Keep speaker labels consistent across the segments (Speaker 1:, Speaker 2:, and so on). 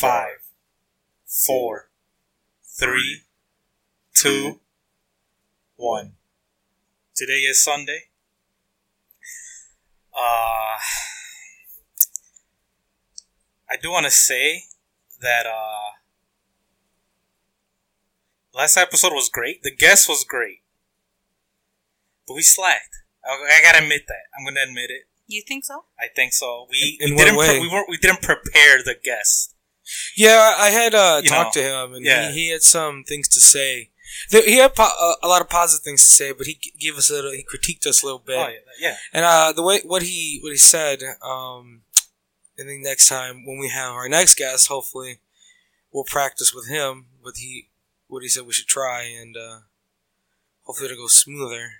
Speaker 1: five, four, three, two, one. Today is Sunday. Uh, I do want to say that uh, last episode was great. The guest was great, but we slacked. I, I gotta admit that. I'm gonna admit it.
Speaker 2: You think so?
Speaker 1: I think so. We,
Speaker 3: In
Speaker 1: we
Speaker 3: what
Speaker 1: didn't
Speaker 3: way?
Speaker 1: Pre- we weren't we didn't prepare the guest.
Speaker 3: Yeah, I had uh, talked
Speaker 1: know,
Speaker 3: to him, and
Speaker 1: yeah.
Speaker 3: he, he had some things to say. He had po- uh, a lot of positive things to say, but he gave us a little. He critiqued us a little bit,
Speaker 1: Oh yeah, yeah.
Speaker 3: and uh, the way what he what he said. Um, I think next time when we have our next guest, hopefully, we'll practice with him. What he what he said we should try, and uh, hopefully it'll go smoother.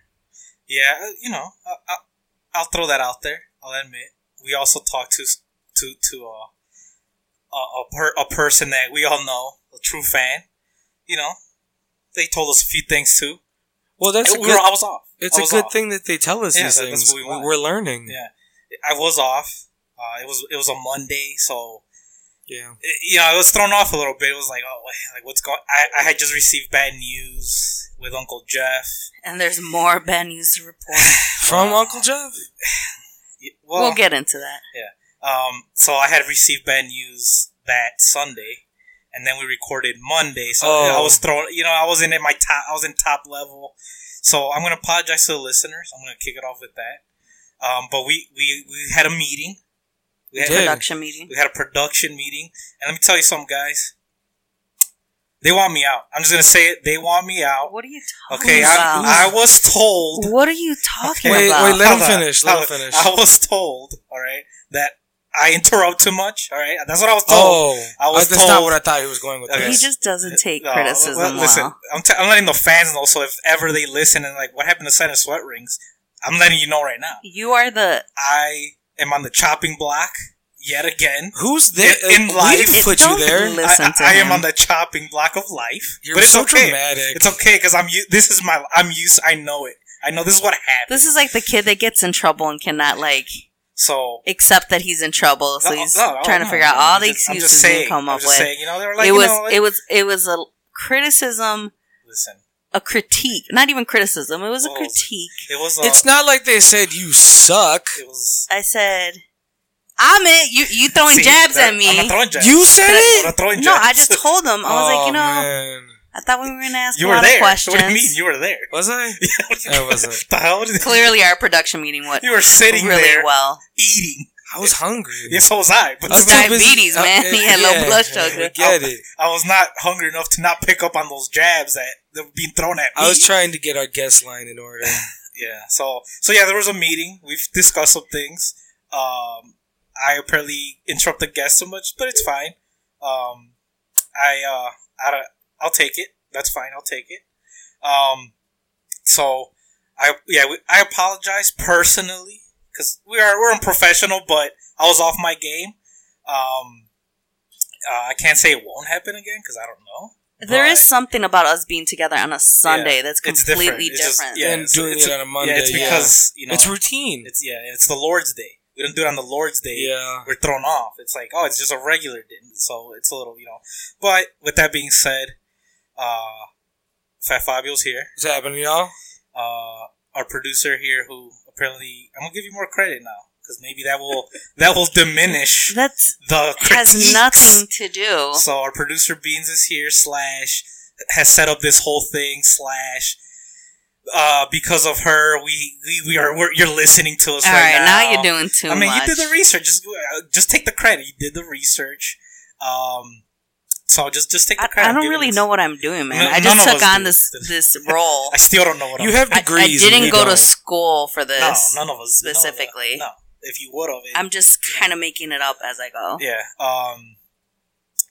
Speaker 1: Yeah, uh, you know, I, I, I'll throw that out there. I'll admit. We also talked to to to uh, a a, per, a person that we all know, a true fan. You know, they told us a few things too.
Speaker 3: Well, that's a
Speaker 1: we
Speaker 3: good,
Speaker 1: were, I was off.
Speaker 3: it's
Speaker 1: I
Speaker 3: a
Speaker 1: was
Speaker 3: good
Speaker 1: off.
Speaker 3: thing that they tell us
Speaker 1: Yeah,
Speaker 3: these
Speaker 1: that-
Speaker 3: things.
Speaker 1: that's what we want.
Speaker 3: We're learning.
Speaker 1: Yeah, I was off. Uh, it was it was a Monday, so
Speaker 3: yeah.
Speaker 1: it, you know I was thrown off a little bit. It was like, oh, like what's going? I I had just received bad news with Uncle Jeff.
Speaker 2: And there's more bad news to report.
Speaker 3: From Uncle Jeff.
Speaker 1: Y- Well,
Speaker 2: we'll get into that.
Speaker 1: Um, so I had received bad news that Sunday, and then we recorded Monday. So
Speaker 3: Oh.
Speaker 1: I was throwing, you know, I wasn't in my top, I was in top level. So I'm gonna apologize to the listeners. I'm gonna kick it off with that. Um, but we we we had a meeting. We had,
Speaker 3: a
Speaker 2: Production meeting.
Speaker 1: we had a production meeting, and let me tell you something, guys. They want me out. I'm just gonna say it. They want me out.
Speaker 2: What are you talking
Speaker 1: Okay,
Speaker 2: about?
Speaker 1: I, I was told.
Speaker 2: what are you talking
Speaker 3: Wait,
Speaker 2: about?
Speaker 3: wait, let him finish, let him finish.
Speaker 1: I was told, all right, that I interrupt too much. All right, that's what I was told.
Speaker 3: Oh,
Speaker 1: I was
Speaker 3: that's not what I thought he was going with.
Speaker 1: Okay.
Speaker 2: he just doesn't uh, take
Speaker 1: No,
Speaker 2: criticism
Speaker 1: well, listen,
Speaker 2: well.
Speaker 1: I'm, t- I'm letting the fans know. So if ever they listen and like, what happened to Center Sweat Rings? I'm letting you know right now.
Speaker 2: You are the.
Speaker 1: I am on the chopping block yet again.
Speaker 3: Who's there?
Speaker 1: In- in
Speaker 3: we
Speaker 1: life-
Speaker 3: didn't put
Speaker 2: Don't
Speaker 3: you there.
Speaker 2: li- Listen
Speaker 1: I,
Speaker 2: to
Speaker 1: I am on the chopping block of life,
Speaker 3: You're
Speaker 1: but it's
Speaker 3: so
Speaker 1: okay.
Speaker 3: dramatic.
Speaker 1: It's okay because I'm. This is my. I'm used. I know it. I know this is what happened.
Speaker 2: This is like the kid that gets in trouble and cannot like
Speaker 1: So
Speaker 2: except that he's in trouble, so
Speaker 1: No,
Speaker 2: he's
Speaker 1: no, no,
Speaker 2: trying to
Speaker 1: no,
Speaker 2: figure out all
Speaker 1: I'm
Speaker 2: the
Speaker 1: just- I'm just
Speaker 2: excuses he can come
Speaker 1: I'm
Speaker 2: up
Speaker 1: just
Speaker 2: with.
Speaker 1: saying, you know, they were like,
Speaker 2: it
Speaker 1: you
Speaker 2: was
Speaker 1: know, like-
Speaker 2: it was it was a criticism,
Speaker 1: Listen,
Speaker 2: a critique, not even criticism. It was a critique.
Speaker 1: it was. A,
Speaker 3: It's not like they said you suck.
Speaker 1: It was.
Speaker 2: I said, "I'm it. You you throwing
Speaker 1: See,
Speaker 2: jabs at me."
Speaker 1: I'm not throwing jabs.
Speaker 3: You said
Speaker 1: I'm
Speaker 3: it.
Speaker 1: not throwing
Speaker 2: no. I just told them. I was like, oh, you
Speaker 3: Oh,
Speaker 2: know,
Speaker 3: man.
Speaker 2: I thought we were gonna ask
Speaker 1: you
Speaker 2: a
Speaker 1: were
Speaker 2: lot
Speaker 1: there.
Speaker 2: of questions.
Speaker 1: What do you mean? You were there.
Speaker 3: was I? I wasn't.
Speaker 1: the hell?
Speaker 2: Clearly, our production meeting went
Speaker 1: You were sitting
Speaker 2: really
Speaker 1: there
Speaker 2: well.
Speaker 1: eating.
Speaker 3: I was hungry.
Speaker 1: Yes, so was I. But
Speaker 3: I was
Speaker 1: still,
Speaker 3: busy-
Speaker 2: diabetes, man. He had low blood sugar.
Speaker 3: I get it.
Speaker 1: I was not hungry enough to not pick up on those jabs that, that were being thrown at me.
Speaker 3: I was trying to get our guest line in order.
Speaker 1: yeah. So so yeah, there was a meeting. We've discussed some things. Um, I apparently interrupt the guest so much, but it's fine. Um, I uh, I don't, I'll take it. That's fine. I'll take it. Um, so I yeah we, I apologize personally because we are we're unprofessional, but I was off my game. Um, uh, I can't say it won't happen again because I don't know.
Speaker 2: There is
Speaker 1: But-
Speaker 2: something about us being together on a Sunday
Speaker 1: Yeah,
Speaker 2: that's
Speaker 1: it's
Speaker 2: completely
Speaker 1: It's just-
Speaker 2: different.
Speaker 1: yeah,
Speaker 3: And
Speaker 1: it's-
Speaker 3: doing
Speaker 1: it's
Speaker 3: it on a Monday,
Speaker 1: Yeah, it's
Speaker 3: yeah.
Speaker 1: because you know
Speaker 3: it's routine.
Speaker 1: it's yeah, it's the Lord's Day. We don't do it on the Lord's Day.
Speaker 3: Yeah.
Speaker 1: We're thrown off. It's like, oh, it's just a regular day. So it's a little, you know. But with that being said, uh, Fat Fabio's here.
Speaker 3: What's happening, y'all?
Speaker 1: Uh, our producer here, who apparently I'm gonna give you more credit now because maybe that will that will diminish
Speaker 2: That's
Speaker 1: the
Speaker 2: has nothing to do.
Speaker 1: So our producer Beans is here. Slash has set up this whole thing. Slash. Uh, because of her, we, we, we are we're, you're listening to us
Speaker 2: All
Speaker 1: right,
Speaker 2: right, now now. you're doing too
Speaker 1: I mean,
Speaker 2: much.
Speaker 1: you did the research. Just uh, just take the credit. You did the research. Um, so just just take the
Speaker 2: I,
Speaker 1: credit.
Speaker 2: I don't
Speaker 1: Give it
Speaker 2: really know what I'm doing, man.
Speaker 1: No-
Speaker 2: I just took on
Speaker 1: do.
Speaker 2: this this role.
Speaker 1: I still don't know what
Speaker 3: You
Speaker 1: I'm.
Speaker 3: have
Speaker 2: I, I didn't go to
Speaker 3: don't.
Speaker 2: school for this.
Speaker 1: no, none of us
Speaker 2: specifically.
Speaker 1: No, if you would have,
Speaker 2: I'm just kind of making it up as I go.
Speaker 1: yeah. Um.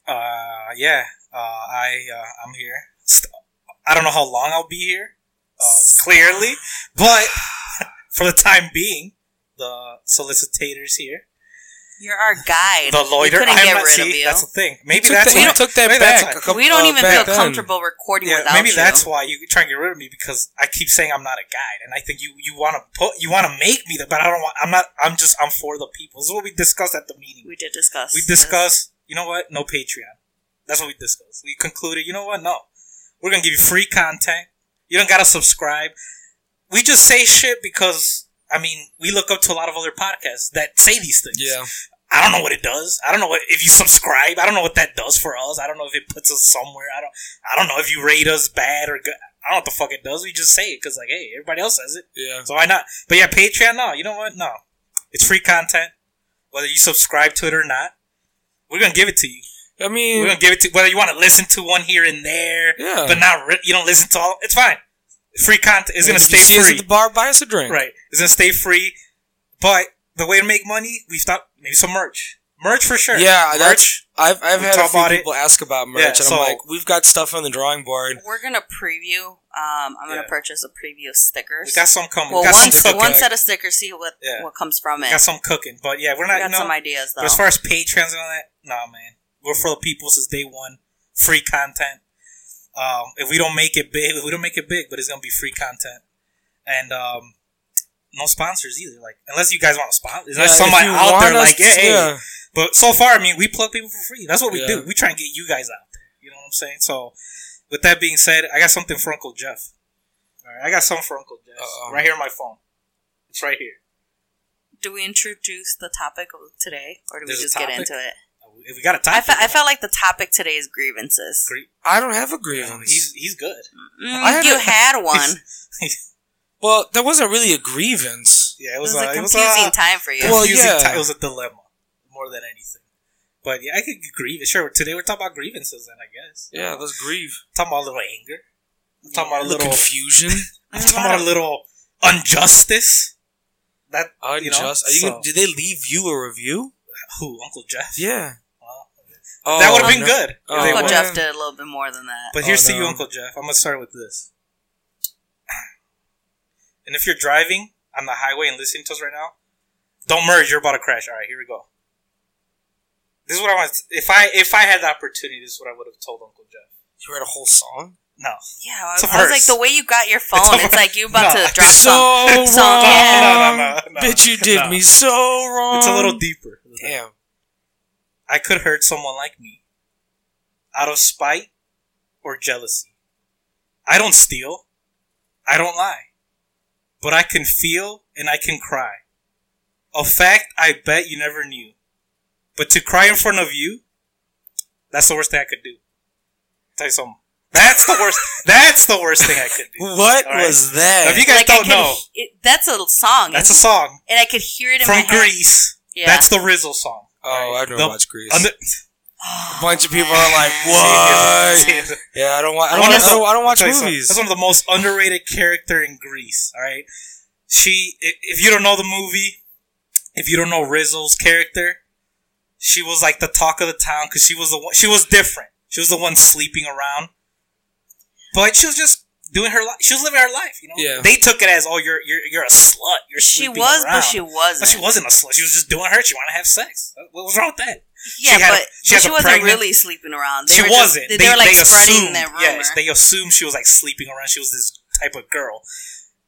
Speaker 1: Uh. Yeah. Uh. I. Uh, I'm here. St- I don't know how long I'll be here. Uh, clearly, but for the time being, the solicitors here,
Speaker 2: You're our guide.
Speaker 1: the
Speaker 2: we
Speaker 1: loiter.
Speaker 2: couldn't
Speaker 1: I'm
Speaker 2: get
Speaker 1: not.
Speaker 2: rid
Speaker 1: See,
Speaker 2: of you.
Speaker 1: that's the thing. Maybe
Speaker 3: took
Speaker 1: that's
Speaker 3: that,
Speaker 1: why.
Speaker 3: you took that
Speaker 1: maybe
Speaker 3: back.
Speaker 1: why.
Speaker 3: couple-
Speaker 2: we don't
Speaker 3: uh,
Speaker 2: even
Speaker 3: back
Speaker 2: feel
Speaker 3: then.
Speaker 2: comfortable recording
Speaker 1: Yeah,
Speaker 2: without
Speaker 1: maybe
Speaker 2: you.
Speaker 1: that's why you trying to get rid of me because I keep saying I'm not a guide, and I think you you want to put you want to make me that, but I don't want. I'm not. I'm just. I'm for the people. This is what we discussed at the meeting.
Speaker 2: we did discuss.
Speaker 1: We
Speaker 2: this.
Speaker 1: discussed. You know what? No Patreon. That's what we discussed. We concluded. You know what? No, we're gonna give you free content. You don't gotta subscribe. We just say shit because I mean we look up to a lot of other podcasts that say these things.
Speaker 3: Yeah.
Speaker 1: I don't know what it does. I don't know what if you subscribe. I don't know what that does for us. I don't know if it puts us somewhere. I don't. I don't know if you rate us bad or good. I don't know what the fuck it does. We just say it because like, hey, everybody else says it,
Speaker 3: Yeah.
Speaker 1: so why not? But yeah, Patreon. No, you know what? No, it's free content. Whether you subscribe to it or not, we're gonna give it to you.
Speaker 3: I mean,
Speaker 1: We're gonna give it to whether you want to listen to one here and there,
Speaker 3: yeah.
Speaker 1: but not re- you don't listen to all. It's fine. Free content is gonna stay
Speaker 3: you see us
Speaker 1: free.
Speaker 3: at the bar, buy us a drink.
Speaker 1: Right. It's gonna stay free. But the way to make money, we've thought maybe some merch. Merch for sure.
Speaker 3: Yeah, that's.
Speaker 1: merch.
Speaker 3: I've I've
Speaker 1: We
Speaker 3: had a
Speaker 1: talk
Speaker 3: few
Speaker 1: about it.
Speaker 3: people ask about merch,
Speaker 1: Yeah,
Speaker 3: and
Speaker 1: so-
Speaker 3: I'm like, we've got stuff on the drawing board.
Speaker 2: We're gonna preview. Um, I'm gonna
Speaker 1: Yeah.
Speaker 2: purchase a preview stickers.
Speaker 1: We got some coming.
Speaker 2: well,
Speaker 1: we got
Speaker 2: one,
Speaker 1: some
Speaker 2: one set of stickers. See what
Speaker 1: Yeah.
Speaker 2: what comes from
Speaker 1: We
Speaker 2: it.
Speaker 1: got some cooking. But yeah, we're
Speaker 2: We
Speaker 1: not.
Speaker 2: got
Speaker 1: You know,
Speaker 2: some ideas though.
Speaker 1: but as far as patrons and all that, nah, man. We're for the people since day one. Free content. Um, if we don't make it big, if we don't make it big, but it's gonna be free content. And um, no sponsors either. Like unless you guys want to sponsor, unless
Speaker 3: Yeah,
Speaker 1: somebody out
Speaker 3: want
Speaker 1: there like,
Speaker 3: to-
Speaker 1: yeah, hey,
Speaker 3: yeah.
Speaker 1: But so far, I mean, we plug people for free. That's what we
Speaker 3: Yeah.
Speaker 1: do. We try and get you guys out there. You know what I'm saying? So, with that being said, I got something for Uncle Jeff. All right, I got something for Uncle Jeff
Speaker 3: Uh-oh.
Speaker 1: right here on my phone. It's right here.
Speaker 2: do we introduce the topic of today, or do we
Speaker 1: There's a
Speaker 2: just get into it?
Speaker 1: If we got a topic,
Speaker 2: fe- I felt like the topic today is grievances.
Speaker 1: great.
Speaker 3: I don't have a
Speaker 1: You know,
Speaker 3: grievance.
Speaker 1: he's he's good.
Speaker 2: Mm,
Speaker 3: I had
Speaker 2: you
Speaker 3: a-
Speaker 2: had one.
Speaker 3: well, that wasn't really a grievance.
Speaker 1: Yeah, it
Speaker 2: It
Speaker 1: was,
Speaker 2: was
Speaker 1: uh,
Speaker 2: a
Speaker 1: it was
Speaker 2: confusing
Speaker 1: uh,
Speaker 2: time for you.
Speaker 3: Well, yeah.
Speaker 1: ti- it was a dilemma more than anything. But yeah, I could grieve. Sure, today we're talking about grievances, then I guess.
Speaker 3: Yeah, let's grieve.
Speaker 1: talking about a little anger. I'm talking about a
Speaker 3: A little
Speaker 1: little.
Speaker 3: confusion.
Speaker 1: I'm talking about a little injustice. That you know,
Speaker 3: Are you
Speaker 1: so-
Speaker 3: gonna- did they leave you a review?
Speaker 1: who Uncle Jeff?
Speaker 3: Yeah.
Speaker 1: Well,
Speaker 3: Oh,
Speaker 1: that would have been
Speaker 3: no.
Speaker 1: good.
Speaker 3: Oh,
Speaker 2: Uncle
Speaker 1: would.
Speaker 2: Jeff did a little bit more than that.
Speaker 1: But here's
Speaker 3: Oh,
Speaker 1: to you. Uncle Jeff. I'm gonna start with this. And if you're driving on the highway and listening to us right now, don't merge. You're about to crash. All right, here we go. This is what I want. If I if I had the opportunity, this is what I would have told Uncle Jeff.
Speaker 3: You read a whole song.
Speaker 1: No,
Speaker 2: Yeah, I,
Speaker 1: It's a
Speaker 2: I was like the way you got your phone.
Speaker 1: It's
Speaker 2: It's, like you about
Speaker 1: No,
Speaker 2: to drop
Speaker 3: so
Speaker 2: some.
Speaker 3: wrong.
Speaker 2: some- yeah.
Speaker 1: no, no, no, no.
Speaker 3: Bitch, you did
Speaker 1: No.
Speaker 3: me so wrong.
Speaker 1: It's a little deeper.
Speaker 3: Damn.
Speaker 1: I could hurt someone like me out of spite or jealousy. I don't steal. I don't lie. But I can feel and I can cry. A fact I bet you never knew. But to cry in front of you, that's the worst thing I could do. tell you something. That's the worst. that's the worst thing I could do.
Speaker 3: What
Speaker 1: All right?
Speaker 3: was that?
Speaker 1: If you guys
Speaker 2: Like
Speaker 1: don't
Speaker 2: could,
Speaker 1: know,
Speaker 2: it, that's a song.
Speaker 1: that's a song
Speaker 2: and I could hear it in my
Speaker 1: from
Speaker 2: head.
Speaker 1: Grease.
Speaker 2: Yeah.
Speaker 1: That's the Rizzle song.
Speaker 3: Oh, I've never
Speaker 1: The-
Speaker 3: watched Grease.
Speaker 1: Under-
Speaker 3: a bunch of people are like,
Speaker 1: See,
Speaker 3: "What?" Yeah, I don't watch. I don't,
Speaker 1: of
Speaker 3: I don't, I don't watch
Speaker 1: Tell you
Speaker 3: movies.
Speaker 1: That's one of the most underrated character in Grease. All right, she. If you don't know the movie, if you don't know Rizzo's character, she was like the talk of the town because she was the one. She was different. She was the one sleeping around, but she was just doing her life. She was living her life. You know.
Speaker 3: Yeah.
Speaker 1: They took it as, oh, you're you're you're a slut. You're
Speaker 2: She was,
Speaker 1: around.
Speaker 2: but she wasn't.
Speaker 1: But she wasn't a slut. She was just doing her. She wanted to have sex. What was wrong with that?
Speaker 2: Yeah,
Speaker 1: She had a-
Speaker 2: but,
Speaker 1: she
Speaker 2: but she wasn't
Speaker 1: pregnant-
Speaker 2: really sleeping around. They
Speaker 1: she
Speaker 2: were
Speaker 1: wasn't.
Speaker 2: they, they were like spreading
Speaker 1: assumed,
Speaker 2: that rumor.
Speaker 1: Yes, they assumed she was like sleeping around. She was this type of girl.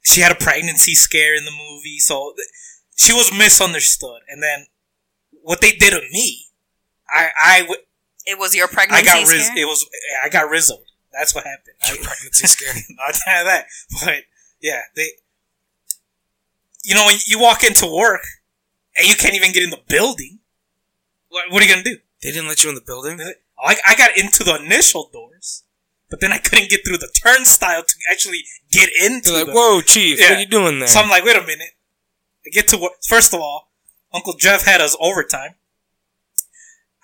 Speaker 1: She had a pregnancy scare in the movie, so th- she was misunderstood. And then what they did to me, I I w-
Speaker 2: it was your pregnancy.
Speaker 1: I got riz-
Speaker 2: scare?
Speaker 1: it was I got rizzled. That's what happened. I,
Speaker 3: pregnancy scare.
Speaker 1: not that, but yeah, they. You know, when you walk into work and you can't even get in the building, what, what are you gonna do?
Speaker 3: They didn't let you in the building.
Speaker 1: Oh, I, I got into the initial doors, but then I couldn't get through the turnstile to actually get into
Speaker 3: They're like,
Speaker 1: the.
Speaker 3: "Whoa, chief, what are you doing there?"
Speaker 1: So I'm like, wait a minute. I get to work. First of all, Uncle Jeff had us overtime.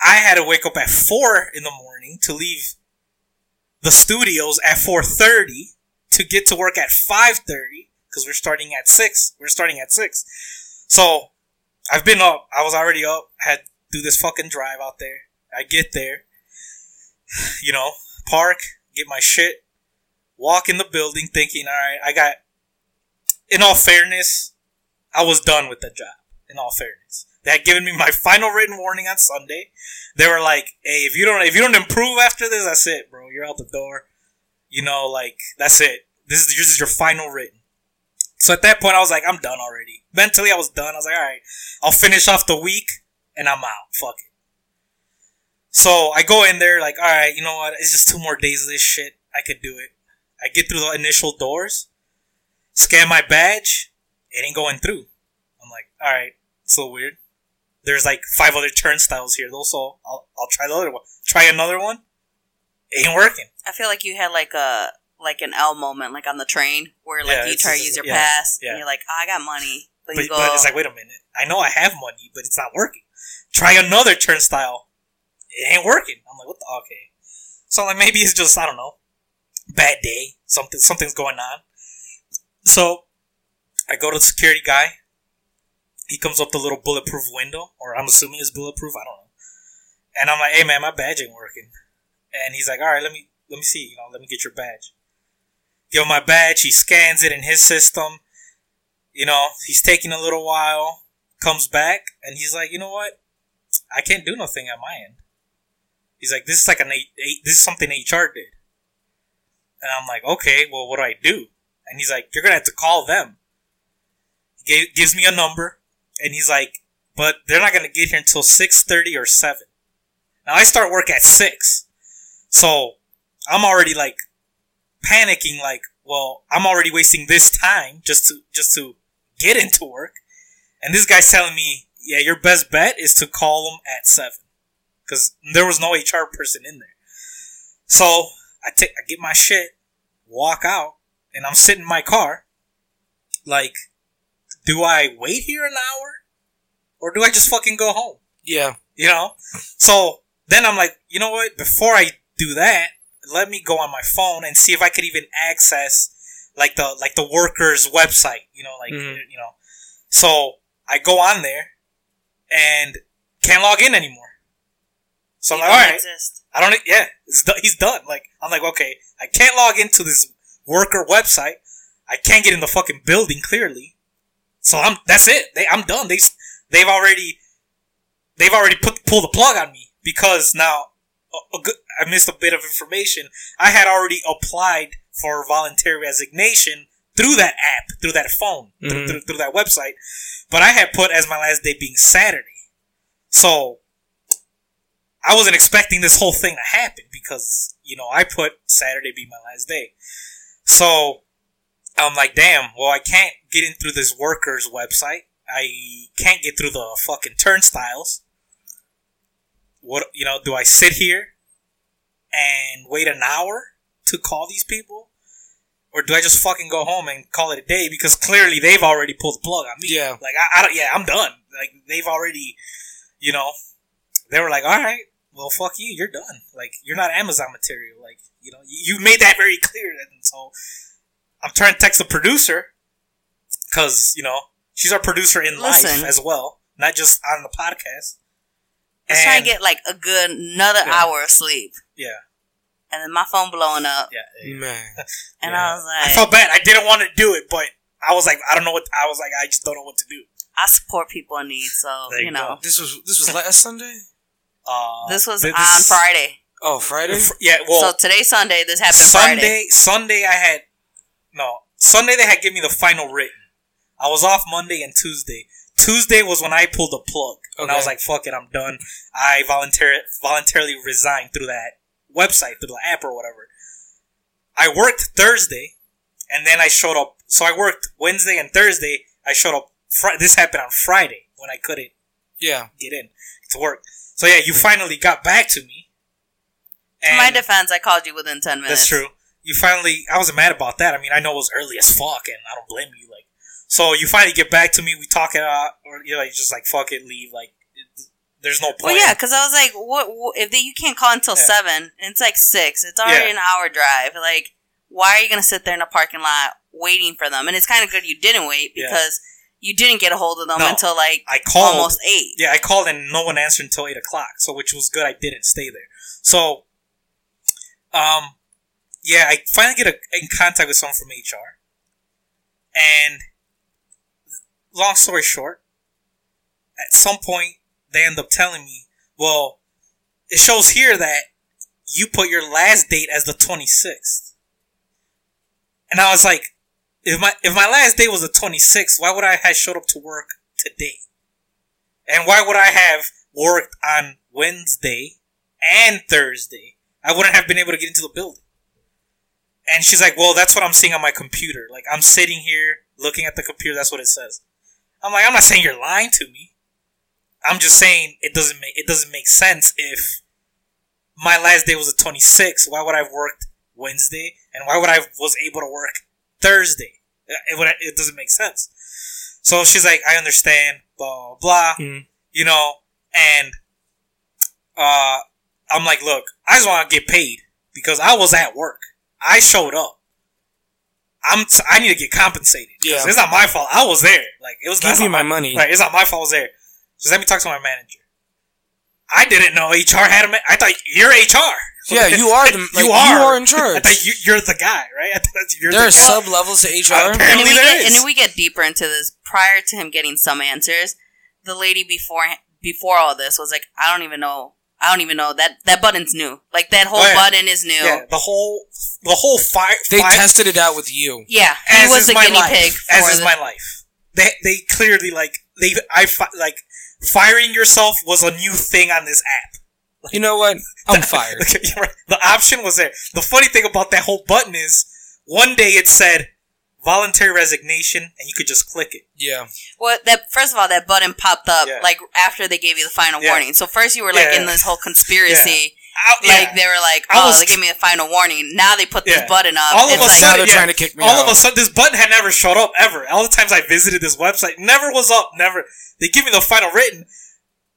Speaker 1: I had to wake up at four in the morning to leave the studios at four thirty to get to work at five thirty because we're starting at six. We're starting at six. So I've been up. I was already up. Had to do this fucking drive out there. I get there. You know, park, get my shit, walk in the building, thinking, all right, I got. In all fairness, I was done with the job. In all fairness, they had given me my final written warning on Sunday. They were like, "Hey, if you don't if you don't improve after this, that's it, bro. You're out the door. You know, like that's it. This is this is your final written." So at that point, I was like, "I'm done already." Mentally, I was done. I was like, "All right, I'll finish off the week and I'm out. Fuck it." So I go in there like, all right, you know what? It's just two more days of this shit. I could do it. I get through the initial doors, scan my badge, it ain't going through. I'm like, all right, it's a little weird. There's like five other turnstiles here though, so I'll, I'll try the other one. Try another one. It ain't working.
Speaker 2: I feel like you had like a like an L moment, like on the train, where like
Speaker 1: Yeah,
Speaker 2: you try to use your
Speaker 1: yeah,
Speaker 2: pass,
Speaker 1: yeah.
Speaker 2: and you're like, oh, I got money, but,
Speaker 1: But,
Speaker 2: you go,
Speaker 1: but it's like, wait a minute. I know I have money, but it's not working. Try another turnstile. It ain't working. I'm like, what the? Okay. So like maybe it's just I don't know, bad day. Something something's going on. So I go to the security guy. He comes up the little bulletproof window, or I'm assuming it's bulletproof. I don't know. And I'm like, hey man, my badge ain't working. And he's like, all right, let me let me see. You know, let me get your badge. Give him my badge. He scans it in his system you know, he's taking a little while, comes back, and he's like, you know what? I can't do nothing at my end. He's like, this is like an eight, eight this is something HR did. And I'm like, okay, well, what do I do? And he's like, you're gonna have to call them. He gives me a number, and he's like, but they're not gonna get here until six thirty or seven. Now I start work at six, so I'm already like panicking, like, well, I'm already wasting this time just to just to get into work, and this guy's telling me, yeah, your best bet is to call them at seven, because there was no HR person in there. So I take, I get my shit, walk out, and I'm sitting in my car, like, do I wait here an hour, or do I just fucking go home?
Speaker 3: Yeah.
Speaker 1: You know? So then I'm like, you know what? Before I do that, let me go on my phone and see if I could even access like the like the workers website, you know, like
Speaker 3: Mhm.
Speaker 1: you know. So I go on there and can't log in anymore. So I'm
Speaker 2: you
Speaker 1: like, all
Speaker 2: exist.
Speaker 1: I don't. Yeah, it's do- he's done. Like I'm like, okay, I can't log into this worker website. I can't get in the fucking building clearly. So I'm. That's it. They. I'm done. They. They've already. They've already put pulled the plug on me because now. A, a good, I missed a bit of information. I had already applied for voluntary resignation through that app, through that phone, through,
Speaker 3: Mhm.
Speaker 1: through, through that website. But I had put as my last day being Saturday. So I wasn't expecting this whole thing to happen because, you know, I put Saturday be my last day. So I'm like, damn, well, I can't get in through this workers website. I can't get through the fucking turnstiles. What, you know, do I sit here and wait an hour to call these people? Or do I just fucking go home and call it a day? Because clearly they've already pulled the plug on me.
Speaker 3: Yeah.
Speaker 1: Like, I, I don't, yeah, I'm done. Like, they've already, you know, they were like, all right, well, fuck you, you're done. Like, you're not Amazon material. Like, you know, you, you made that very clear. And so I'm trying to text the producer because, you know, she's our producer in life as well, not just on the podcast.
Speaker 2: Let's try to
Speaker 1: And-
Speaker 2: get like a good another
Speaker 1: Yeah.
Speaker 2: hour of sleep,
Speaker 1: Yeah,
Speaker 2: and then my phone blowing up,
Speaker 1: yeah.
Speaker 3: Man.
Speaker 2: and
Speaker 1: Yeah.
Speaker 2: I was like,
Speaker 1: I felt bad. I didn't want to do it, but I was like, I don't know what. I was like, I just don't know what to do.
Speaker 2: I support people in need, so
Speaker 1: There
Speaker 2: you
Speaker 1: you
Speaker 2: know.
Speaker 3: This was this was last Sunday?
Speaker 1: Uh,
Speaker 2: This was
Speaker 1: th-
Speaker 2: on Friday,
Speaker 3: Oh, Friday?
Speaker 1: Yeah, well,
Speaker 2: so today's Sunday. This happened
Speaker 1: Sunday,
Speaker 2: Friday.
Speaker 1: Sunday I had no Sunday they had given me the final written. I was off Monday and Tuesday. Tuesday was when I pulled the plug, and I was like, "Fuck it, I'm done." I volunteer voluntarily resigned through that website, through the app or whatever. I worked Thursday, and then I showed up. So I worked Wednesday and Thursday. I showed up. Fri- this happened on Friday when I couldn't
Speaker 3: Yeah.
Speaker 1: get in to work. So yeah, you finally got back to me.
Speaker 2: In my defense, I called you within ten minutes.
Speaker 1: That's true. You finally, I wasn't mad about that. I mean, I know it was early as fuck, and I don't blame you. Like, so you finally get back to me. We talk it out, or you're like, just like fuck it, leave. Like, it, there's no
Speaker 2: Well, yeah, because I was like, what, what if they, you can't call until
Speaker 1: Yeah.
Speaker 2: seven? And it's like six. It's already
Speaker 1: Yeah.
Speaker 2: an hour drive. Like, why are you gonna sit there in a parking lot waiting for them? And it's kind of good you didn't wait
Speaker 1: Yeah.
Speaker 2: because you didn't get a hold of them
Speaker 1: No.
Speaker 2: until like
Speaker 1: I called.
Speaker 2: almost eight.
Speaker 1: Yeah, I called and no one answered until eight o'clock. So, which was good. I didn't stay there. So, um, yeah, I finally get a, in contact with someone from HR, and long story short, at some point they end up telling me, "Well, it shows here that you put your last date as the 26th," and I was like, "If my if my last day was the 26th, why would I have showed up to work today?" And why would I have worked on Wednesday and Thursday, I wouldn't have been able to get into the building. And she's like, "Well, that's what I'm seeing on my computer. Like I'm sitting here looking at the computer. That's what it says." I'm like, "I'm not saying you're lying to me. I'm just saying it doesn't make it doesn't make sense if my last day was the 26th. Why would I have worked Wednesday, and why would I was able to work Thursday? It would it doesn't make sense." So she's like, "I understand." Blah blah. blah
Speaker 3: Mhm.
Speaker 1: You know, and uh, I'm like, "Look, I just want to get paid because I was at work. I showed up." I'm. T- I need to get compensated. 'Cause
Speaker 3: Yeah.
Speaker 1: it's not my fault. I was there. Like it was.
Speaker 3: Give me
Speaker 1: not
Speaker 3: my money.
Speaker 1: Right, it's not my fault. I was there. Just let me talk to my manager. I didn't know HR had a. Ma- I thought you're HR.
Speaker 3: Yeah, you are the like,
Speaker 1: you are.
Speaker 3: you are in
Speaker 1: I thought you, you're the guy, right? I thought you're
Speaker 3: There
Speaker 1: the
Speaker 3: are
Speaker 1: guy.
Speaker 3: sub levels to HR.
Speaker 1: Uh,
Speaker 2: And
Speaker 1: Apparently
Speaker 2: if we
Speaker 1: there
Speaker 2: get,
Speaker 1: is.
Speaker 2: and if we get deeper into this, prior to him getting some answers, the lady before before all this was like, I don't even know. I don't even know that that button's new. Like that whole
Speaker 1: Oh, yeah.
Speaker 2: button is new.
Speaker 1: Yeah, the whole the whole fire.
Speaker 3: they
Speaker 1: fire,
Speaker 3: tested it out with you.
Speaker 2: Yeah, he
Speaker 1: as
Speaker 2: was
Speaker 1: a
Speaker 2: guinea
Speaker 1: life.
Speaker 2: pig
Speaker 1: As is
Speaker 2: the,
Speaker 1: my life. They they clearly like they I fi- like firing yourself was a new thing on this app.
Speaker 3: You know what? I'm fired.
Speaker 1: Okay, you're right. The option was there. The funny thing about that whole button is one day it said voluntary resignation and you could just click it.
Speaker 3: Yeah.
Speaker 2: Well, that first of all, that button popped up
Speaker 1: Yeah.
Speaker 2: like after they gave you the final
Speaker 1: Yeah.
Speaker 2: warning. So first you were like
Speaker 1: Yeah.
Speaker 2: in this whole conspiracy,
Speaker 1: I-
Speaker 2: like
Speaker 1: yeah.
Speaker 2: they were like, "Oh,
Speaker 1: was-
Speaker 2: they gave me a final warning." Now they put this
Speaker 1: Yeah.
Speaker 2: button up.
Speaker 1: All of a
Speaker 2: like,
Speaker 1: sudden,
Speaker 3: they're
Speaker 1: yeah.
Speaker 3: trying to kick me
Speaker 1: all
Speaker 3: out.
Speaker 1: of a sudden this button had never showed up ever. All the times I visited this website, never was up. Never. They give me the final written.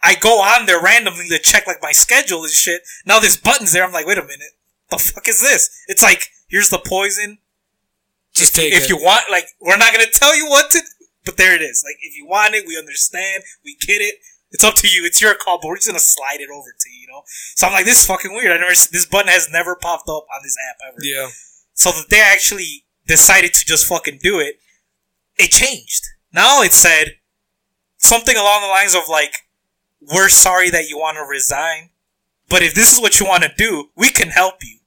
Speaker 1: I go on there randomly to check like my schedule and shit. Now this button's there. I'm like, wait a minute, the fuck is this? It's like here's the poison.
Speaker 3: Just
Speaker 1: if,
Speaker 3: take
Speaker 1: if
Speaker 3: it.
Speaker 1: you want, like, we're not gonna tell you what to, but there it is. Like, if you want it, we understand, we get it. It's up to you. It's your call, but we're just gonna slide it over to you, you know. So I'm like, this is fucking weird. I never, this button has never popped up on this app ever.
Speaker 3: yeah.
Speaker 1: So the day I actually decided to just fucking do it, it changed. Now it said something along the lines of like, "We're sorry that you want to resign, but if this is what you want to do, we can help you."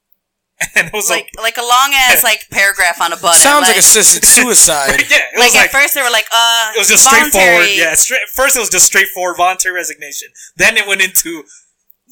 Speaker 1: And it was
Speaker 2: like
Speaker 1: like,
Speaker 2: like a long ass like paragraph on a button.
Speaker 3: Sounds like
Speaker 2: like,
Speaker 3: assisted suicide.
Speaker 1: yeah, it
Speaker 2: like
Speaker 1: was
Speaker 2: at first they were like, uh,
Speaker 1: it was just
Speaker 2: voluntary.
Speaker 1: straightforward. Yeah, straight, first it was just straightforward voluntary resignation. Then it went into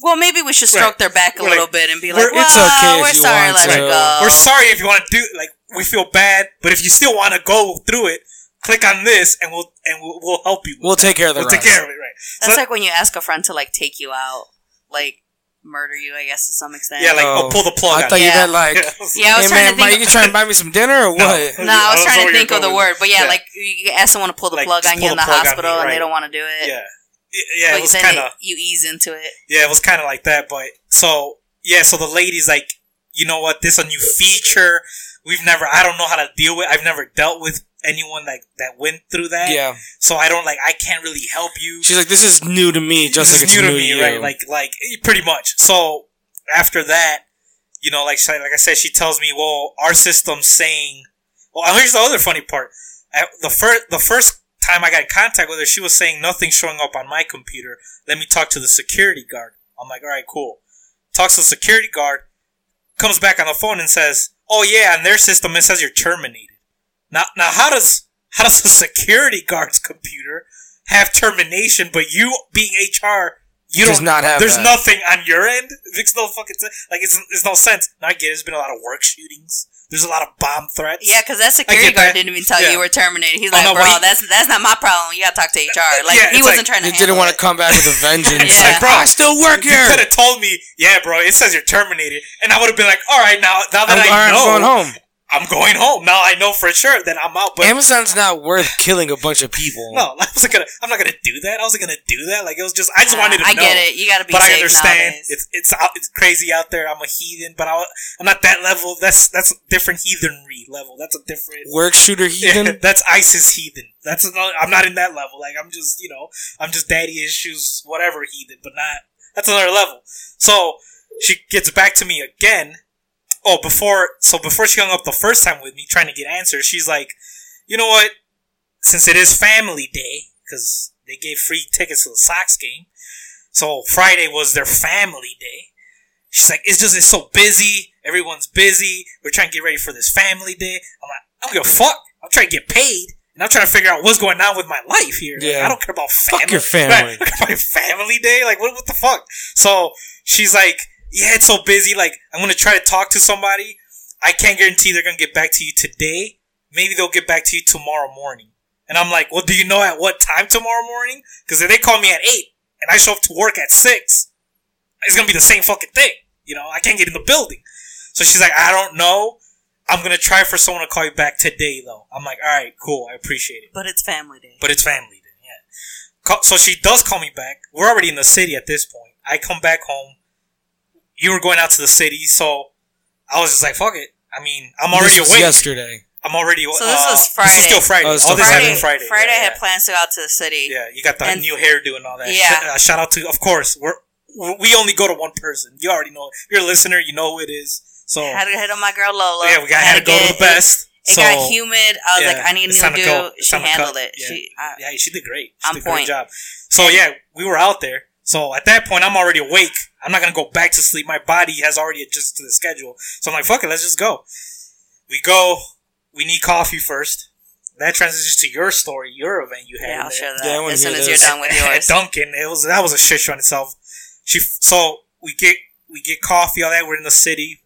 Speaker 2: Well, maybe we should stroke
Speaker 1: Right.
Speaker 2: their back a
Speaker 1: We're
Speaker 2: little
Speaker 1: like,
Speaker 2: bit and be
Speaker 1: we're-
Speaker 2: like, well,
Speaker 3: it's okay
Speaker 2: we're
Speaker 3: you
Speaker 2: sorry,
Speaker 3: want
Speaker 2: let
Speaker 3: to.
Speaker 2: it go.
Speaker 1: we're sorry if you want to do like we feel bad, but if you still want to go through it, click on this and we'll and we'll, we'll help you.
Speaker 3: We'll take care of the
Speaker 1: We'll
Speaker 3: rest.
Speaker 1: take care of it, right?
Speaker 2: That's
Speaker 1: So-
Speaker 2: like when you ask a friend to like take you out, like murder you, I guess to some extent.
Speaker 1: Yeah, like
Speaker 3: Oh,
Speaker 1: oh, pull the plug.
Speaker 3: I
Speaker 1: on
Speaker 3: thought
Speaker 1: you.
Speaker 3: you meant like,
Speaker 1: Yeah.
Speaker 2: Yeah, I was
Speaker 3: hey
Speaker 2: trying
Speaker 3: man,
Speaker 2: to think.
Speaker 3: you can try and buy me some dinner or what?
Speaker 2: no, I was
Speaker 1: I
Speaker 2: trying to think of the word, but yeah,
Speaker 1: Yeah.
Speaker 2: like you ask someone to pull the
Speaker 1: Like,
Speaker 2: plug on you in
Speaker 1: the
Speaker 2: the
Speaker 1: plug me,
Speaker 2: hospital and they don't want to do it.
Speaker 1: yeah, Y- yeah.
Speaker 2: Like
Speaker 1: it was kind of
Speaker 2: you ease into it.
Speaker 1: yeah, it was kind of like that. But so yeah, so the lady's like, you know what? This a new feature. We've never. I don't know how to deal with. I've never dealt with anyone like that went through that.
Speaker 3: Yeah.
Speaker 1: So I don't like. I can't really help you.
Speaker 3: She's like, this is new to me, just
Speaker 1: this
Speaker 3: like
Speaker 1: is
Speaker 3: it's
Speaker 1: new
Speaker 3: new
Speaker 1: to me,
Speaker 3: you.
Speaker 1: right? Like, like pretty much. So after that, you know, like, like I said, she tells me, well, our system's saying. Well, here's the other funny part. At the first, the first time I got in contact with her, she was saying nothing showing up on my computer. Let me talk to the security guard. I'm like, all right, cool. Talks to the security guard, comes back on the phone and says, "Oh yeah, on their system it says you're terminated." Now, now how does how does the security guard's computer have termination, but you being HR, you
Speaker 3: Does
Speaker 1: don't
Speaker 3: not have
Speaker 1: There's
Speaker 3: that.
Speaker 1: nothing on your end. It makes no fucking sense. Like it's there's no sense. Now I get it. There's been a lot of work shootings. There's a lot of bomb threats.
Speaker 2: Yeah, because that security guard
Speaker 1: that.
Speaker 2: didn't even tell
Speaker 1: Yeah.
Speaker 2: you you were terminated. He's
Speaker 1: Oh,
Speaker 2: like,
Speaker 1: no,
Speaker 2: bro,
Speaker 1: he-
Speaker 2: that's that's not my problem. You gotta talk to HR. Like
Speaker 1: Yeah,
Speaker 2: he wasn't
Speaker 1: like-
Speaker 2: trying to.
Speaker 3: They didn't want to come back with a vengeance.
Speaker 2: Yeah.
Speaker 3: Like, bro, I still work
Speaker 1: You
Speaker 3: here.
Speaker 1: could have told me, yeah, bro. It says you're terminated, and I would have been like, all right, now now that
Speaker 3: I'm,
Speaker 1: I
Speaker 3: all right, I'm
Speaker 1: know,
Speaker 3: going home.
Speaker 1: I'm going home. Now I know for sure that I'm out. But
Speaker 3: Amazon's not worth killing a bunch of people.
Speaker 1: no, I wasn't gonna. I'm not gonna do that. I wasn't gonna do that. Like it was just. I just wanted to
Speaker 2: I
Speaker 1: know.
Speaker 2: get it. You gotta be
Speaker 1: but
Speaker 2: safe
Speaker 1: I understand
Speaker 2: nowadays.
Speaker 1: it's it's out, it's crazy out there. I'm a heathen, but I, I'm not that level. That's that's different heathenry level. That's a different.
Speaker 3: Work shooter
Speaker 1: Yeah,
Speaker 3: heathen.
Speaker 1: that's ISIS heathen. That's another, I'm not in that level. Like I'm just you know I'm just daddy issues whatever heathen, but not that's another level. So she gets back to me again. Oh, before so before she hung up the first time with me trying to get answers, she's like, you know what? Since it is family day, because they gave free tickets to the Sox game, so Friday was their family day. She's like, it's just it's so busy. Everyone's busy. We're trying to get ready for this family day. I'm like, I don't give a fuck. I'm trying to get paid, and I'm trying to figure out what's going on with my life here. Like,
Speaker 3: Yeah.
Speaker 1: I don't care about family.
Speaker 3: Fuck your family.
Speaker 1: Right, I don't care about family day. Like, what, what the fuck? So she's like, yeah, it's so busy. Like, I'm gonna try to talk to somebody. I can't guarantee they're gonna get back to you today. Maybe they'll get back to you tomorrow morning. And I'm like, well, do you know at what time tomorrow morning? Because if they call me at eight and I show up to work at six, it's gonna be the same fucking thing. You know, I can't get in the building. So she's like, I don't know. I'm gonna try for someone to call you back today, though. I'm like, all right, cool, I appreciate it.
Speaker 2: But it's family day.
Speaker 1: But it's family day, yeah. So she does call me back. We're already in the city at this point. I come back home. You were going out to the city, so I was just like, fuck it. I mean, I'm already
Speaker 3: This was
Speaker 1: awake.
Speaker 3: yesterday.
Speaker 1: I'm already.
Speaker 2: So this
Speaker 1: uh,
Speaker 2: was
Speaker 1: This is
Speaker 2: Friday.
Speaker 1: still Friday.
Speaker 3: Oh, it's
Speaker 1: All this
Speaker 3: Friday.
Speaker 1: happened Friday.
Speaker 2: Friday
Speaker 1: yeah,
Speaker 2: had
Speaker 1: yeah.
Speaker 2: plans to go out to the city.
Speaker 1: Yeah, you got the
Speaker 2: And-
Speaker 1: new hairdo and all that.
Speaker 2: Yeah.
Speaker 1: Uh, shout out to, of course, we're we only go to one person. You already know. If you're a listener, you know who it is. So I
Speaker 2: Had to hit on my girl Lola.
Speaker 1: yeah, we got had to go
Speaker 2: get-
Speaker 1: to the best.
Speaker 2: It, it
Speaker 1: so,
Speaker 2: got humid. I was
Speaker 1: yeah,
Speaker 2: like, I need a new
Speaker 1: time to
Speaker 2: do. She handled
Speaker 1: cut.
Speaker 2: it.
Speaker 1: Yeah.
Speaker 2: She, I,
Speaker 1: yeah, she did great. She
Speaker 2: On
Speaker 1: did a great
Speaker 2: point.
Speaker 1: job. So yeah, we were out there. So at that point, I'm already awake. I'm not gonna go back to sleep. My body has already adjusted to the schedule. So I'm like, fuck it, let's just go. We go. We need coffee first. That transitions to your story, your event you had.
Speaker 2: yeah, I'll
Speaker 1: there.
Speaker 2: share that
Speaker 3: Yeah, I wanna
Speaker 2: as soon as you're done with
Speaker 1: At
Speaker 2: yours.
Speaker 1: Dunkin, it was that was a shit show in itself. She so we get we get coffee, all that. We're in the city.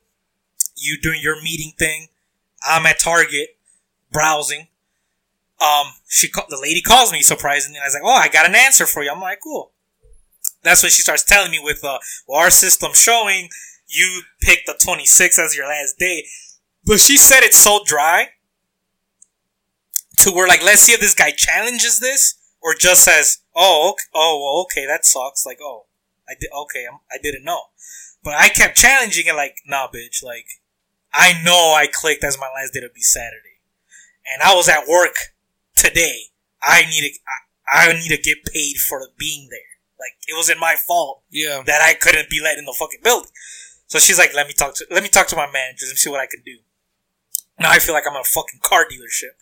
Speaker 1: You doing your meeting thing. I'm at Target browsing. Um, she ca- the lady calls me surprisingly. I was like, "Oh, I got an answer for you." I'm like, "Cool." That's when she starts telling me with uh, well, our system showing you picked the 26th as your last day, but she said it's so dry to where like, let's see if this guy challenges this or just says, "Oh, okay, oh, well, okay, that sucks." Like, oh, I did okay, I'm, I didn't know, but I kept challenging it. Like, nah, bitch. Like, I know I clicked as my last day to be Saturday, and I was at work today. I need to, I, I need to get paid for being there. Like, it wasn't my fault
Speaker 3: Yeah.
Speaker 1: that I couldn't be let in the fucking building. So she's like, "Let me talk to, let me talk to my managers and see what I can do." Now I feel like I'm at a fucking car dealership.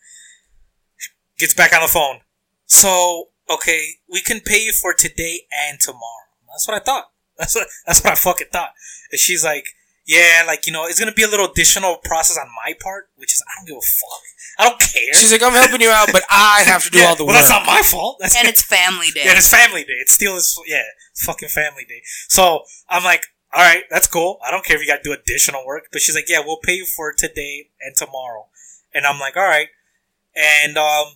Speaker 1: Gets back on the phone. So, okay, we can pay you for today and tomorrow. That's what I thought. That's what, that's what I fucking thought. And she's like, yeah, like, you know, it's gonna be a little additional process on my part, which is, I don't give a fuck. I don't care.
Speaker 3: She's like, I'm helping you out, but I have to do
Speaker 1: Yeah,
Speaker 3: all the
Speaker 1: well,
Speaker 3: work.
Speaker 1: that's not my fault. That's
Speaker 2: and it's family day.
Speaker 1: yeah, it's family day. It's still is yeah, it's fucking family day. So I'm like, all right, that's cool. I don't care if you got to do additional work. But she's like, yeah, we'll pay you for today and tomorrow. And I'm like, all right. And um,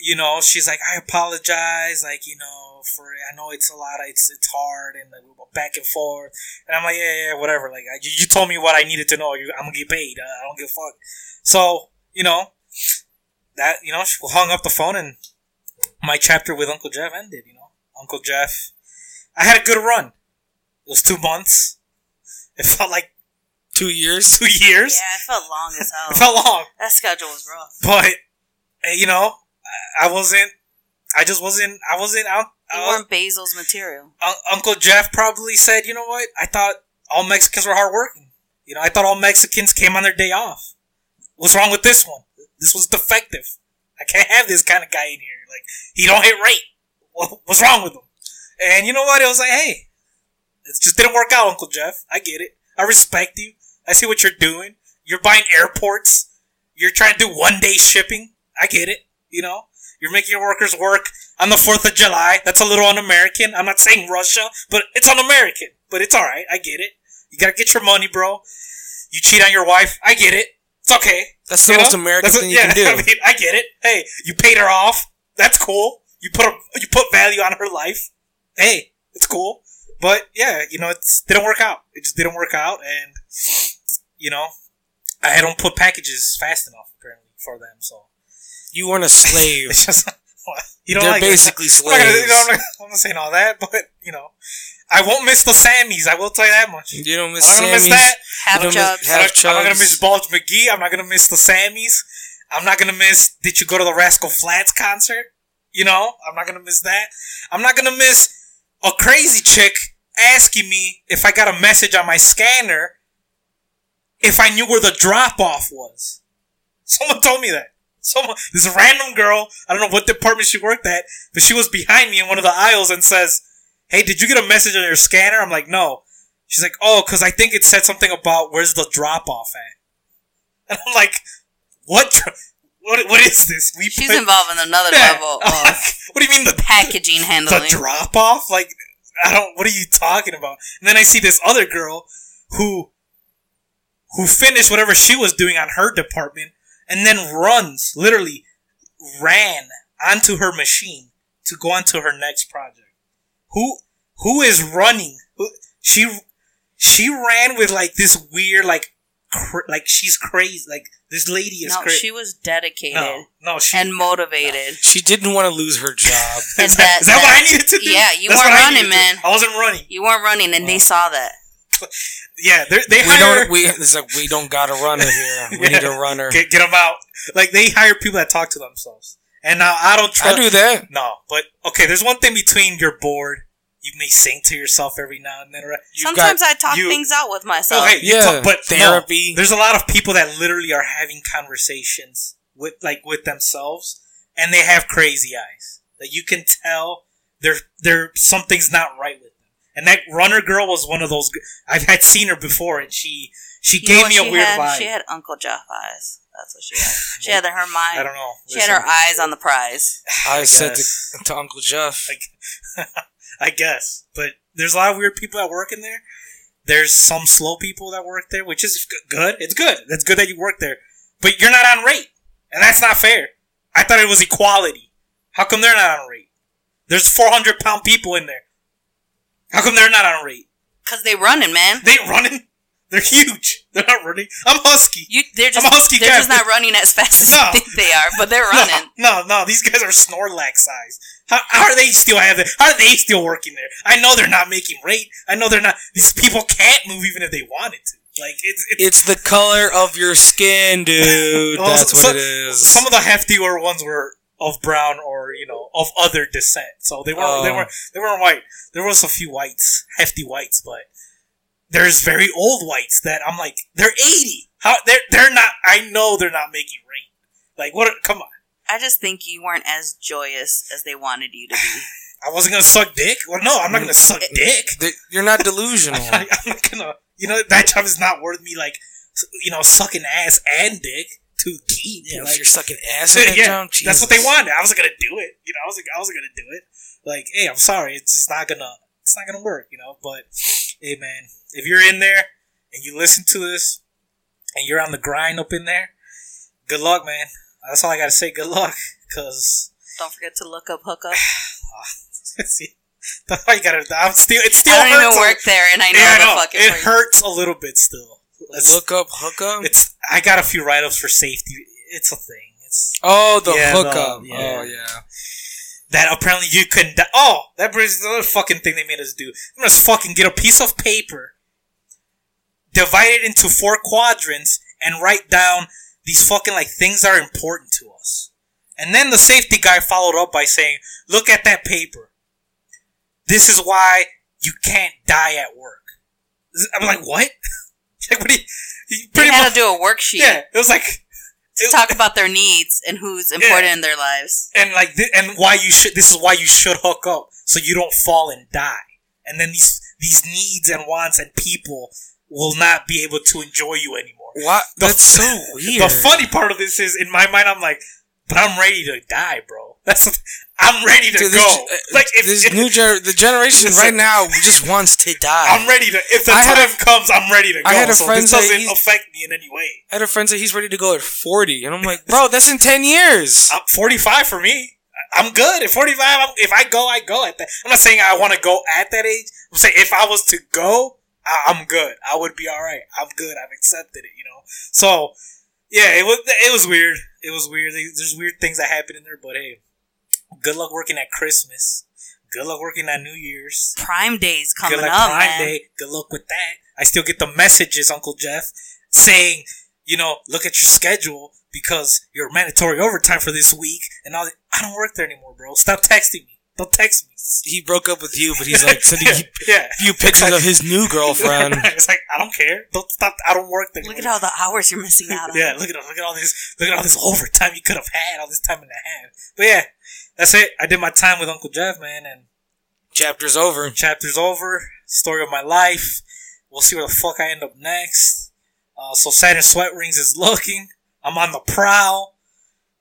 Speaker 1: you know, she's like, I apologize, like you know, for I know it's a lot, of, it's it's hard and like, we go back and forth. And I'm like, yeah, yeah, whatever. Like I, you, you told me what I needed to know. You, I'm gonna get paid. Uh, I don't give a fuck. So you know, that you know, she hung up the phone and my chapter with Uncle Jeff ended. You know, Uncle Jeff. I had a good run. It was two months. It felt like
Speaker 3: Two years.
Speaker 1: two years.
Speaker 2: yeah, it felt long as hell.
Speaker 1: It felt long,
Speaker 2: that schedule was rough.
Speaker 1: but eh, you know, I- I wasn't. I just wasn't. I wasn't out.
Speaker 2: You
Speaker 1: uh,
Speaker 2: weren't Basil's material.
Speaker 1: Un- Uncle Jeff probably said, "You know what? I thought all Mexicans were hardworking. You know, I thought all Mexicans came on their day off. What's wrong with this one? This was defective. I can't have this kind of guy in here. Like he don't hit rate. What- What's wrong with him? And you know what? It was like, hey, it just didn't work out, Uncle Jeff. I get it. I respect you. I see what you're doing. You're buying airports. You're trying to do one day shipping. I get it. You know, you're making your workers work on the 4th of July. That's a little un American. I'm not saying Russia, but it's un American. But it's alright. I get it. You gotta get your money, bro. You cheat on your wife. I get it. It's okay.
Speaker 3: That's the
Speaker 1: You
Speaker 3: most
Speaker 1: know?
Speaker 3: American
Speaker 1: That's
Speaker 3: thing
Speaker 1: what-
Speaker 3: you can do.
Speaker 1: I mean, I get it. Hey, you paid her off. That's cool. You put a, you put value on her life. Hey, it's cool. But yeah, you know, it didn't work out. It just didn't work out, and you know, I don't put packages fast enough apparently for them. So
Speaker 3: You weren't a slave.
Speaker 1: it's just you don't
Speaker 3: They're
Speaker 1: like it.
Speaker 3: basically
Speaker 1: I'm not, gonna, you know,
Speaker 3: slaves.
Speaker 1: I'm, not, I'm not saying all that, but you know, I won't miss the Sammys. I will tell you that much.
Speaker 3: You don't miss.
Speaker 1: I'm
Speaker 3: miss
Speaker 1: not gonna miss that.
Speaker 2: Half
Speaker 3: You don't miss-
Speaker 1: I'm
Speaker 3: half
Speaker 1: not, I'm not gonna miss Bulge McGee. I'm not gonna miss the Sammys. I'm not gonna miss. Did you go to the Rascal Flatts concert? You know, I'm not gonna miss that. I'm not gonna miss a crazy chick asking me if I got a message on my scanner if I knew where the drop off was. Someone told me that. Someone, this random girl, I don't know what department she worked at, but she was behind me in one of the aisles and says, Hey, did you get a message on your scanner? I'm like, no. She's like, oh, cause I think it said something about where's the drop off at. And I'm like, what? what, what is this? We
Speaker 2: She's
Speaker 1: put-
Speaker 2: involved in another
Speaker 1: Yeah.
Speaker 2: level
Speaker 1: like, what do you mean the
Speaker 2: packaging handling?
Speaker 1: the drop off? Like, I don't. What are you talking about? And then I see this other girl who who finished whatever she was doing on her department, and then runs, literally ran onto her machine to go onto her next project. Who who is running? Who, she she ran with like this weird like cr- like she's crazy. Like this lady is
Speaker 2: no,
Speaker 1: crazy.
Speaker 2: she was dedicated
Speaker 1: no, no, she.
Speaker 2: and motivated.
Speaker 3: She didn't want to lose her job.
Speaker 1: Is that,
Speaker 2: that-
Speaker 1: is that, what
Speaker 2: that-
Speaker 1: I needed to do?
Speaker 2: yeah, you
Speaker 1: That's
Speaker 2: weren't
Speaker 1: what I
Speaker 2: running,
Speaker 1: needed to do.
Speaker 2: man.
Speaker 1: I wasn't running.
Speaker 2: You weren't running, and they saw that.
Speaker 1: Yeah, they're-
Speaker 3: we
Speaker 1: hire
Speaker 3: don't. We it's like we don't got a runner here. We
Speaker 1: Yeah.
Speaker 3: need a runner.
Speaker 1: get, get them out. Like they hire people that talk to themselves. And now I don't
Speaker 3: I
Speaker 1: trust.
Speaker 3: do that.
Speaker 1: No, but okay. There's one thing between you're bored. You may sing to yourself every now and then. Right?
Speaker 2: Sometimes
Speaker 3: got,
Speaker 2: I talk
Speaker 1: you-
Speaker 2: things out with myself.
Speaker 1: Oh, hey,
Speaker 3: Yeah,
Speaker 1: talk- but no,
Speaker 3: therapy.
Speaker 1: there's a lot of people that literally are having conversations with like with themselves, and they have crazy eyes. That you can tell there there something's not right with them. And that runner girl was one of those. I've had seen her before, and she she
Speaker 2: You
Speaker 1: gave me a
Speaker 2: she
Speaker 1: weird
Speaker 2: had?
Speaker 1: vibe.
Speaker 2: She had Uncle Jeff eyes. That's what she had. She had her mind.
Speaker 1: I don't know.
Speaker 2: She had her eyes on the prize.
Speaker 3: I said to, to Uncle Jeff.
Speaker 1: Like, I guess, but there's a lot of weird people that work in there. There's some slow people that work there, which is good. It's good. That's good that you work there, but you're not on rate, and that's not fair. I thought it was equality. How come they're not on rate? There's 400 pound people in there. How come they're not on rate?
Speaker 2: Cause they running, man.
Speaker 1: They running. They're huge. They're not running. I'm husky.
Speaker 2: You, they're just,
Speaker 1: I'm a husky
Speaker 2: they're just not running as fast as
Speaker 1: No.
Speaker 2: you think they are, but they're running.
Speaker 1: No, no, no. These guys are Snorlax size. How, how are they still have it? How are they still working there? I know they're not making rate. I know they're not. These people can't move even if they wanted to. Like it's, it's
Speaker 3: It's the color of your skin, dude.
Speaker 1: Well,
Speaker 3: That's
Speaker 1: so-
Speaker 3: what it is.
Speaker 1: some of the heftier ones were of brown or you know of other descent. So they weren't. They
Speaker 3: Oh.
Speaker 1: weren't. They weren't white. There was a few whites, hefty whites, but there's very old whites that I'm like they're eighty. How they're they're not. I know they're not making rate. Like what? Come on.
Speaker 2: I just think you weren't as joyous as they wanted you to be.
Speaker 1: I wasn't gonna suck dick. Well, no, I'm not gonna suck dick.
Speaker 3: You're not delusional.
Speaker 1: I, I'm not gonna. You know that job is not worth me. Like, you know, sucking ass and dick to keep.
Speaker 3: yeah,
Speaker 1: like,
Speaker 3: if you're sucking ass in that
Speaker 1: yeah,
Speaker 3: job,
Speaker 1: that's what they wanted. I wasn't gonna do it. You know, I wasn't. I wasn't gonna do it. Like, hey, I'm sorry. It's just not gonna. It's not gonna work. You know. But hey, man, if you're in there and you listen to this and you're on the grind up in there, good luck, man. That's all I gotta say. Good luck, cause
Speaker 2: Don't forget to look up hookup.
Speaker 1: see, that's all you gotta. I'm still. It still
Speaker 2: I don't
Speaker 1: hurts.
Speaker 2: even
Speaker 1: a-
Speaker 2: work there, and I know
Speaker 1: yeah, I know.
Speaker 2: fucking.
Speaker 1: It
Speaker 2: place.
Speaker 1: hurts a little bit still.
Speaker 3: Look up, hook up.
Speaker 1: it's. I got a few write ups for safety. It's a thing. It's
Speaker 3: Oh, the
Speaker 1: Yeah, the-
Speaker 3: hookup.
Speaker 1: yeah.
Speaker 3: Oh, yeah.
Speaker 1: that apparently you couldn't. di- Oh, that brings the other fucking thing they made us do. Made us fucking get a piece of paper, divide it into four quadrants, and write down these fucking like things that are important to us. And then the safety guy followed up by saying, "Look at that paper. This is why you can't die at work." I'm like, what? like, what do you? you
Speaker 2: They
Speaker 1: pretty
Speaker 2: had
Speaker 1: much,
Speaker 2: to do a worksheet
Speaker 1: yeah. It was like
Speaker 2: to talk about their needs and who's important in their lives.
Speaker 1: and like thi- and why you should this is why you should hook up so you don't fall and die and then these these needs and wants and people will not be able to enjoy you anymore
Speaker 3: What?
Speaker 1: The-
Speaker 3: That's so weird.
Speaker 1: the funny part of this is in my mind i'm like but i'm ready to die bro that's what, i'm ready to
Speaker 3: Dude,
Speaker 1: go
Speaker 3: this, uh,
Speaker 1: like if,
Speaker 3: this
Speaker 1: if-
Speaker 3: new gener- the generation right
Speaker 1: like-
Speaker 3: now just wants to die.
Speaker 1: i'm ready to if the
Speaker 3: I
Speaker 1: time comes i'm ready to go
Speaker 3: I had a
Speaker 1: so
Speaker 3: friend
Speaker 1: this doesn't affect me in any way
Speaker 3: I had a friend say he's ready to go at 40, and I'm like, bro, that's in 10 years.
Speaker 1: I'm 45 for me. I'm good at 45. I'm, if I go, I go at that. I'm not saying I want to go at that age. I'm saying if I was to go, I, I'm good. I would be all right. I'm good. I've accepted it. You know. So yeah, it was it was weird. It was weird. There's weird things that happen in there, but hey, good luck working at Christmas. Good luck working at New Year's.
Speaker 2: Prime Day's coming
Speaker 1: good luck
Speaker 2: up,
Speaker 1: Prime
Speaker 2: man.
Speaker 1: Day. Good luck with that. I still get the messages, Uncle Jeff, saying, you know, look at your schedule because you're mandatory overtime for this week and that. I don't work there anymore, bro. Stop texting me. Don't text me.
Speaker 3: He broke up with you, but he's like sending you
Speaker 1: yeah.
Speaker 3: few pictures of his new girlfriend.
Speaker 1: it's like I don't care. Don't stop. I don't work there.
Speaker 2: Look at
Speaker 1: anymore.
Speaker 2: all the hours you're missing out on.
Speaker 1: Yeah, look at look at all this look at all this overtime you could have had, all this time and a half. But yeah, that's it. I did my time with Uncle Jeff, man, and
Speaker 3: Chapter's over.
Speaker 1: chapter's over. Story of my life. We'll see where the fuck I end up next. Uh, so Saturn Sweat Rings is looking. I'm on the prowl.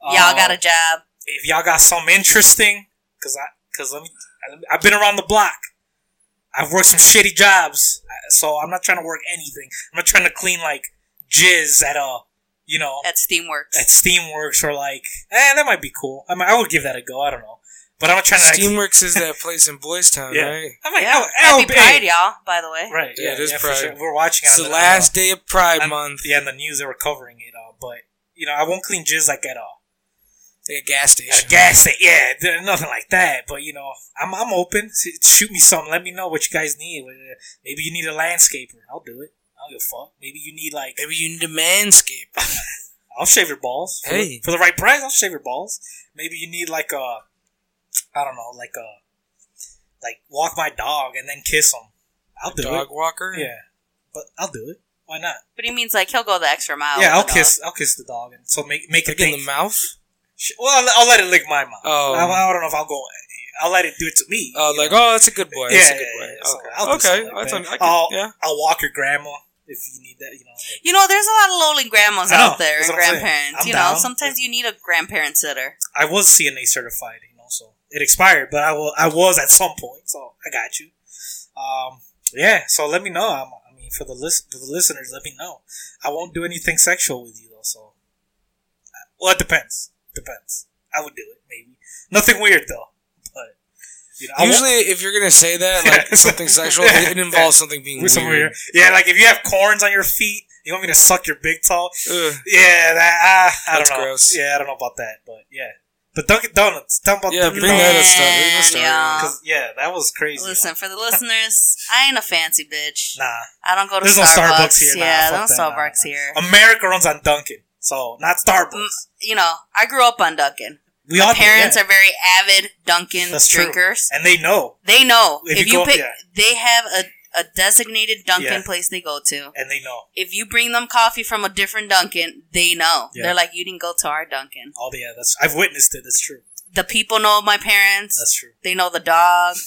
Speaker 2: Y'all got
Speaker 1: Uh,
Speaker 2: a job.
Speaker 1: if y'all got something interesting, cause I, cause let me, I've been around the block. I've worked some shitty jobs, so I'm not trying to work anything. I'm not trying to clean like jizz at a, you know,
Speaker 2: At Steamworks.
Speaker 1: at Steamworks or like, eh, that might be cool. I mean, I would give that a go. I don't know, but I'm not trying to. like-
Speaker 3: Steamworks is that place in Boys Town,
Speaker 1: Yeah.
Speaker 3: right?
Speaker 1: I might,
Speaker 2: yeah.
Speaker 1: I would- I
Speaker 2: Happy Pride, y'all, by the way.
Speaker 1: Right.
Speaker 3: Yeah,
Speaker 1: Yeah,
Speaker 3: it is
Speaker 1: yeah,
Speaker 3: Pride.
Speaker 1: sure. We're watching.
Speaker 3: It's
Speaker 1: on
Speaker 3: the
Speaker 1: the
Speaker 3: last day of Pride
Speaker 1: on-
Speaker 3: Month.
Speaker 1: Yeah, in the news they were covering it. Uh, but you know, I won't clean jizz like at all.
Speaker 3: Like a gas
Speaker 1: At
Speaker 3: station.
Speaker 1: a gas station, yeah, nothing like that. But you know, I'm I'm open. Shoot me something. Let me know what you guys need. Maybe you need a landscaper. I'll do it. I don't give a fuck. Maybe you need like
Speaker 3: Maybe you need a manscape.
Speaker 1: I'll shave your balls. For,
Speaker 3: Hey.
Speaker 1: for the right price, I'll shave your balls. Maybe you need like a, I don't know, like a, like walk my dog and then kiss him. I'll do
Speaker 3: Dog
Speaker 1: it.
Speaker 3: Dog walker.
Speaker 1: Yeah, but I'll do it. Why not?
Speaker 2: But he means like he'll go the extra mile.
Speaker 1: yeah, I'll
Speaker 2: with the
Speaker 1: kiss. I'll kiss the dog, and so make make it
Speaker 3: in
Speaker 1: think.
Speaker 3: the mouth.
Speaker 1: Sh- Well, I'll, I'll let it lick my mouth.
Speaker 3: Oh.
Speaker 1: I, I don't know if I'll go. I'll let it do it to me.
Speaker 3: Oh,
Speaker 1: you
Speaker 3: like
Speaker 1: know?
Speaker 3: oh, that's a good boy.
Speaker 1: yeah,
Speaker 3: That's a good boy.
Speaker 1: yeah. So
Speaker 3: okay,
Speaker 1: I'll
Speaker 3: okay.
Speaker 1: like
Speaker 3: I
Speaker 1: that.
Speaker 3: thought- I could-
Speaker 1: I'll,
Speaker 3: yeah.
Speaker 1: I'll walk your grandma if you need that. You know. like-
Speaker 2: You know, there's a lot of lonely grandmas
Speaker 1: know,
Speaker 2: out there and
Speaker 1: what I'm saying.
Speaker 2: grandparents.
Speaker 1: I'm
Speaker 2: you know,
Speaker 1: down.
Speaker 2: sometimes you need a grandparent sitter.
Speaker 1: I was CNA certified, you know, so it expired, but I wa- I was at some point, so I got you. Um, yeah, so let me know. I'm, I mean, for the list, for the listeners, let me know. I won't do anything sexual with you though, so. Well, it depends. Depends. I would do it, maybe. Nothing weird though, but you know, I won't-
Speaker 3: Usually, if you're gonna say that, like something sexual, it involves something being
Speaker 1: with some
Speaker 3: weird.
Speaker 1: weird. Yeah, like if you have corns on your feet, you want me to suck your big toe?
Speaker 3: Ugh.
Speaker 1: Yeah, that ah, I
Speaker 3: That's
Speaker 1: don't know.
Speaker 3: gross.
Speaker 1: Yeah, I don't know about that, but yeah. But Dunkin' Donuts, tell 'em about
Speaker 3: Yeah,
Speaker 1: Dunkin'
Speaker 3: bring
Speaker 1: Donuts.
Speaker 3: that stuff. Bring the
Speaker 2: Man,
Speaker 3: story.
Speaker 2: y'all.
Speaker 1: 'Cause, yeah, that was crazy.
Speaker 2: Listen, for the listeners, I ain't a fancy bitch.
Speaker 1: Nah,
Speaker 2: I don't go to
Speaker 1: There's no
Speaker 2: Starbucks.
Speaker 1: Starbucks here. Nah,
Speaker 2: Yeah,
Speaker 1: fuck
Speaker 2: no
Speaker 1: that. Nah,
Speaker 2: Starbucks
Speaker 1: nah.
Speaker 2: here.
Speaker 1: America runs on Dunkin', so not Starbucks.
Speaker 2: Mm, You know, I grew up on Dunkin'.
Speaker 1: we all
Speaker 2: My parents
Speaker 1: yeah.
Speaker 2: are very avid Dunkin'
Speaker 1: That's true.
Speaker 2: drinkers.
Speaker 1: and they know,
Speaker 2: They know
Speaker 1: If
Speaker 2: if,
Speaker 1: you
Speaker 2: you, pick,
Speaker 1: yeah.
Speaker 2: they have a, a designated Dunkin'
Speaker 1: Yeah.
Speaker 2: place they go to.
Speaker 1: and they know.
Speaker 2: If you bring them coffee from a different Dunkin', they know. They're like, you didn't go to our Dunkin'.
Speaker 1: Oh yeah, that's I've witnessed it. That's true.
Speaker 2: The people know my parents.
Speaker 1: That's true.
Speaker 2: They know the dog.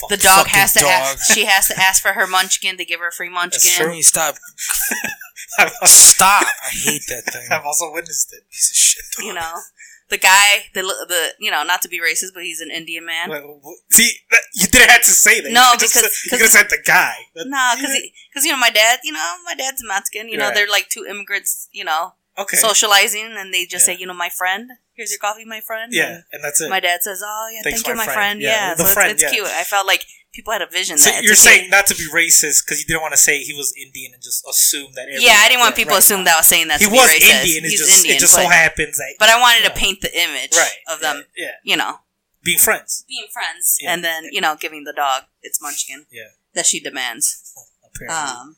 Speaker 1: Fuck.
Speaker 2: The dog has to
Speaker 3: dog.
Speaker 2: ask. She has to ask for her munchkin to give her free munchkin.
Speaker 1: true.
Speaker 3: Stop? Stop! I hate that thing.
Speaker 1: I've also witnessed it.
Speaker 3: Piece of shit. dog.
Speaker 2: You know, the guy, the the you know, not to be racist, but he's an Indian man.
Speaker 1: Wait, See, that- you didn't have to say that.
Speaker 2: No,
Speaker 1: You
Speaker 2: because-
Speaker 1: said- you
Speaker 2: because-
Speaker 1: could have said the guy. That-
Speaker 2: No, because because you know my dad, you know my dad's Mexican. You know they're like two immigrants. You know
Speaker 1: okay,
Speaker 2: socializing, and they just
Speaker 1: Yeah.
Speaker 2: say, you know, my friend, here's your coffee, my friend.
Speaker 1: yeah,
Speaker 2: And
Speaker 1: and that's it.
Speaker 2: my dad says, oh yeah,
Speaker 1: Thanks,
Speaker 2: thank you,
Speaker 1: my friend.
Speaker 2: friend.
Speaker 1: Yeah,
Speaker 2: Yeah,
Speaker 1: the
Speaker 2: so
Speaker 1: friend,
Speaker 2: it's, it's
Speaker 1: yeah.
Speaker 2: cute. I felt like people had a vision.
Speaker 1: So
Speaker 2: that
Speaker 1: you're saying not to be racist because you didn't want to say he was Indian and just assume that.
Speaker 2: Yeah, I didn't want people
Speaker 1: right.
Speaker 2: assume that I was saying that
Speaker 1: he was
Speaker 2: racist.
Speaker 1: Indian.
Speaker 2: He's
Speaker 1: just
Speaker 2: Indian,
Speaker 1: it just
Speaker 2: but,
Speaker 1: so happens that
Speaker 2: but I wanted to paint the image
Speaker 1: right
Speaker 2: of them,
Speaker 1: Yeah,
Speaker 2: you know,
Speaker 1: being friends.
Speaker 2: being friends, and then you know giving the dog its munchkin
Speaker 1: Yeah,
Speaker 2: that she demands.
Speaker 1: apparently.
Speaker 2: Um,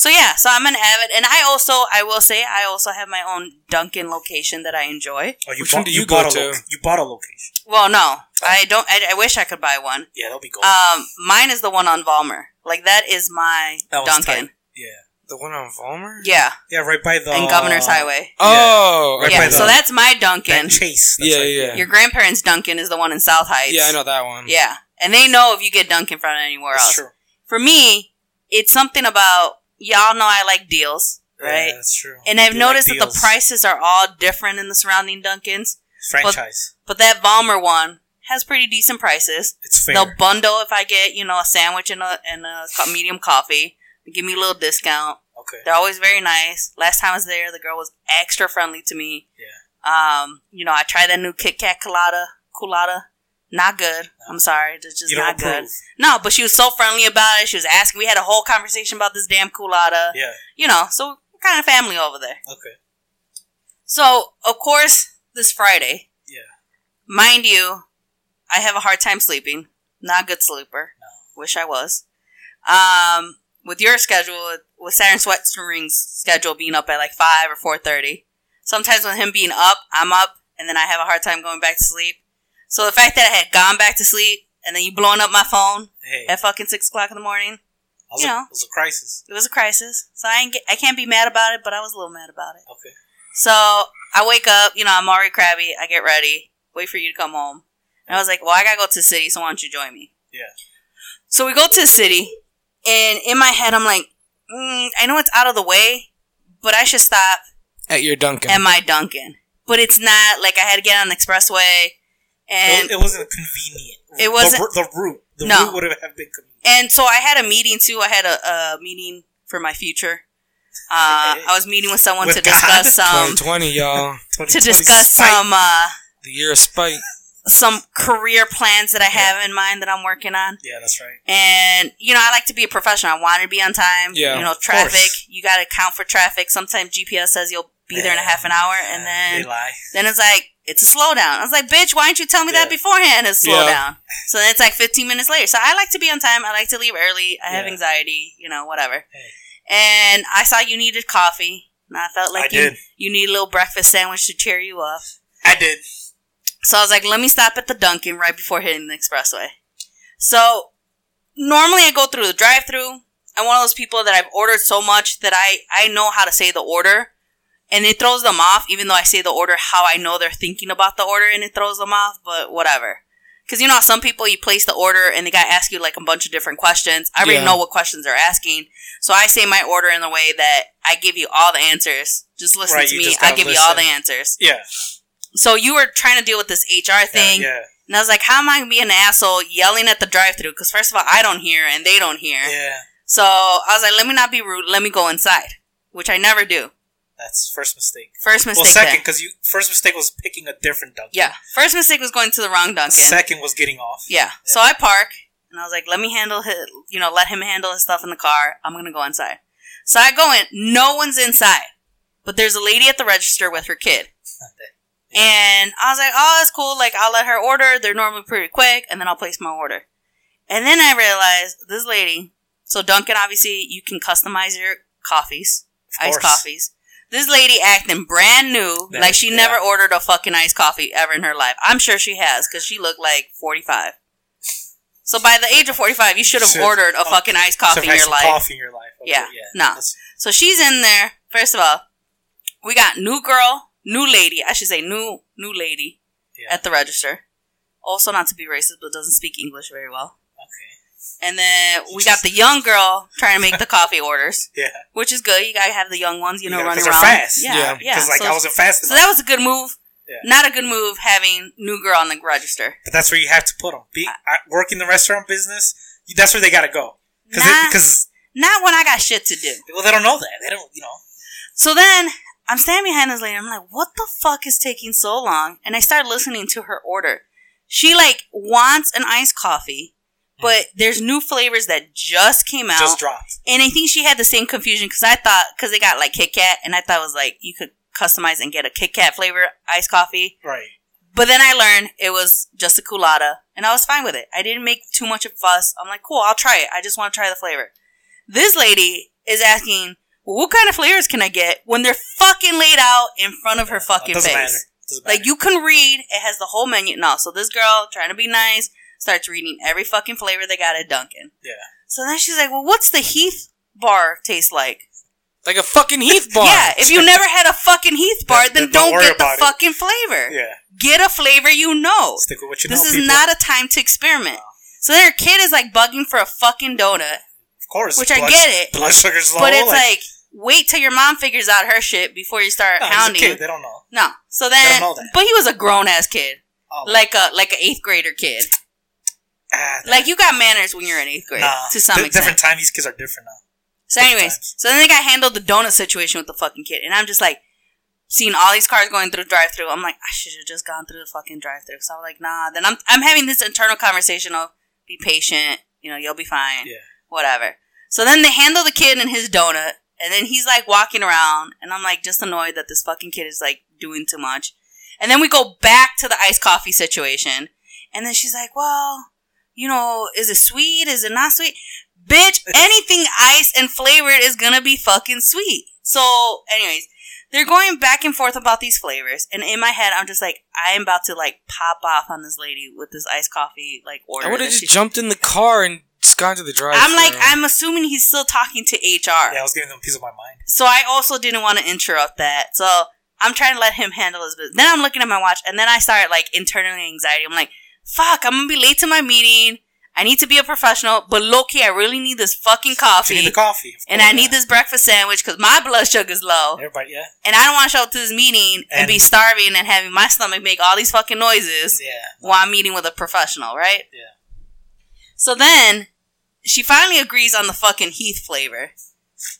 Speaker 2: so yeah, so I'm an avid, and I also, I will say, I also have my own Dunkin' location that I enjoy.
Speaker 1: oh, you
Speaker 3: Which
Speaker 1: bought,
Speaker 3: one do
Speaker 1: you
Speaker 3: you
Speaker 1: bought
Speaker 3: go
Speaker 1: a
Speaker 3: to?
Speaker 1: loca- you bought a location.
Speaker 2: Well, no, I don't. I, I wish I could buy one.
Speaker 1: Yeah, that'll be cool.
Speaker 2: Um, mine is the one on Vollmer. Like that is my
Speaker 1: that was
Speaker 2: Dunkin'.
Speaker 1: tight. Yeah,
Speaker 3: The one on Vollmer?
Speaker 2: Yeah,
Speaker 1: yeah, right by the
Speaker 2: and Governor's Highway.
Speaker 3: Oh,
Speaker 1: Right
Speaker 3: okay.
Speaker 1: by
Speaker 2: Yeah,
Speaker 1: the-
Speaker 2: so that's my
Speaker 1: That
Speaker 2: Dunkin'.
Speaker 1: Chase. that's
Speaker 3: Yeah,
Speaker 1: right
Speaker 3: yeah.
Speaker 2: Your grandparents' Dunkin' is the one in South Heights.
Speaker 3: Yeah, I know that one.
Speaker 2: Yeah, and they know if you get Dunkin' from anywhere
Speaker 1: That's
Speaker 2: else.
Speaker 1: true.
Speaker 2: For me, it's something about y'all know I like deals, right?
Speaker 1: Yeah, that's true.
Speaker 2: and
Speaker 1: You
Speaker 2: I've
Speaker 1: do like
Speaker 2: noticed that the prices are all different in the surrounding Dunkins.
Speaker 1: franchise.
Speaker 2: But that Vollmer one has pretty decent prices.
Speaker 1: it's fair.
Speaker 2: They'll bundle if I get, you know, a sandwich and a and a medium coffee. They give me a little discount.
Speaker 1: okay.
Speaker 2: They're always very nice. Last time I was there, the girl was extra friendly to me.
Speaker 1: Yeah.
Speaker 2: Um, you know, I tried that new Kit Kat colada, colada. Not good. I'm sorry, it's just not good. No, but she was so friendly about it. She was asking. We had a whole conversation about this damn colada.
Speaker 1: Yeah.
Speaker 2: You know, so we're kind of family over there.
Speaker 1: Okay.
Speaker 2: So, of course, this Friday,
Speaker 1: Yeah.
Speaker 2: mind you, I have a hard time sleeping. Not a good sleeper. No. Wish I was. Um, with your schedule, with Saturn Sweatring's schedule being up at like five or four thirty, sometimes with him being up, I'm up, and then I have a hard time going back to sleep. So the fact that I had gone back to sleep and then you blowing up my phone
Speaker 1: Hey,
Speaker 2: at fucking six o'clock in the morning,
Speaker 1: it was,
Speaker 2: you
Speaker 1: a,
Speaker 2: know.
Speaker 1: it was a crisis.
Speaker 2: it was a crisis. So I ain't get, I can't be mad about it, but I was a little mad about it.
Speaker 1: Okay.
Speaker 2: So I wake up, you know, I'm already crabby. I get ready, wait for you to come home. And I was like, well, I gotta go to the city, so why don't you join me?
Speaker 1: Yeah.
Speaker 2: So we go to the city, and in my head, I'm like, mm, I know it's out of the way, but I should stop
Speaker 3: At your Dunkin'.
Speaker 2: at my Dunkin'. but it's not like I had to get on the expressway, and
Speaker 1: it, it wasn't convenient.
Speaker 2: It wasn't-
Speaker 1: the, the route. The
Speaker 2: No.
Speaker 1: route would have been convenient.
Speaker 2: and so I had a meeting too. I had a, a meeting for my future. Uh, I was meeting with someone
Speaker 1: With
Speaker 2: to
Speaker 1: God?
Speaker 2: discuss some
Speaker 3: 2020, y'all.
Speaker 2: to discuss
Speaker 1: spite.
Speaker 2: some uh,
Speaker 3: The year of spite.
Speaker 2: some career plans that I have in mind that I'm working on.
Speaker 1: Yeah, that's right.
Speaker 2: And you know, I like to be a professional. I want to be on time.
Speaker 3: Yeah,
Speaker 2: you know, traffic. You got to account for traffic. Sometimes GPS says you'll be there in a half an hour, and then then it's like it's a slowdown. I was like, bitch, why didn't you tell me that beforehand? It's slow
Speaker 3: Yeah.
Speaker 2: So then it's like 15 minutes later. So I like to be on time. I like to leave early. I have anxiety. You know, whatever.
Speaker 1: Hey.
Speaker 2: And I saw you needed coffee. And I felt like
Speaker 1: I
Speaker 2: you,
Speaker 1: did.
Speaker 2: you need a little breakfast sandwich to cheer you up.
Speaker 1: I did.
Speaker 2: So I was like, let me stop at the Dunkin' right before hitting the expressway. So normally I go through the drive through. I'm one of those people that I've ordered so much that I, I know how to say the order. And it throws them off, even though I say the order how I know they're thinking about the order and it throws them off, but whatever. Because you know, some people you place the order and they got to ask you like a bunch of different questions. I already
Speaker 3: Yeah.
Speaker 2: know what questions they're asking. So I say my order in the way that I give you all the answers. Just listen
Speaker 1: Right,
Speaker 2: to me. I give you all the answers.
Speaker 1: Yeah.
Speaker 2: So you were trying to deal with this HR thing.
Speaker 1: Yeah.
Speaker 2: And I was like, how am I to be an asshole yelling at the drive through? Because, first of all, I don't hear and they don't hear.
Speaker 1: Yeah.
Speaker 2: So I was like, let me not be rude. Let me go inside, which I never do.
Speaker 1: That's first mistake.
Speaker 2: First mistake.
Speaker 1: well, second, because you first mistake was picking a different Dunkin'.
Speaker 2: Yeah. First mistake was going to the wrong Dunkin'.
Speaker 1: Second was getting off.
Speaker 2: yeah. So I park and I was like, let me handle his, you know, let him handle his stuff in the car. I'm going to go inside. So I go in. No one's inside. But there's a lady at the register with her kid. And I was like, oh, that's cool. Like, I'll let her order. They're normally pretty quick, and then I'll place my order. And then I realized this lady, so Dunkin', obviously, you can customize your coffees,
Speaker 1: Of
Speaker 2: iced coffees. This lady acting brand new,
Speaker 1: That
Speaker 2: like
Speaker 1: is-
Speaker 2: she
Speaker 1: yeah.
Speaker 2: never ordered a fucking iced coffee ever in her life. I'm sure she has, because she looked like 45. So by the age of 45, you should have
Speaker 1: Should-
Speaker 2: ordered a
Speaker 1: oh,
Speaker 2: fucking iced coffee in your.
Speaker 1: Coffee in your life. Okay,
Speaker 2: Yeah.
Speaker 1: yeah.
Speaker 2: No.
Speaker 1: That's-
Speaker 2: So she's in there. First of all, we got new girl, new lady. I should say new new lady
Speaker 1: Yeah.
Speaker 2: at the register. Also, not to be racist, but doesn't speak English very well.
Speaker 1: Okay.
Speaker 2: And then we got the young girl trying to make the coffee orders,
Speaker 1: Yeah.
Speaker 2: which is good. You gotta have the young ones, you know,
Speaker 1: Yeah, 'cause
Speaker 2: running
Speaker 1: they're
Speaker 2: around.
Speaker 1: fast.
Speaker 2: Yeah,
Speaker 3: Yeah.
Speaker 2: yeah.
Speaker 1: Because like
Speaker 2: so,
Speaker 1: I wasn't fast enough.
Speaker 2: so that was a good move.
Speaker 1: Yeah.
Speaker 2: Not a good move having new girl on the register.
Speaker 1: but that's where you have to put them. Be, I, work in the restaurant business. That's where they got to go. Because
Speaker 2: Nah.
Speaker 1: because
Speaker 2: Not when I got shit to do.
Speaker 1: well they don't know that. They don't. You know.
Speaker 2: So then I'm standing behind this lady. I'm like, what the fuck is taking so long? And I start listening to her order. She like wants an iced coffee, but there's new flavors that just came out.
Speaker 1: Just dropped.
Speaker 2: and I think she had the same confusion because I thought, because they got like Kit Kat, and I thought it was like you could customize and get a Kit Kat flavor iced coffee.
Speaker 1: Right.
Speaker 2: But then I learned it was just a colada, and I was fine with it. I didn't make too much of a fuss. I'm like, cool, I'll try it. I just want to try the flavor. This lady is asking, well, what kind of flavors can I get when they're fucking laid out in front of her fucking
Speaker 1: doesn't
Speaker 2: face? Like you can read, it has the whole menu. No, so this girl trying to be nice starts reading every fucking flavor they got at Dunkin'.
Speaker 1: Yeah.
Speaker 2: So then she's like, well, what's the Heath bar taste like?
Speaker 3: Like a fucking Heath bar.
Speaker 2: Yeah, if you never had a fucking Heath bar,
Speaker 1: Then-
Speaker 2: then,
Speaker 1: don't
Speaker 2: don't get the
Speaker 1: it.
Speaker 2: fucking flavor.
Speaker 1: Yeah.
Speaker 2: Get a flavor you know.
Speaker 1: Stick with what you
Speaker 2: This
Speaker 1: know.
Speaker 2: This is
Speaker 1: people.
Speaker 2: not a time to experiment. So then her kid is like bugging for a fucking donut,
Speaker 1: Of course.
Speaker 2: which I get it.
Speaker 1: Blood sugar's low.
Speaker 2: but it's like, wait till your mom figures out her shit before you start
Speaker 1: no, he's a
Speaker 2: hounding.
Speaker 1: kid. They don't know.
Speaker 2: No. So then,
Speaker 1: don't know that.
Speaker 2: but he was a grown ass kid,
Speaker 1: Oh,
Speaker 2: like a like an eighth grader kid.
Speaker 1: Ah,
Speaker 2: Like you got manners when you're in eighth grade
Speaker 1: nah.
Speaker 2: to some
Speaker 1: Di-
Speaker 2: extent.
Speaker 1: Different time. These kids are different now.
Speaker 2: So,
Speaker 1: different
Speaker 2: anyways,
Speaker 1: times.
Speaker 2: so then they got handled the donut situation with the fucking kid, and I'm just like seeing all these cars going through drive through. I'm like, I should have just gone through the fucking drive through. So I'm like, nah. Then I'm I'm having this internal conversation of be patient. You know, you'll be fine.
Speaker 1: Yeah.
Speaker 2: Whatever. So then they handle the kid and his donut, and then he's like walking around, and I'm like just annoyed that this fucking kid is like doing too much. And then we go back to the iced coffee situation, and then she's like, well, you know, is it sweet? Is it not sweet? Bitch, anything iced and flavored is gonna be fucking sweet. So, anyways, they're going back and forth about these flavors, and in my head, I'm just like, I am about to like pop off on this lady with this iced coffee like order.
Speaker 3: I would have just jumped in the car and just gone to the drive.
Speaker 2: I'm like, I'm assuming he's still talking to HR.
Speaker 1: Yeah, I was giving them a piece of my mind.
Speaker 2: So I also didn't want to interrupt that. So I'm trying to let him handle his business. Then I'm looking at my watch, and then I start like internally anxiety. I'm like, fuck, I'm gonna be late to my meeting. I need to be a professional, but low key, I really need this fucking
Speaker 1: She
Speaker 2: coffee.
Speaker 1: need the coffee. of
Speaker 2: and
Speaker 1: course,
Speaker 2: I need this breakfast sandwich because my blood sugar is low.
Speaker 1: Everybody, yeah,
Speaker 2: And I don't want to show up to this meeting and,
Speaker 1: And-
Speaker 2: be starving and having my stomach make all these fucking noises
Speaker 1: yeah.
Speaker 2: while I'm meeting with a professional, right?
Speaker 1: Yeah.
Speaker 2: So then she finally agrees on the fucking Heath flavor.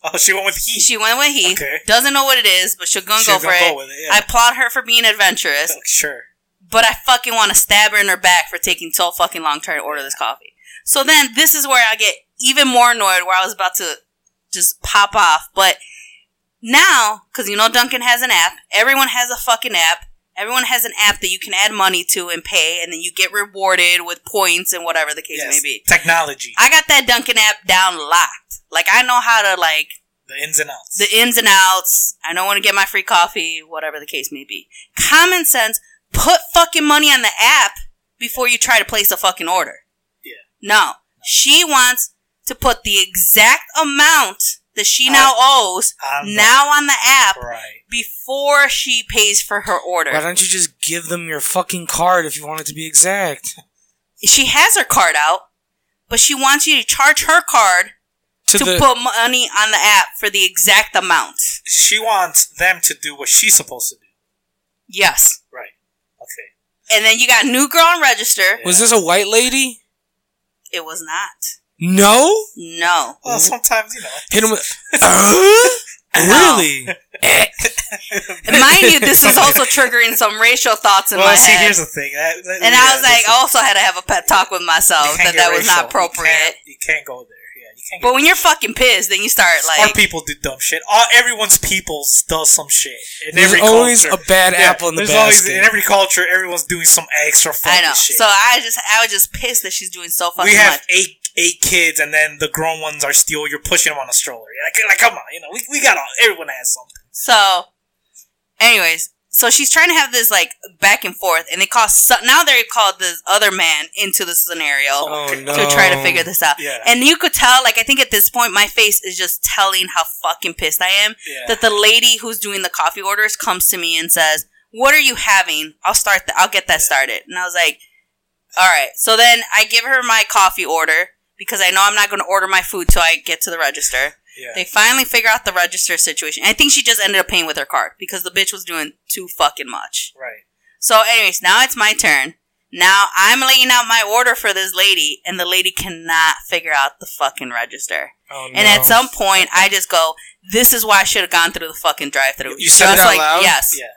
Speaker 1: Oh, she went with Heath.
Speaker 2: She went with Heath.
Speaker 1: Okay.
Speaker 2: Doesn't know what it is, but she'll gonna
Speaker 1: She's
Speaker 2: go for
Speaker 1: gonna
Speaker 2: it.
Speaker 1: go with it, yeah.
Speaker 2: I applaud her for being adventurous,
Speaker 1: Oh, sure.
Speaker 2: But I fucking want to stab her in her back for taking so fucking long trying to order this coffee. So then this is where I get even more annoyed where I was about to just pop off. But now, because you know Dunkin' has an app, everyone has a fucking app. Everyone has an app that you can add money to and pay, and then you get rewarded with points and whatever the case
Speaker 1: Yes.
Speaker 2: may be.
Speaker 1: Technology,
Speaker 2: I got that Dunkin' app down locked. Like I know how to like
Speaker 1: the ins and outs.
Speaker 2: the ins and outs. I know when to get my free coffee, whatever the case may be. Common sense, put fucking money on the app before you try to place a fucking order.
Speaker 1: Yeah.
Speaker 2: No. She wants to put the exact amount that she now owes
Speaker 1: the-
Speaker 2: now on the app
Speaker 1: right.
Speaker 2: before she pays for her order.
Speaker 3: Why don't you just give them your fucking card if you want it to be exact?
Speaker 2: She has her card out, but she wants you to charge her card
Speaker 3: To,
Speaker 2: to
Speaker 3: the
Speaker 2: put money on the app for the exact amount.
Speaker 1: She wants them to do what she's supposed to do.
Speaker 2: Yes.
Speaker 1: Right. Okay.
Speaker 2: And then you got new girl on register.
Speaker 3: was this a white lady?
Speaker 2: It was not.
Speaker 3: No.
Speaker 2: No.
Speaker 1: Well, sometimes you know.
Speaker 3: Hit him with. Uh? really?
Speaker 2: Mind you, this is also triggering some racial thoughts in
Speaker 1: well,
Speaker 2: my
Speaker 1: see,
Speaker 2: head.
Speaker 1: here's the thing. That- that-
Speaker 2: and
Speaker 1: yeah,
Speaker 2: I was like, I also had to have a pet talk with myself that that was
Speaker 1: racial.
Speaker 2: not
Speaker 1: You
Speaker 2: appropriate.
Speaker 1: can't, you can't go there. Yeah.
Speaker 2: But when you're fucking pissed, then you start
Speaker 1: like
Speaker 2: like,
Speaker 1: people do dumb shit. All everyone's peoples does some shit. In
Speaker 3: There's
Speaker 1: every
Speaker 3: always
Speaker 1: culture.
Speaker 3: a bad
Speaker 1: Yeah,
Speaker 3: apple in the
Speaker 1: there's always in every culture. Everyone's doing some extra fucking
Speaker 2: I know.
Speaker 1: shit.
Speaker 2: So I just, I was just pissed that she's doing so fucking
Speaker 1: we have
Speaker 2: much.
Speaker 1: eight eight kids, and then the grown ones are still. You're pushing them on a stroller. Like, like come on, you know, we, we got all. Everyone has something.
Speaker 2: So, anyways, so she's trying to have this like back and forth, and they call so, now they called this other man into the scenario.
Speaker 3: oh no!
Speaker 2: to try to figure this out.
Speaker 1: Yeah.
Speaker 2: And you could tell, like, I think at this point, my face is just telling how fucking pissed I am
Speaker 1: Yeah.
Speaker 2: that the lady who's doing the coffee orders comes to me and says, "What are you having? I'll start. The, I'll get that started." And I was like, "All right." So then I give her my coffee order because I know I'm not going to order my food till I get to the register.
Speaker 1: Yeah.
Speaker 2: They finally figure out the register situation. I think she just ended up paying with her card because the bitch was doing too fucking much.
Speaker 1: right.
Speaker 2: So, anyways, now it's my turn. Now I'm laying out my order for this lady, and the lady cannot figure out the fucking register.
Speaker 3: Oh, no.
Speaker 2: And at some point, I just go, "This is why I should have gone through the fucking drive-through."
Speaker 3: You said it out
Speaker 2: like
Speaker 3: loud?
Speaker 2: yes.
Speaker 1: Yeah.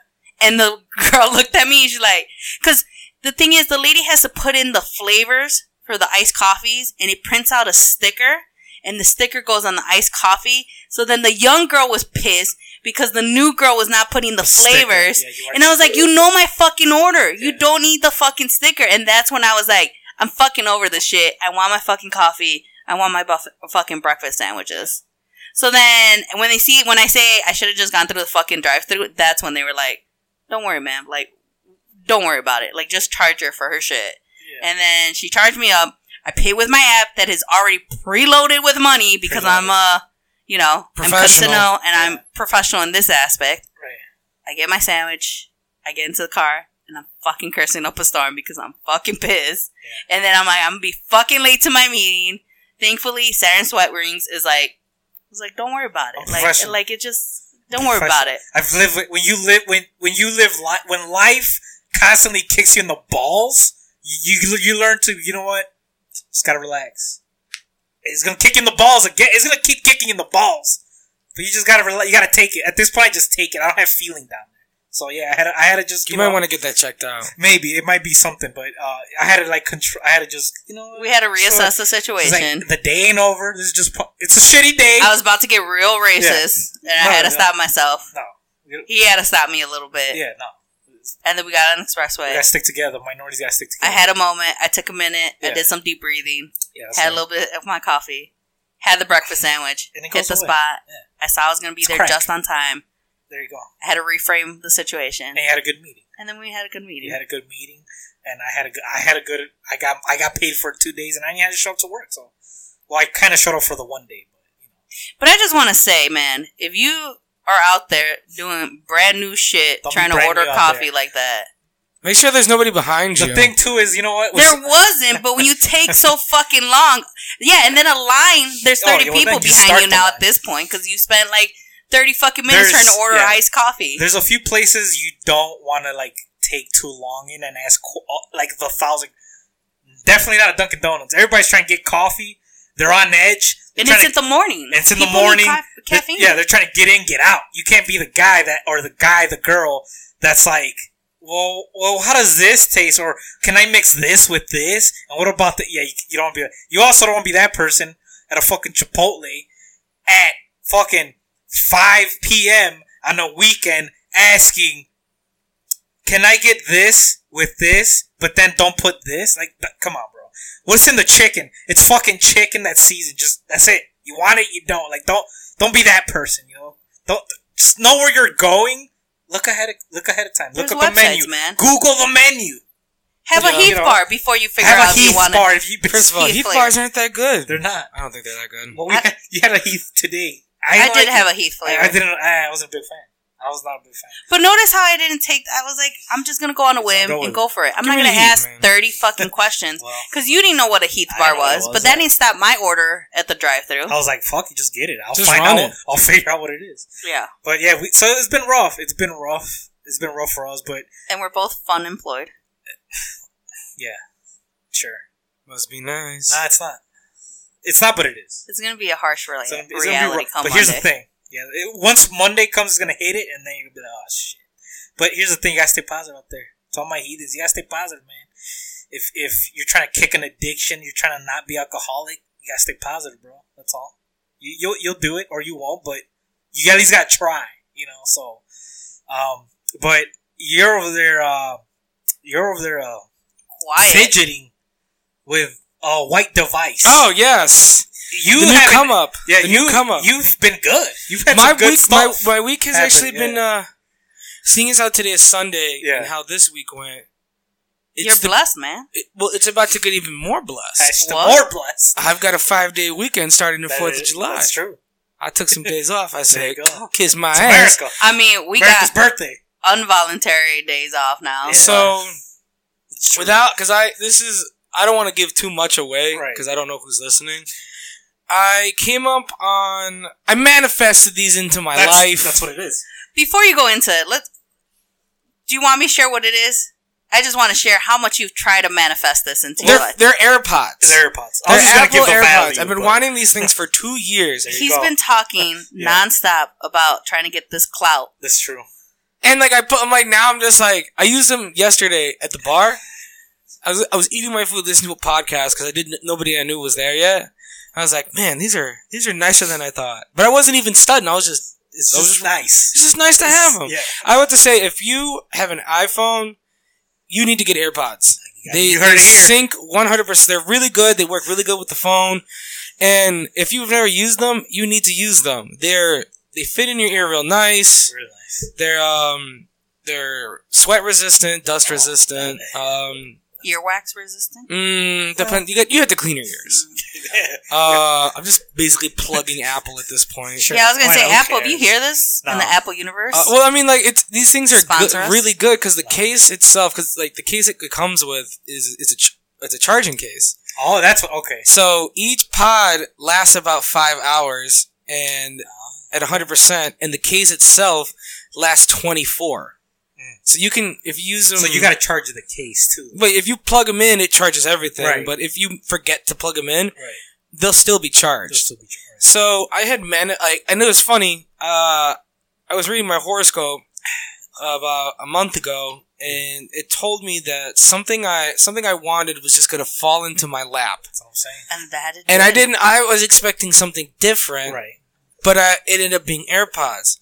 Speaker 2: And the girl looked at me. and She's like, "Cause the thing is, the lady has to put in the flavors for the iced coffees, and it prints out a sticker." And the sticker goes on the iced coffee. So then the young girl was pissed because the new girl was not putting the,
Speaker 1: The
Speaker 2: flavors.
Speaker 1: Yeah,
Speaker 2: and I was like, you know my fucking order. You don't need the fucking sticker. And that's when I was like, I'm fucking over this shit. I want my fucking coffee. I want my buff- fucking breakfast sandwiches. So then when they see, when I say I should have just gone through the fucking drive through, that's when they were like, don't worry, man. Like, don't worry about it. Like, just charge her for her shit.
Speaker 1: Yeah.
Speaker 2: And then she charged me up. I pay with my app that is already preloaded with money because I'm
Speaker 1: Preloaded.
Speaker 2: uh you know I'm
Speaker 3: Professional.
Speaker 2: and I'm professional in this aspect.
Speaker 1: Right.
Speaker 2: I get my sandwich. I get into the car and I'm fucking cursing up a storm because I'm fucking pissed. And then I'm like, I'm gonna be fucking late to my meeting. Thankfully, Saturn Sweat Rings is like, it's like, don't worry about
Speaker 1: I'm
Speaker 2: it. Like, like it just don't worry about it.
Speaker 1: I've lived with- when you live when when you live li- when life constantly kicks you in the balls. You, you learn to you know what? Just gotta relax. It's gonna kick in the balls again. It's gonna keep kicking in the balls, but you just gotta relax. You gotta take it. At this point, just take it. I don't have feeling down there. So yeah, I had to, I had to just
Speaker 3: You
Speaker 1: know,
Speaker 3: might want to get that checked out.
Speaker 1: maybe it might be something, but uh, I had to like control. I had to just you know
Speaker 2: We had to reassess the situation.
Speaker 1: like the day ain't over. This is just it's a shitty day.
Speaker 2: I was about to get real racist, and I
Speaker 1: No,
Speaker 2: had to
Speaker 1: no.
Speaker 2: stop myself.
Speaker 1: no,
Speaker 2: He had to stop me a little bit,
Speaker 1: yeah, no.
Speaker 2: And then we got on the
Speaker 1: We
Speaker 2: expressway.
Speaker 1: gotta stick together. Minorities gotta stick together.
Speaker 2: I had a moment. I took a minute. I did some deep breathing.
Speaker 1: yeah,
Speaker 2: had
Speaker 1: right.
Speaker 2: a little bit of my coffee. Had the breakfast sandwich.
Speaker 1: And it
Speaker 2: Hit the
Speaker 1: away.
Speaker 2: spot.
Speaker 1: Yeah.
Speaker 2: I saw I was gonna be
Speaker 1: It's
Speaker 2: there
Speaker 1: crack.
Speaker 2: just on time.
Speaker 1: There you go.
Speaker 2: I had to reframe the situation,
Speaker 1: And you had a good meeting.
Speaker 2: and then we had a good meeting.
Speaker 1: You had a good meeting, and I had a good. I had a good. I got. I got paid for two days, and I had to show up to work. So, well, I kind of showed up for the one day, but you know,
Speaker 2: But I just want to say, man, if you are out there doing brand new shit,
Speaker 1: Don't
Speaker 2: trying to order coffee like that,
Speaker 3: Make sure there's nobody behind you.
Speaker 1: The thing too is, you know what?
Speaker 2: There wasn't, but when you take so fucking long, yeah, and then a line, there's
Speaker 1: Oh,
Speaker 2: 30
Speaker 1: well,
Speaker 2: people
Speaker 1: you
Speaker 2: behind you now
Speaker 1: line.
Speaker 2: at this point because you spent like 30 fucking minutes
Speaker 1: There's-
Speaker 2: trying to order
Speaker 1: yeah.
Speaker 2: iced coffee.
Speaker 1: There's a few places you don't want to like take too long in and ask uh, like the thousand. Definitely not a Dunkin' Donuts. Everybody's trying to get coffee. They're on edge.
Speaker 2: And it's
Speaker 1: to-
Speaker 2: in the morning.
Speaker 1: It's in the
Speaker 2: People need
Speaker 1: morning.
Speaker 2: ca-
Speaker 1: They're-
Speaker 2: caffeine.
Speaker 1: yeah, they're trying to get in, get out. You can't be the guy that, or the guy, the girl that's like, well, well, how does this taste? Or can I mix this with this? And what about the? Yeah, you, you don't want to be. You also don't want to be that person at a fucking Chipotle at fucking five p.m. on a weekend asking, "Can I get this with this?" But then don't put this. Like, th- come on, bro. What's in the chicken? It's fucking chicken that season. Just that's it. You want it, you don't. Like, don't don't be that person. You know, don't just know where you're going. Look ahead. Of, look ahead of time.
Speaker 2: There's
Speaker 1: look up the menu.
Speaker 2: man.
Speaker 1: Google the menu.
Speaker 2: Have
Speaker 1: You
Speaker 2: a
Speaker 1: know,
Speaker 2: Heath
Speaker 1: you know,
Speaker 2: bar before you figure out
Speaker 1: a
Speaker 2: if you want
Speaker 1: bar
Speaker 2: to.
Speaker 1: if you.
Speaker 3: First of all,
Speaker 2: Heath
Speaker 3: Heath bars aren't that good.
Speaker 1: they're not.
Speaker 3: I don't think they're that good.
Speaker 1: Well, we
Speaker 2: I-
Speaker 1: had, you had a Heath today.
Speaker 2: I
Speaker 1: like
Speaker 2: did
Speaker 1: it.
Speaker 2: have a Heath flavor.
Speaker 1: I, I didn't. I, I wasn't a big fan. I was not a big fan.
Speaker 2: But notice how I didn't take. I was like, I'm just gonna go on a whim
Speaker 1: go
Speaker 2: and go for it. I'm
Speaker 3: Give
Speaker 2: not gonna
Speaker 3: the Heath,
Speaker 2: ask
Speaker 3: man.
Speaker 2: 30 fucking questions
Speaker 1: Well,
Speaker 2: because you didn't know what a Heath bar
Speaker 1: didn't know what it
Speaker 2: was.
Speaker 1: was,
Speaker 2: But that
Speaker 1: yeah.
Speaker 2: didn't stop my order at the drive-through.
Speaker 1: I was like, "Fuck you, just get it. I'll
Speaker 3: Just
Speaker 1: find out.
Speaker 3: it.
Speaker 1: I'll figure out what it is."
Speaker 2: Yeah,
Speaker 1: But yeah, we, so it's been rough. It's been rough. It's been rough for us, but
Speaker 2: and we're both fun employed.
Speaker 1: Yeah, sure.
Speaker 3: Must be nice.
Speaker 1: Nah, it's not. It's not, but it is.
Speaker 2: It's gonna be a harsh rea-
Speaker 1: It's gonna be- it's gonna be
Speaker 2: reality
Speaker 1: rough.
Speaker 2: come
Speaker 1: But here's the thing. Yeah, it, once Monday comes, it's gonna hit it, and then you're gonna be like, "Oh shit." But here's the thing: you gotta stay positive out there. To all my heathens, you gotta stay positive, man. If if you're trying to kick an addiction, you're trying to not be alcoholic, you gotta stay positive, bro. That's all. You, you'll you'll do it or you won't, but you at least gotta try. You know. So, um, but you're over there. Uh, you're over there. Uh,
Speaker 2: Quiet.
Speaker 1: fidgeting with a white device.
Speaker 3: Oh yes,
Speaker 1: you
Speaker 3: the new
Speaker 1: haven't-
Speaker 3: come up.
Speaker 1: Yeah,
Speaker 3: the
Speaker 1: you
Speaker 3: new come up.
Speaker 1: You've been good. You've had
Speaker 3: my
Speaker 1: some good
Speaker 3: week, my,
Speaker 1: stuff.
Speaker 3: my week has
Speaker 1: happen,
Speaker 3: actually
Speaker 1: yeah.
Speaker 3: been uh, seeing as how today is Sunday
Speaker 1: Yeah.
Speaker 3: and how this week went. It's
Speaker 2: You're
Speaker 3: the,
Speaker 2: blessed, man.
Speaker 3: it- well, it's about to get even more blessed.
Speaker 1: Hashtag more blessed.
Speaker 3: I've got a five day weekend starting the Fourth of July.
Speaker 1: That's true.
Speaker 3: I took some days off. I said,
Speaker 1: you go.
Speaker 3: kiss my
Speaker 1: It's
Speaker 3: ass.
Speaker 1: America.
Speaker 2: I mean, we
Speaker 1: America's
Speaker 2: got
Speaker 1: birthday.
Speaker 2: involuntary days off now.
Speaker 1: Yeah.
Speaker 3: So without, because I this is I don't want to give too much away
Speaker 1: Right.
Speaker 3: because I don't know who's listening. I came up on I manifested these into my
Speaker 1: that's,
Speaker 3: life.
Speaker 1: That's what it is.
Speaker 2: Before you go into it, let do you want me to share what it is? I just want to share how much you've tried to manifest this into your
Speaker 3: they're,
Speaker 2: life.
Speaker 3: they're AirPods.
Speaker 1: It's AirPods. I
Speaker 3: They're
Speaker 1: was just gonna
Speaker 3: Apple
Speaker 1: give the
Speaker 3: AirPods.
Speaker 1: value.
Speaker 3: I've been
Speaker 1: but-
Speaker 3: wanting these things for two years.
Speaker 1: There you
Speaker 2: He's
Speaker 1: go.
Speaker 2: been talking
Speaker 1: Yeah.
Speaker 2: nonstop about trying to get this clout.
Speaker 1: That's true.
Speaker 3: And like I put, I'm like now I'm just like I used them yesterday at the bar. I was I was eating my food, listening to a podcast because I didn't nobody I knew was there yet. I was like, man, these are these are nicer than I thought. But I wasn't even studying. I was just
Speaker 1: It's
Speaker 3: Those
Speaker 1: just nice.
Speaker 3: it's just nice to have them.
Speaker 1: Yeah.
Speaker 3: I want to say if you have an iPhone, you need to get AirPods. They,
Speaker 1: You heard
Speaker 3: they
Speaker 1: it here.
Speaker 3: sync 100%. They're really good. They work really good with the phone. And if you've never used them, you need to use them. They're they fit in your ear real nice.
Speaker 1: Really nice.
Speaker 3: They're um they're sweat resistant, dust
Speaker 1: Oh,
Speaker 3: resistant. Um,
Speaker 2: Earwax resistant.
Speaker 3: mm, depend. You got you have to clean your ears.
Speaker 1: Yeah.
Speaker 3: Uh, I'm just basically plugging Apple at this point.
Speaker 1: Sure.
Speaker 2: Yeah, I was gonna
Speaker 1: Why
Speaker 2: say
Speaker 1: not? Who
Speaker 2: Apple. If you hear this in the Apple universe,
Speaker 3: Uh, well, I mean, like it's these things are good,
Speaker 2: Sponsor us?
Speaker 3: really good because the case itself, because like the case it comes with is it's a ch- it's a charging case.
Speaker 1: Oh, that's what. Okay.
Speaker 3: So each pod lasts about five hours, and at 100, percent and the case itself lasts 24.
Speaker 1: Mm.
Speaker 3: So you can if you use them.
Speaker 1: So you got to charge the case too.
Speaker 3: But if you plug them in, it charges everything.
Speaker 1: Right.
Speaker 3: But if you forget to plug them in,
Speaker 1: Right.
Speaker 3: they'll still be
Speaker 1: They'll
Speaker 3: charged.
Speaker 1: still be charged.
Speaker 3: So I had man, I, and it was funny. Uh, I was reading my horoscope about a month ago, and it told me that something I something I wanted was just gonna fall into my lap,
Speaker 1: That's what I'm saying.
Speaker 2: and that it
Speaker 3: and I
Speaker 2: did.
Speaker 3: didn't. I was expecting something different,
Speaker 1: Right.
Speaker 3: but uh, it ended up being AirPods.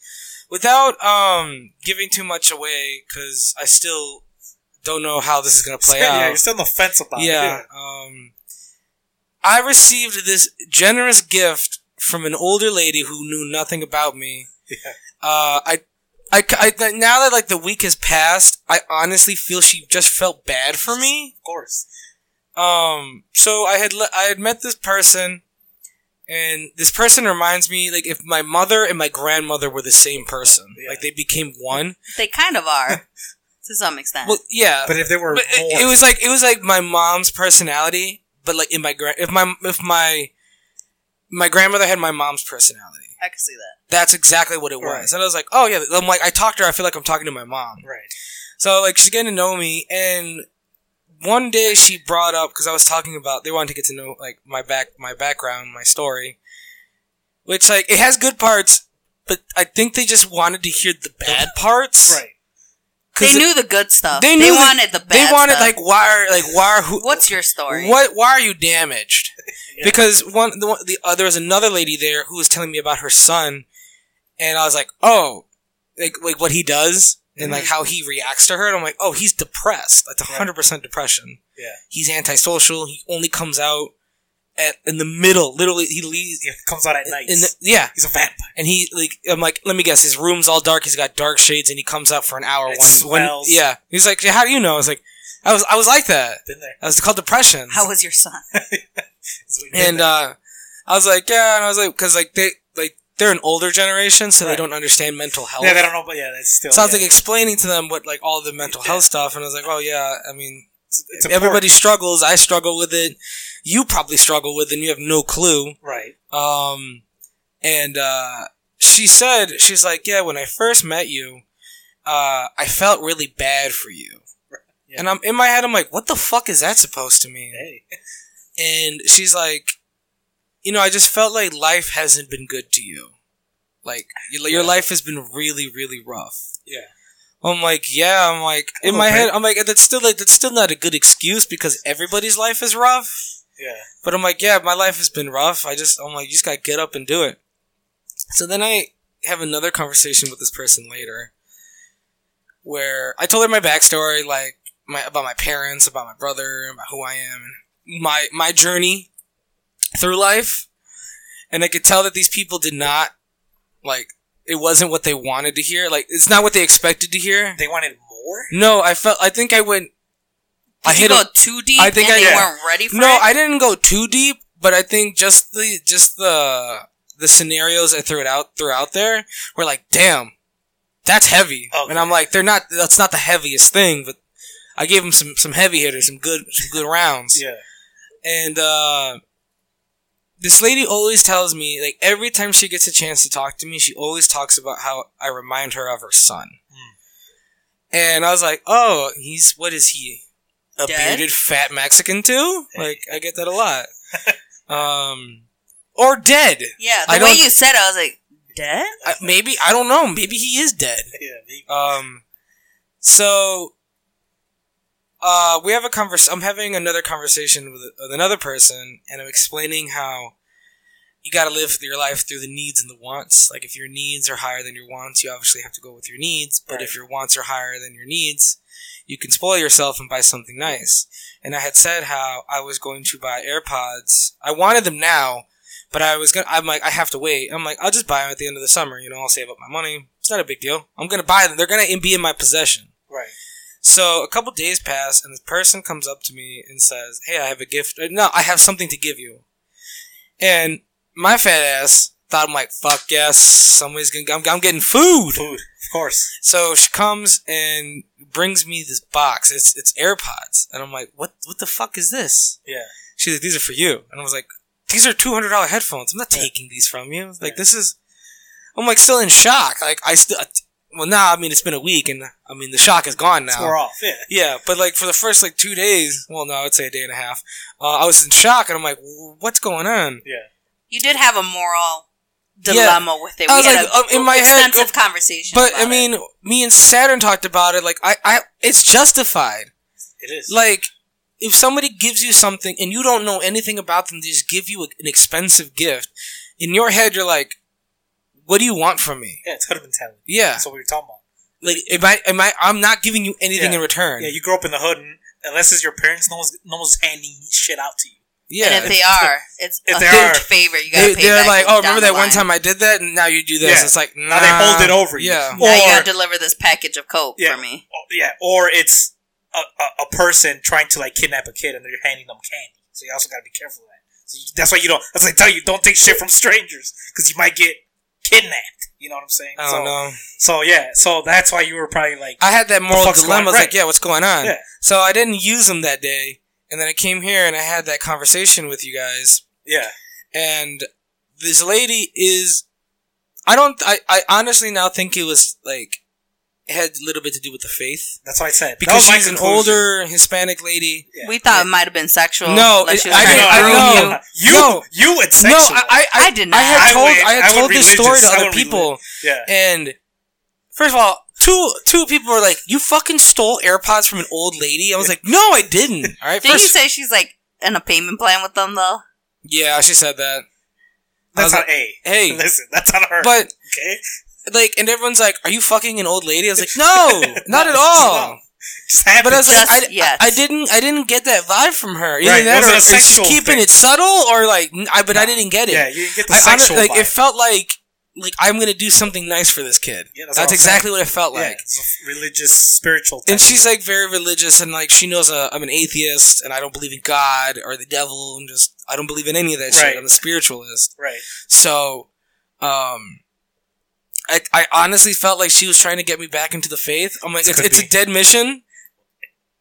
Speaker 3: Without um giving too much away, because I still don't know how this is gonna play
Speaker 1: yeah,
Speaker 3: out.
Speaker 1: you're still on the fence about
Speaker 3: Yeah.
Speaker 1: it.
Speaker 3: Um, I received this generous gift from an older lady who knew nothing about me.
Speaker 1: Yeah.
Speaker 3: Uh, I, I, I, now that like the week has passed, I honestly feel she just felt bad for me.
Speaker 1: Of course.
Speaker 3: Um, so I had, le- I had met this person, and this person reminds me like if my mother and my grandmother were the same person,
Speaker 1: Yeah.
Speaker 3: like they became one.
Speaker 2: They kind of are. to some extent.
Speaker 3: Well, yeah,
Speaker 1: But if there were
Speaker 3: but
Speaker 1: more,
Speaker 3: it, it was like it was like my mom's personality, but like in my gra- if my if my my grandmother had my mom's personality.
Speaker 2: I can see that.
Speaker 3: That's exactly what it was,
Speaker 1: Right.
Speaker 3: and I was like, oh yeah. I'm like, I talked to her. I feel like I'm talking to my mom.
Speaker 1: right.
Speaker 3: So like she's getting to know me, and one day she brought up because I was talking about they wanted to get to know like my back my background, my story, which like it has good parts, but I think they just wanted to hear the bad parts.
Speaker 1: Right.
Speaker 2: They knew the good stuff.
Speaker 3: they
Speaker 2: They,
Speaker 3: the-
Speaker 2: wanted the bad
Speaker 3: They wanted
Speaker 2: stuff.
Speaker 3: like why are like why are who
Speaker 2: What's your story?
Speaker 3: what why are you damaged?
Speaker 1: Yeah.
Speaker 3: Because one the, the uh, there was another lady there who was telling me about her son, and I was like, oh, like like what he does and like how he reacts to her, and I'm like, oh, he's depressed. That's
Speaker 1: Right.
Speaker 3: hundred percent depression.
Speaker 1: Yeah.
Speaker 3: He's antisocial. He only comes out at in the middle. Literally, he leaves.
Speaker 1: Yeah, comes out at night.
Speaker 3: Yeah,
Speaker 1: He's a vampire.
Speaker 3: and he like I'm like, let me guess, his room's all dark. He's got dark shades, and he comes out for an hour.
Speaker 1: It
Speaker 3: one, one, yeah. He's like, yeah, how do you know? I was like, I was I was like that.
Speaker 1: Been there.
Speaker 3: I was called depression.
Speaker 2: How was your son?
Speaker 3: And uh, I was like, yeah, and I was like, because like they like they're an older generation, so they don't understand mental health.
Speaker 1: yeah, they don't know, but yeah, that's still.
Speaker 3: so I was
Speaker 1: yeah.
Speaker 3: like explaining to them what like all the mental
Speaker 1: Yeah.
Speaker 3: health stuff, and I was like, oh yeah, I mean,
Speaker 1: It's- it's
Speaker 3: everybody
Speaker 1: important.
Speaker 3: struggles. I struggle with it. You probably struggle with it, and you have no clue.
Speaker 1: right.
Speaker 3: Um, and uh, she said, she's like, yeah, when I first met you, uh, I felt really bad for you.
Speaker 1: Yeah.
Speaker 3: And I'm in my head, I'm like, what the fuck is that supposed to mean?
Speaker 1: Hey,
Speaker 3: and she's like, you know, I just felt like life hasn't been good to you. Like your, your
Speaker 1: Yeah.
Speaker 3: life has been really, really rough.
Speaker 1: yeah,
Speaker 3: I'm like, yeah. I'm like, in my head. I'm like, that's still like that's still not a good excuse because everybody's life is rough.
Speaker 1: yeah,
Speaker 3: But I'm like, yeah, my life has been rough. I just, I'm like, you just gotta get up and do it. So then I have another conversation with this person later, where I told her my backstory, like my about my parents, about my brother, about who I am, and my my journey through life, and I could tell that these people did not like it wasn't what they wanted to hear. Like it's not what they expected to hear.
Speaker 1: they wanted more.
Speaker 3: No, I felt. I think I went. I
Speaker 2: Did you
Speaker 3: hit
Speaker 2: go
Speaker 3: a,
Speaker 2: too deep
Speaker 3: I think
Speaker 2: and
Speaker 3: I-
Speaker 2: they
Speaker 3: yeah.
Speaker 2: weren't ready for
Speaker 3: no,
Speaker 2: it?
Speaker 3: I didn't go too deep, but I think just the just the the scenarios I threw it out threw out there were like, damn, that's heavy.
Speaker 1: Okay.
Speaker 3: And I'm like, they're not. That's not the heaviest thing, but I gave them some some heavy hitters, some good some good rounds.
Speaker 1: Yeah,
Speaker 3: And uh, this lady always tells me, like every time she gets a chance to talk to me, she always talks about how I remind her of her son.
Speaker 1: Hmm.
Speaker 3: And I was like, oh, he's what is he? A bearded fat Mexican too? Like I get that a lot. um, or dead?
Speaker 2: yeah, the
Speaker 3: I
Speaker 2: way you said it, I was like, dead?
Speaker 3: I, maybe I don't know. Maybe he is dead.
Speaker 1: yeah. They,
Speaker 3: Um, so, uh, we have a convers. I'm having another conversation with, with another person, and I'm explaining how you got to live your life through the needs and the wants. Like, if your needs are higher than your wants, you obviously have to go with your needs. But
Speaker 1: Right.
Speaker 3: if your wants are higher than your needs, you can spoil yourself and buy something nice. And I had said how I was going to buy AirPods. I wanted them now, but I was gonna. I'm like, I have to wait. I'm like, I'll just buy them at the end of the summer. You know, I'll save up my money. It's not a big deal. I'm gonna buy them. They're gonna be in my possession.
Speaker 1: right.
Speaker 3: So a couple days pass, and this person comes up to me and says, "Hey, I have a gift. uh, No, I have something to give you." And my fat ass thought, "I'm like, fuck yes, somebody's gonna. I'm, I'm getting food."
Speaker 1: Food, of course.
Speaker 3: So she comes and brings me this box. It's it's AirPods, and I'm like, "What? What the fuck is this?"
Speaker 1: Yeah,
Speaker 3: She's like, "These are for you," and I was like, "These are two hundred dollar headphones. I'm not
Speaker 1: Yeah.
Speaker 3: taking these from you. Like
Speaker 1: Yeah.
Speaker 3: this is." I'm like still in shock. Like I still. Well, now I mean it's been a week, and I mean the shock is gone now.
Speaker 1: it's more off. Yeah,
Speaker 3: Yeah, but like for the first like two days, well, no, I would say a day and a half. Uh, I was in shock, and I'm like, "What's going on?"
Speaker 1: yeah.
Speaker 2: You did have a moral
Speaker 3: Yeah.
Speaker 2: dilemma with it.
Speaker 3: I was
Speaker 2: had
Speaker 3: like,
Speaker 2: a
Speaker 3: um, in my head,
Speaker 2: extensive conversation.
Speaker 3: But
Speaker 2: about
Speaker 3: I
Speaker 2: it.
Speaker 3: mean, me and Saturn talked about it. Like, I, I, it's justified.
Speaker 1: It is.
Speaker 3: Like, if somebody gives you something and you don't know anything about them, they just give you a, an expensive gift. In your head, you're like, "What do you want from me?"
Speaker 1: yeah, it's hood mentality.
Speaker 3: Yeah,
Speaker 1: That's what we were talking about.
Speaker 3: like, am I, am I? I'm not giving you anything
Speaker 1: Yeah.
Speaker 3: in return.
Speaker 1: Yeah, you grow up in the hood, and unless it's your parents, no one's no one's handing shit out to you.
Speaker 3: yeah.
Speaker 2: and if they are, it's
Speaker 1: If
Speaker 2: a
Speaker 1: they
Speaker 2: huge
Speaker 1: are,
Speaker 2: favor. You gotta
Speaker 3: they,
Speaker 2: pay
Speaker 3: they're
Speaker 2: back
Speaker 3: like, "Oh,
Speaker 2: down
Speaker 3: remember
Speaker 2: the
Speaker 3: that one
Speaker 2: line.
Speaker 3: time I did that, and now you do this."
Speaker 1: Yeah.
Speaker 3: It's like,
Speaker 1: Now they hold it over you.
Speaker 3: Yeah,
Speaker 2: Now you
Speaker 1: Or-
Speaker 2: gotta deliver this package of coke
Speaker 1: Yeah.
Speaker 2: for me.
Speaker 1: Oh, yeah, or it's a, a, a person trying to like kidnap a kid, and they're handing them candy. So you also got to be careful of that. So you, that's why you don't. That's why I tell you, don't take shit from strangers because you might get kidnapped. You know what I'm saying?
Speaker 3: I
Speaker 1: so,
Speaker 3: don't know.
Speaker 1: So yeah, so that's why you were probably like,
Speaker 3: I had that moral dilemma. Was like, yeah, what's going on?
Speaker 1: Yeah.
Speaker 3: So I didn't use them that day, and then I came here and I had that conversation with you guys,
Speaker 1: yeah,
Speaker 3: and this lady is. I don't. I, I honestly now think it was like had a little bit to do with the faith
Speaker 1: that's what I said.
Speaker 3: Because she's an older Hispanic lady.
Speaker 1: Yeah.
Speaker 2: We thought it might have been sexual.
Speaker 3: No,
Speaker 2: like
Speaker 3: it-
Speaker 2: she was
Speaker 3: I
Speaker 2: trying
Speaker 3: didn't- I
Speaker 2: groom
Speaker 3: know.
Speaker 2: you.
Speaker 1: You,
Speaker 3: No.
Speaker 1: you went
Speaker 3: No,
Speaker 1: sexual.
Speaker 3: I, I,
Speaker 2: I did not.
Speaker 3: I had
Speaker 1: I
Speaker 3: told
Speaker 1: went-
Speaker 3: I had
Speaker 1: I
Speaker 3: told this story to other people,
Speaker 1: yeah.
Speaker 3: and first of all, two two people were like, "You fucking stole AirPods from an old lady." I was like, "No, I didn't." All right,
Speaker 2: Did you say she's like in a payment plan with them though?
Speaker 3: yeah, she said that.
Speaker 1: That's not
Speaker 3: like,
Speaker 1: A.
Speaker 3: hey,
Speaker 1: listen, that's not her.
Speaker 3: but
Speaker 1: okay,
Speaker 3: like, and everyone's like, "Are you fucking an old lady?" I was like, "No, not at all." But I was like,
Speaker 2: Just
Speaker 3: I,
Speaker 2: yet.
Speaker 3: I, I didn't, I didn't get that vibe from her. Either
Speaker 1: Right,
Speaker 3: that,
Speaker 1: was it
Speaker 3: or
Speaker 1: a
Speaker 3: is she
Speaker 1: sexual
Speaker 3: keeping
Speaker 1: thing?
Speaker 3: it subtle, or like, I, but I didn't get it.
Speaker 1: yeah, you didn't get the
Speaker 3: I,
Speaker 1: sexual
Speaker 3: like,
Speaker 1: vibe.
Speaker 3: it felt like, like I'm gonna do something nice for this kid.
Speaker 1: Yeah, that's
Speaker 3: that's
Speaker 1: what
Speaker 3: exactly what it felt
Speaker 1: yeah,
Speaker 3: like.
Speaker 1: religious, spiritual.
Speaker 3: And she's like very religious, and like she knows uh, I'm an atheist, and I don't believe in God or the devil. I'm just I don't believe in any of that
Speaker 1: Right.
Speaker 3: shit. I'm a spiritualist.
Speaker 1: right.
Speaker 3: So, um, I I honestly felt like she was trying to get me back into the faith. I'm like,
Speaker 1: This
Speaker 3: it's, it's a dead mission.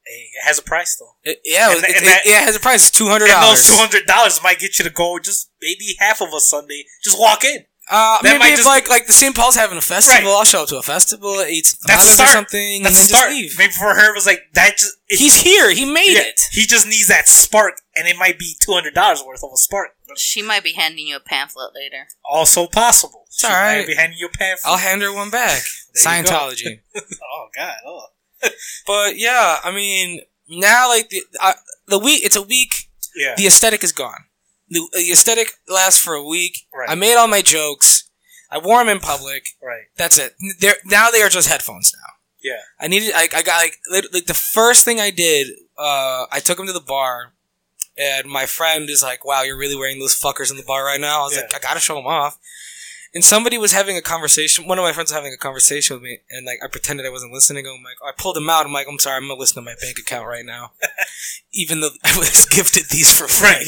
Speaker 1: It has a price though.
Speaker 3: It, yeah,
Speaker 1: And
Speaker 3: it,
Speaker 1: that-
Speaker 3: it,
Speaker 1: that-
Speaker 3: yeah, it has a price. It's two hundred
Speaker 1: And those
Speaker 3: dollars.
Speaker 1: two hundred dollars might get you to go just maybe half of a Sunday. Just walk in.
Speaker 3: Uh,
Speaker 1: That
Speaker 3: maybe if
Speaker 1: just-
Speaker 3: like like the St. Paul's having a festival,
Speaker 1: Right.
Speaker 3: I'll show up to a festival, eat some
Speaker 1: That's a
Speaker 3: tamales or something,
Speaker 1: That's
Speaker 3: and
Speaker 1: the
Speaker 3: then
Speaker 1: start.
Speaker 3: just leave.
Speaker 1: Maybe for her it was like that. Just it,
Speaker 3: He's here. He made
Speaker 1: yeah,
Speaker 3: it.
Speaker 1: He just needs that spark, and it might be two hundred dollars worth of a spark.
Speaker 2: She might be handing you a pamphlet later.
Speaker 1: also possible.
Speaker 3: It's all right.
Speaker 1: Might be handing you a pamphlet.
Speaker 3: I'll hand her one back.
Speaker 1: There go.
Speaker 3: Scientology.
Speaker 1: oh God. Oh.
Speaker 3: but yeah, I mean, now like the uh, the week, it's a week.
Speaker 1: Yeah.
Speaker 3: The aesthetic is gone. The, the aesthetic lasts for a week.
Speaker 1: Right.
Speaker 3: I made all my jokes. I wore them in public.
Speaker 1: right.
Speaker 3: That's it. They're, now they are just headphones now.
Speaker 1: Yeah.
Speaker 3: I needed. I, I got like like the first thing I did. Uh, I took him to the bar, and my friend is like, "Wow, you're really wearing those fuckers in the bar right now." I was
Speaker 1: Yeah.
Speaker 3: like, "I gotta show them off." And somebody was having a conversation. One of my friends was having a conversation with me, and like I pretended I wasn't listening. I'm like, I pulled him out. I'm like, I'm sorry, I'm gonna listen to my bank account right now, even though I was gifted these for free.
Speaker 1: Right.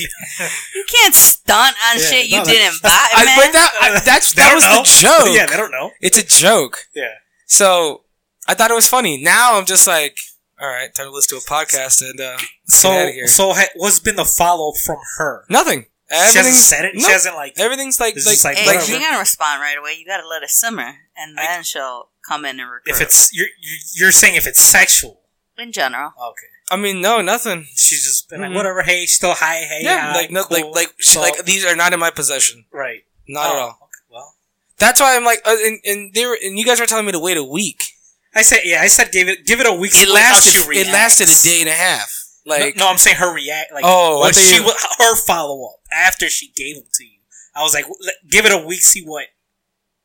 Speaker 2: You can't stunt on
Speaker 1: Yeah,
Speaker 2: shit you
Speaker 1: no, that-
Speaker 2: didn't buy,
Speaker 3: I,
Speaker 2: man.
Speaker 3: but that I, that's, that was
Speaker 1: know.
Speaker 3: the joke.
Speaker 1: yeah, they don't know.
Speaker 3: It's a joke.
Speaker 1: Yeah.
Speaker 3: So I thought it was funny. Now I'm just like, all right, time to listen to a podcast and uh,
Speaker 1: So,
Speaker 3: outta here.
Speaker 1: so ha- what's been the follow up from her?
Speaker 3: nothing.
Speaker 1: She hasn't
Speaker 3: Everything's
Speaker 1: said it.
Speaker 3: no,
Speaker 1: She hasn't like.
Speaker 3: everything's like like,
Speaker 1: like,
Speaker 2: hey,
Speaker 3: like
Speaker 2: she ain't gonna respond right away. You gotta let it simmer, and
Speaker 1: I-
Speaker 2: then she'll come in and recruit.
Speaker 1: If it's you're you're- you're saying if it's sexual,
Speaker 2: in general,
Speaker 1: okay.
Speaker 3: I mean, no, nothing.
Speaker 1: She's just been
Speaker 3: Mhm.
Speaker 1: like whatever. Hey, still hi. Hey,
Speaker 3: Yeah,
Speaker 1: hi,
Speaker 3: like no,
Speaker 1: cool.
Speaker 3: like like she,
Speaker 1: So-
Speaker 3: like these are not in my possession.
Speaker 1: right.
Speaker 3: Not
Speaker 1: Oh,
Speaker 3: at all.
Speaker 1: okay, Well,
Speaker 3: That's why I'm like, uh, and, and they were, and you guys were telling me to wait a week.
Speaker 1: I said yeah. I said give it give it a week.
Speaker 3: It
Speaker 1: see how she
Speaker 3: lasted. It lasted a day and a half. Like
Speaker 1: no, no, I'm saying her react. Like
Speaker 3: Oh,
Speaker 1: what she
Speaker 3: you-
Speaker 1: her follow up after she gave them to you. I was like, give it a week, see what,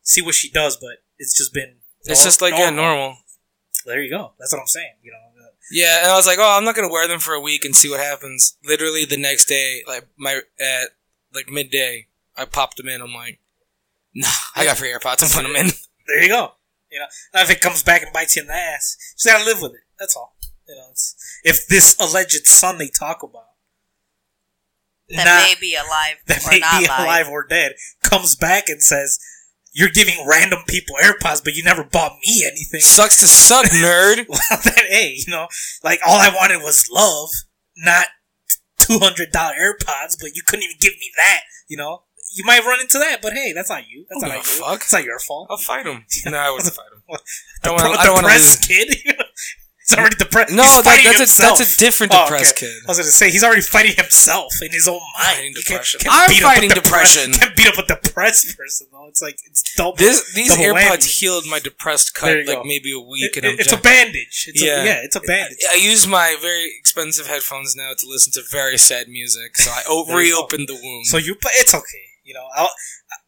Speaker 1: see what she does. But it's just been.
Speaker 3: it's just like yeah, normal.
Speaker 1: There you go. That's what I'm saying. You know. uh,
Speaker 3: Yeah, and I was like, oh, I'm not gonna wear them for a week and see what happens. Literally the next day, like my at like midday, I popped them in. I'm like, nah, I got free AirPods. I'm putting them in.
Speaker 1: There you go. You know, now if it comes back and bites you in the ass, just gotta live with it. That's all. You know, it's, if this alleged son they talk about,
Speaker 2: that
Speaker 1: not-
Speaker 2: may be alive
Speaker 1: that
Speaker 2: or
Speaker 1: may
Speaker 2: not
Speaker 1: be
Speaker 2: alive.
Speaker 1: alive or dead, comes back and says, "You're giving random people AirPods, but you never bought me anything."
Speaker 3: Sucks to suck, nerd.
Speaker 1: well, then, hey, you know, like all I wanted was love, not two hundred dollar AirPods, but you couldn't even give me that. You know, you might run into that, but hey, that's not you. That's
Speaker 3: Don't
Speaker 1: not you.
Speaker 3: fuck.
Speaker 1: It's not your fault.
Speaker 3: I'll fight him. No, I wouldn't fight him.
Speaker 1: The
Speaker 3: I don't wanna-
Speaker 1: pro-
Speaker 3: I don't wanna
Speaker 1: depressed kid. he's already depressed.
Speaker 3: No, that- that's a- that's a different
Speaker 1: Oh,
Speaker 3: depressed
Speaker 1: okay.
Speaker 3: kid.
Speaker 1: I was going to say he's already fighting himself in his own mind.
Speaker 3: Fighting depression. I'm
Speaker 1: beat up a
Speaker 3: fighting
Speaker 1: depre-
Speaker 3: depression.
Speaker 1: Can't beat up a depressed person though. It's like it's double.
Speaker 3: This these
Speaker 1: double
Speaker 3: AirPods
Speaker 1: whammy.
Speaker 3: healed my depressed cut like
Speaker 1: go.
Speaker 3: maybe a week,
Speaker 1: It-
Speaker 3: and I'm
Speaker 1: it's a bandage. It's
Speaker 3: Yeah.
Speaker 1: a, yeah, it's a bandage.
Speaker 3: I use my very expensive headphones now to listen to very sad music, so I o-
Speaker 1: There you go.
Speaker 3: reopened the wound.
Speaker 1: So you, but it's okay. You know, I'll,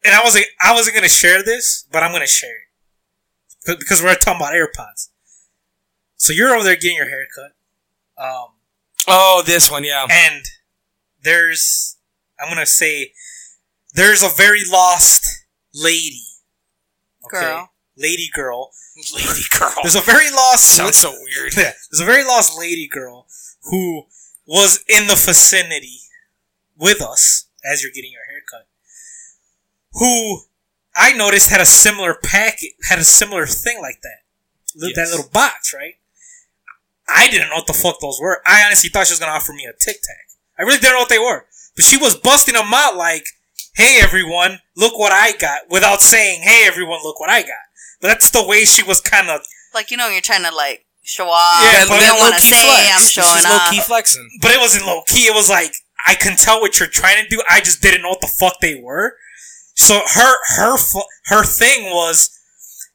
Speaker 1: and I wasn't, I wasn't gonna share this, but I'm gonna share it because we're talking about AirPods. So you're over there getting your hair cut, um,
Speaker 3: oh, this one, yeah.
Speaker 1: and there's, I'm gonna say, there's a very lost lady,
Speaker 2: Girl.
Speaker 1: lady girl.
Speaker 3: Lady girl.
Speaker 1: There's a very lost.
Speaker 3: Sounds so weird.
Speaker 1: Yeah, there's a very lost lady girl who was in the vicinity with us as you're getting your haircut. Who I noticed had a similar packet, had a similar thing like that. Li- That little box, right? I didn't know what the fuck those were. I honestly thought she was gonna offer me a Tic Tac. I really didn't know what they were. But she was busting them out like, "Hey everyone, look what I got," without saying, "Hey everyone, look what I got." But that's the way she was kind of.
Speaker 2: Like you know, you're trying to like show off.
Speaker 1: Yeah,
Speaker 2: Yeah,
Speaker 1: but
Speaker 2: you
Speaker 1: that
Speaker 2: don't want to
Speaker 3: low-key
Speaker 2: say
Speaker 3: flex.
Speaker 2: I'm
Speaker 3: She's
Speaker 2: showing
Speaker 3: low key flexing.
Speaker 1: But it wasn't low key. It was like I can tell what you're trying to do. I just didn't know what the fuck they were. So her her her thing was,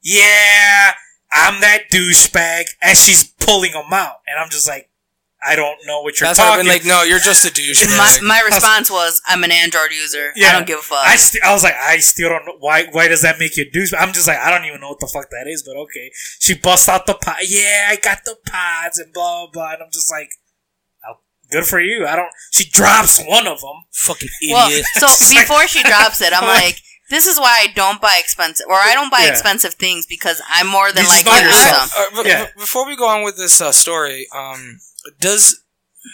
Speaker 1: yeah, I'm that douchebag, as she's pulling them out, and I'm just like, I don't know what you're
Speaker 3: That's why I've
Speaker 1: talking.
Speaker 3: been like, no, you're just a douche.
Speaker 2: My, my response was, I'm an Android user. I don't give a fuck.
Speaker 1: I, st- I was like, I still don't know why. Why does that make you a douchebag? I'm just like, I don't even know what the fuck that is, but okay. She busts out the pod. Yeah, I got the pods and blah blah. blah. And I'm just like, oh, good for you. I don't. She drops one of them.
Speaker 3: fucking
Speaker 2: well,
Speaker 3: idiot.
Speaker 2: so
Speaker 1: It's like-
Speaker 2: before she drops it, I'm like, this is why I don't buy expensive, or I don't buy
Speaker 1: Yeah.
Speaker 2: expensive things because I'm more than
Speaker 1: You just
Speaker 2: like
Speaker 1: know
Speaker 2: to
Speaker 1: yourself.
Speaker 3: Uh, b-
Speaker 1: Yeah.
Speaker 3: b- before we go on with this uh, story, um, does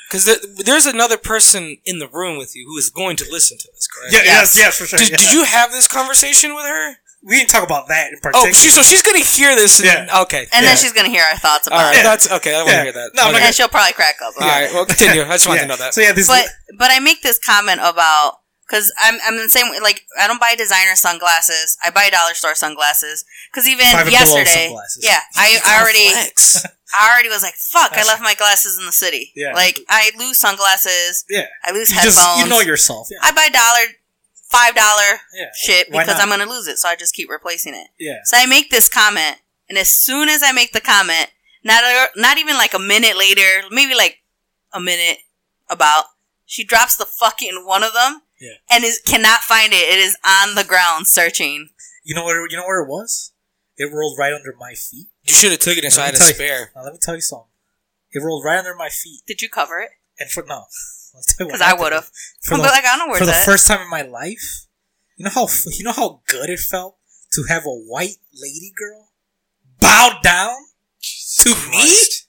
Speaker 3: because there, there's another person in the room with you who is going to listen to this, correct?
Speaker 1: Yeah,
Speaker 2: Yes.
Speaker 1: yes, yes, for sure.
Speaker 3: Did,
Speaker 1: yeah.
Speaker 3: did you have this conversation with her?
Speaker 1: We didn't talk about that in particular.
Speaker 3: Oh, she, so she's gonna hear this. And,
Speaker 1: Yeah.
Speaker 3: Okay.
Speaker 2: And
Speaker 1: Yeah.
Speaker 2: then she's gonna hear our thoughts about
Speaker 3: right.
Speaker 2: it,
Speaker 3: That's okay. I want to
Speaker 1: Yeah.
Speaker 3: hear that.
Speaker 1: No, I'm
Speaker 3: okay.
Speaker 2: and she'll probably crack up.
Speaker 3: All right. Well, continue. I just wanted
Speaker 1: Yeah.
Speaker 3: to know that.
Speaker 1: So yeah, this.
Speaker 2: But but I make this comment about because I'm I'm the same way. Like I don't buy designer sunglasses. I buy dollar store sunglasses. Because even
Speaker 1: Five and below
Speaker 2: yesterday, yeah, I, I already I already was like, fuck, I left my glasses in the city.
Speaker 1: Yeah.
Speaker 2: Like I lose sunglasses.
Speaker 1: yeah,
Speaker 2: I lose
Speaker 1: you
Speaker 2: headphones.
Speaker 1: just you know yourself. Yeah,
Speaker 2: I buy dollar, five dollar
Speaker 1: yeah,
Speaker 2: shit because? I'm gonna lose it, so I just keep replacing it.
Speaker 1: yeah.
Speaker 2: So I make this comment, and as soon as I make the comment, not a, not even like a minute later, maybe like a minute about, she drops the fucking one of them,
Speaker 1: Yeah.
Speaker 2: and is cannot find it. It is on the ground searching.
Speaker 1: You know where you know where it was? It rolled right under my feet.
Speaker 3: You should have took it, and so I had a
Speaker 1: tell you-
Speaker 3: spare.
Speaker 1: Now let me tell you something. It rolled right under my feet,
Speaker 2: Did you cover it?
Speaker 1: and for no, I'll tell you what
Speaker 2: Because I would have.
Speaker 1: For
Speaker 2: I'm
Speaker 1: the,
Speaker 2: like, I don't know where's
Speaker 1: for the first time in my life, you know how you know how good it felt to have a white lady girl bow down to me
Speaker 3: Christ.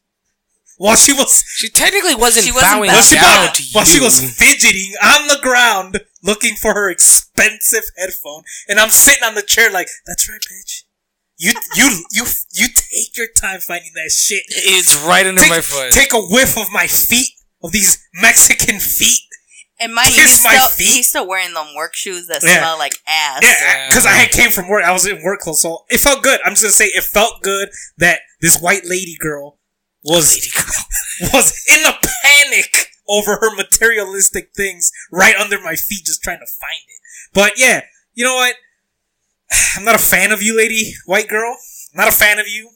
Speaker 1: While she was
Speaker 3: She technically wasn't
Speaker 2: She wasn't
Speaker 3: bowing
Speaker 2: bowing
Speaker 1: while she,
Speaker 3: down
Speaker 1: bow-
Speaker 3: to
Speaker 1: while she was fidgeting on the ground looking for her expensive headphone, and I'm sitting on the chair like, "That's right, bitch. You you you you take your time finding that shit.
Speaker 3: It's right under
Speaker 1: Take,
Speaker 3: my foot.
Speaker 1: take a whiff of my feet, of these Mexican feet.
Speaker 2: and mind you, he's
Speaker 1: my
Speaker 2: still,
Speaker 1: feet.
Speaker 2: he's still wearing them work shoes that
Speaker 1: Yeah.
Speaker 2: smell like ass.
Speaker 1: Yeah, because I had came from work. I was in work clothes, so it felt good. I'm just gonna say it felt good that this white lady girl was was in a panic over her materialistic things right under my feet, just trying to find it. But yeah, you know what? I'm not a fan of you, lady, white girl. I'm not a fan of you.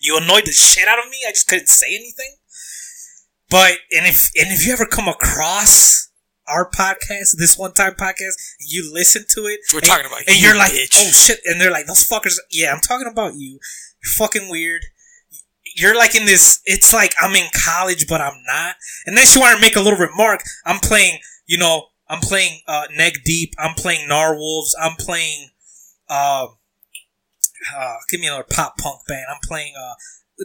Speaker 1: You annoyed the shit out of me. I just couldn't say anything. But and if and if you ever come across our podcast, this one time podcast, and you listen to it,
Speaker 3: We're
Speaker 1: and-
Speaker 3: talking about
Speaker 1: and
Speaker 3: you,
Speaker 1: you're like,
Speaker 3: bitch.
Speaker 1: oh shit, and they're like, those fuckers. Yeah, I'm talking about you. You're fucking weird. You're like in this. It's like I'm in college, but I'm not. And then she wanted to make a little remark. I'm playing, you know, I'm playing uh, Neck Deep. I'm playing Narwolves. I'm playing. Uh, uh, give me another pop punk band. I'm playing. Uh,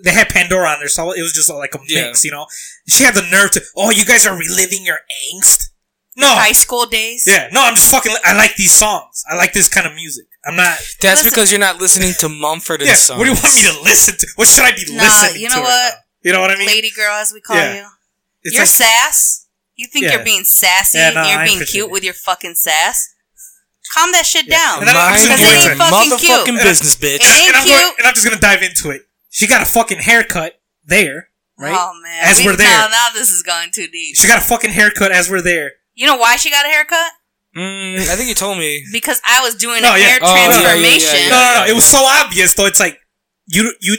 Speaker 1: they had Pandora on there, so it was just like a
Speaker 3: Yeah.
Speaker 1: mix, you know. She had the nerve to. Oh, you guys are reliving your angst. No,
Speaker 2: High school days.
Speaker 1: yeah, no, I'm just fucking. I like these songs. I like this kind of music. I'm not.
Speaker 3: That's
Speaker 2: Listen-
Speaker 3: because you're not listening to Mumford and
Speaker 1: Yeah,
Speaker 3: Sons.
Speaker 1: what do you want me to listen to? What should I be
Speaker 2: Nah,
Speaker 1: listening
Speaker 2: you know
Speaker 1: to? right
Speaker 2: what?
Speaker 1: now? You know what I mean?
Speaker 2: Lady girl, as we call
Speaker 1: Yeah.
Speaker 2: you.
Speaker 1: It's
Speaker 2: Your
Speaker 1: like-
Speaker 2: sass. You think
Speaker 1: Yeah.
Speaker 2: you're being sassy?
Speaker 1: Yeah, no,
Speaker 2: you're
Speaker 1: I
Speaker 2: being
Speaker 1: appreciate
Speaker 2: cute
Speaker 1: it.
Speaker 2: with your fucking sass. Calm that shit
Speaker 1: Yeah.
Speaker 2: down.
Speaker 1: And then I'm
Speaker 3: Mind
Speaker 1: just gonna
Speaker 2: Because
Speaker 1: go
Speaker 2: ain't fucking cute.
Speaker 3: motherfucking business, bitch.
Speaker 2: It ain't
Speaker 1: and, I'm
Speaker 2: cute.
Speaker 1: going, and I'm just gonna dive into it. She got a fucking haircut there, right?
Speaker 2: Oh man,
Speaker 1: As
Speaker 2: We-
Speaker 1: we're there.
Speaker 2: Now, now this is going too deep.
Speaker 1: She got a fucking haircut as we're there.
Speaker 2: You know why she got a haircut?
Speaker 3: Mm, I think you told me.
Speaker 2: Because I was doing
Speaker 1: No,
Speaker 2: a
Speaker 1: yeah.
Speaker 2: hair
Speaker 3: Oh, yeah, yeah, yeah,
Speaker 2: transformation.
Speaker 3: yeah,
Speaker 1: No, no, no. It was so obvious though. It's like you, you,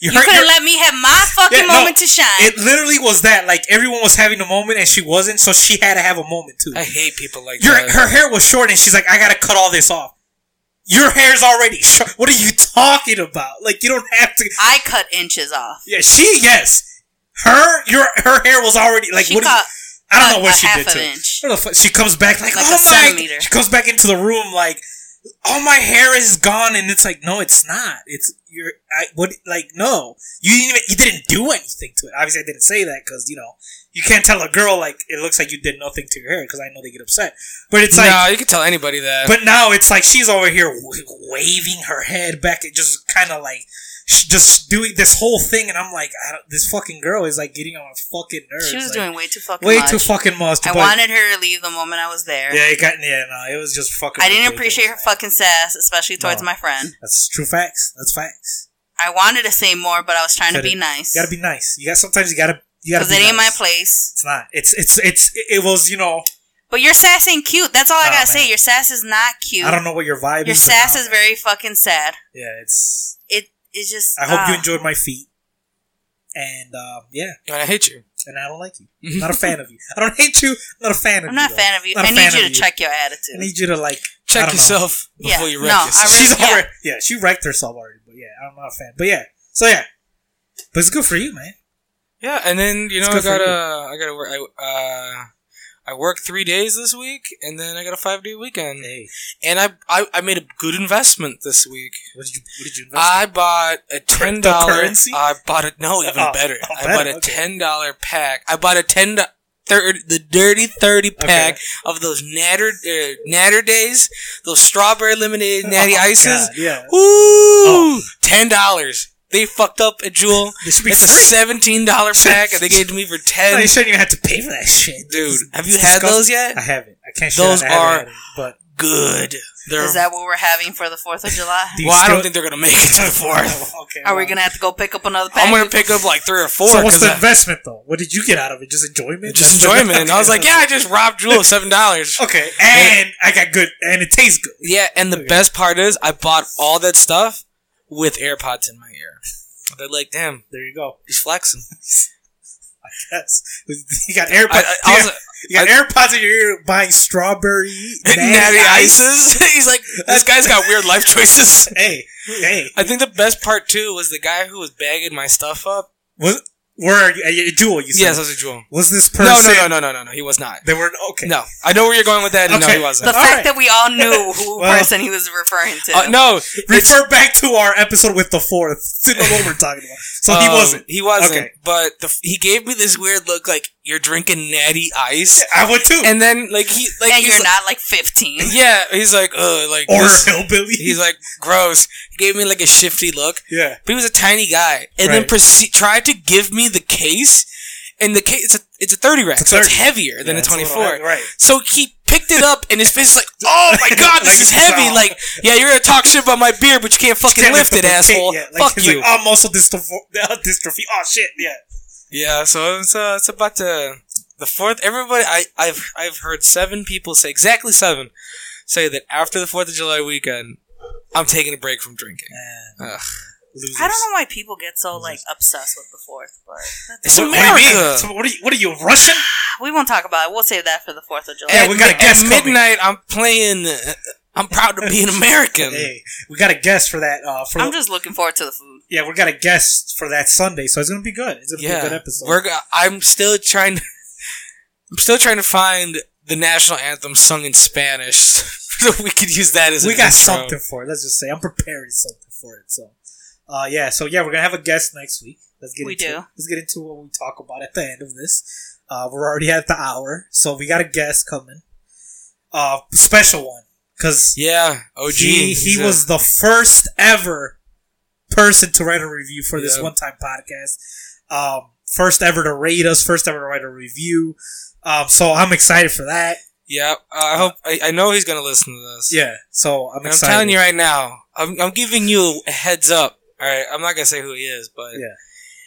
Speaker 1: you,
Speaker 2: You could
Speaker 1: your-
Speaker 2: have let me have my fucking
Speaker 1: Yeah, no.
Speaker 2: moment to shine.
Speaker 1: It literally was that. Like everyone was having a moment and she wasn't, so she had to have a moment too.
Speaker 3: I hate people like
Speaker 1: Your
Speaker 3: that.
Speaker 1: her hair was short and she's like, I gotta cut all this off. Your hair's already short. What are you talking about? Like you don't have to.
Speaker 2: I cut inches off.
Speaker 1: Yeah, she yes. Her your her hair was already like
Speaker 2: she
Speaker 1: what? do you-
Speaker 2: cut
Speaker 1: I don't
Speaker 2: cut
Speaker 1: know what
Speaker 2: a
Speaker 1: she
Speaker 2: half
Speaker 1: did to. her.
Speaker 2: inch.
Speaker 1: What the fuck? She comes back like,
Speaker 2: Like
Speaker 1: oh
Speaker 2: a
Speaker 1: my!
Speaker 2: centimeter.
Speaker 1: She comes back into the room like, all my hair is gone, and it's like, no, it's not. It's you're, I what like no, you didn't even you didn't do anything to it. Obviously, I didn't say that because you know you can't tell a girl like it looks like you did nothing to your hair because I know they get upset. But it's like,
Speaker 3: no, you can tell anybody that.
Speaker 1: but now it's like she's over here w- waving her head back, and just kind of like sh- just doing this whole thing, and I'm like, this fucking girl is like getting on my fucking nerves.
Speaker 2: She was
Speaker 1: like,
Speaker 2: doing way too fucking
Speaker 1: way
Speaker 2: much.
Speaker 1: too fucking much.
Speaker 2: I wanted her to leave the moment I was there.
Speaker 1: Yeah, it got yeah, no, it was just fucking.
Speaker 2: I didn't appreciate her
Speaker 1: man.
Speaker 2: fucking sass, especially towards
Speaker 1: No.
Speaker 2: my friend.
Speaker 1: That's true facts. That's facts.
Speaker 2: I wanted to say more, but I was trying to be nice.
Speaker 1: You gotta be nice. You got sometimes you gotta you gotta.
Speaker 2: Because
Speaker 1: Be
Speaker 2: it ain't my place.
Speaker 1: It's not. It's it's it's it was you know
Speaker 2: But your sass ain't cute. That's all I
Speaker 1: Oh,
Speaker 2: gotta say. Your sass is not cute.
Speaker 1: I don't know what your vibe
Speaker 2: Your
Speaker 1: is. but
Speaker 2: sass is
Speaker 1: man.
Speaker 2: very fucking sad.
Speaker 1: Yeah, it's.
Speaker 2: It it's just.
Speaker 1: I hope you
Speaker 2: ah.
Speaker 1: enjoyed my feet. And uh, yeah,
Speaker 3: and I hate you.
Speaker 1: and I don't like you. Not a fan of you. I don't hate you. Not a fan of you.
Speaker 2: I'm not a fan of you.
Speaker 1: Not a
Speaker 2: I need you
Speaker 1: of
Speaker 2: to check your attitude.
Speaker 1: I need you to like
Speaker 3: Check
Speaker 1: don't know.
Speaker 3: yourself
Speaker 2: Yeah,
Speaker 3: before you wreck
Speaker 2: no,
Speaker 3: yourself.
Speaker 2: really-
Speaker 1: She's
Speaker 2: yeah.
Speaker 1: already yeah. She wrecked herself already. But yeah, I'm not a fan. But yeah, so yeah, but it's good for you, man.
Speaker 3: Yeah, and then you
Speaker 1: It's
Speaker 3: know I gotta. I gotta work. I uh, I worked three days this week, and then I got a five day weekend.
Speaker 1: Hey,
Speaker 3: And I, I I made a good investment this week.
Speaker 1: what did you what did you invest?
Speaker 3: I bought a ten dollar. I bought it. No, even
Speaker 1: Oh,
Speaker 3: better.
Speaker 1: oh,
Speaker 3: I
Speaker 1: better,
Speaker 3: bought a
Speaker 1: okay.
Speaker 3: ten dollar pack. I bought a ten third the dirty thirty pack of those natter uh, natter days. Those strawberry lemonade natty
Speaker 1: Oh,
Speaker 3: ices.
Speaker 1: God, yeah,
Speaker 3: Woo! Ten dollars. They fucked up at Jewel.
Speaker 1: They should
Speaker 3: It's a seventeen dollar pack, and they gave it to me for
Speaker 1: No,
Speaker 3: ten.
Speaker 1: you shouldn't even have to pay for that shit,
Speaker 3: Dude,
Speaker 1: It's-
Speaker 3: have you had
Speaker 1: disgusting.
Speaker 3: those yet?
Speaker 1: I haven't. I can't.
Speaker 3: Those
Speaker 1: I
Speaker 3: are-
Speaker 1: had it, but
Speaker 3: Good. They're,
Speaker 2: Is that what we're having for the Fourth of July?
Speaker 1: Do you
Speaker 3: well, I don't think they're gonna make it to the fourth.
Speaker 1: Oh, okay.
Speaker 2: Are we gonna have to go pick up another pack?
Speaker 3: I'm gonna pick up like three or four.
Speaker 1: So what's
Speaker 3: 'cause
Speaker 1: the
Speaker 3: I-
Speaker 1: investment though? What did you get out of it? Just enjoyment?
Speaker 3: just
Speaker 1: That's
Speaker 3: enjoyment. And I was like, yeah, I just robbed Jewel of seven dollars.
Speaker 1: Okay, and I got good, and it tastes good.
Speaker 3: Yeah, and the best part is I bought all that stuff with AirPods in my ear. They're like, damn,
Speaker 1: There you go.
Speaker 3: he's flexing.
Speaker 1: Yes, you got AirPods.
Speaker 3: I, I, I
Speaker 1: you got, got AirPods in your ear buying strawberry and
Speaker 3: natty ices. he's like, this guy's got weird life choices.
Speaker 1: Hey, hey,
Speaker 3: I think the best part too was the guy who was bagging my stuff up.
Speaker 1: was where are you? Uh, Jewel, you said.
Speaker 3: Yes, I was a Jewel.
Speaker 1: Was this
Speaker 3: No,
Speaker 1: person?
Speaker 3: no, no, no, no, no, no. He was not.
Speaker 1: They were okay.
Speaker 3: No, I know where you're going with that. and No, he wasn't.
Speaker 2: the
Speaker 1: All
Speaker 2: fact
Speaker 1: right.
Speaker 2: that we all knew who
Speaker 1: Well-
Speaker 2: person he was referring to.
Speaker 3: Uh, no,
Speaker 1: Refer back to our episode with the fourth to know what we're talking about. So he
Speaker 3: Um,
Speaker 1: wasn't.
Speaker 3: He wasn't.
Speaker 1: Okay.
Speaker 3: But the, he gave me this weird look, like you're drinking natty ice,
Speaker 1: I would too.
Speaker 3: and then like he like
Speaker 2: and
Speaker 3: he's
Speaker 2: you're
Speaker 3: like-
Speaker 2: not like 15.
Speaker 3: Yeah, he's like, uh, like
Speaker 1: or
Speaker 3: this-
Speaker 1: hillbilly.
Speaker 3: He's like gross. He gave me like a shifty look,
Speaker 1: yeah.
Speaker 3: but he was a tiny guy, and then proceed tried to give me the case, and the case it's a it's a thirty rack,
Speaker 1: It's a
Speaker 3: so it's heavier than
Speaker 1: Yeah,
Speaker 3: a
Speaker 1: it's
Speaker 3: twenty
Speaker 1: little
Speaker 3: four.
Speaker 1: heavy, Right.
Speaker 3: So he picked it up, and his face is like, "Oh my god, this
Speaker 1: Like,
Speaker 3: is heavy!"
Speaker 1: oh.
Speaker 3: Like, yeah, you're gonna talk shit about my beer, but you can't fucking
Speaker 1: Can't
Speaker 3: lift
Speaker 1: lift
Speaker 3: it,
Speaker 1: up
Speaker 3: asshole.
Speaker 1: yeah, like,
Speaker 3: Fuck
Speaker 1: it's
Speaker 3: you.
Speaker 1: Like, oh, muscle dystrophy. Uh, dystrophy. Oh shit. Yeah.
Speaker 3: Yeah, so it's uh, it's about to the fourth. Everybody, I I've I've heard seven people say exactly seven say that after the Fourth of July weekend, I'm taking a break from drinking. Ugh.
Speaker 1: Losers.
Speaker 2: I don't know why people get so like obsessed with the fourth, but that's
Speaker 3: It's
Speaker 1: What, what do you
Speaker 3: America.
Speaker 1: mean? So what are you? What are you Russian?
Speaker 2: we won't talk about it. We'll save that for the Fourth of July.
Speaker 1: Yeah, we got a
Speaker 3: at,
Speaker 1: guest
Speaker 3: at
Speaker 1: coming.
Speaker 3: midnight. I'm playing. Uh, I'm proud to be an American.
Speaker 1: Hey, we got a guest for that. Uh, for
Speaker 2: I'm just looking forward to the food.
Speaker 1: Yeah, we got a guest for that Sunday, so it's gonna be good. It's gonna be a good episode.
Speaker 3: we're. go- I'm still trying. To, I'm still trying to find the national anthem sung in Spanish, so we could use that as.
Speaker 1: we
Speaker 3: an
Speaker 1: got
Speaker 3: intro.
Speaker 1: something for it. Let's just say I'm preparing something for it. So, uh, yeah. So yeah, we're gonna have a guest next week. Let's get
Speaker 2: We
Speaker 1: into
Speaker 2: do.
Speaker 1: Let's get into what we talk about at the end of this. Uh, we're already at the hour, so we got a guest coming. Uh, special one because
Speaker 3: Yeah, OG.
Speaker 1: he he was the first ever person to write a review for this one time podcast. Um, first ever to rate us, first ever to write a review. Um, so I'm excited for that.
Speaker 3: Yeah, uh, I hope. I, I know he's gonna listen to this.
Speaker 1: Yeah. So I'm
Speaker 3: I'm telling you right now. I'm, I'm giving you a heads up. All right, I'm not gonna say who he is, but
Speaker 1: Yeah.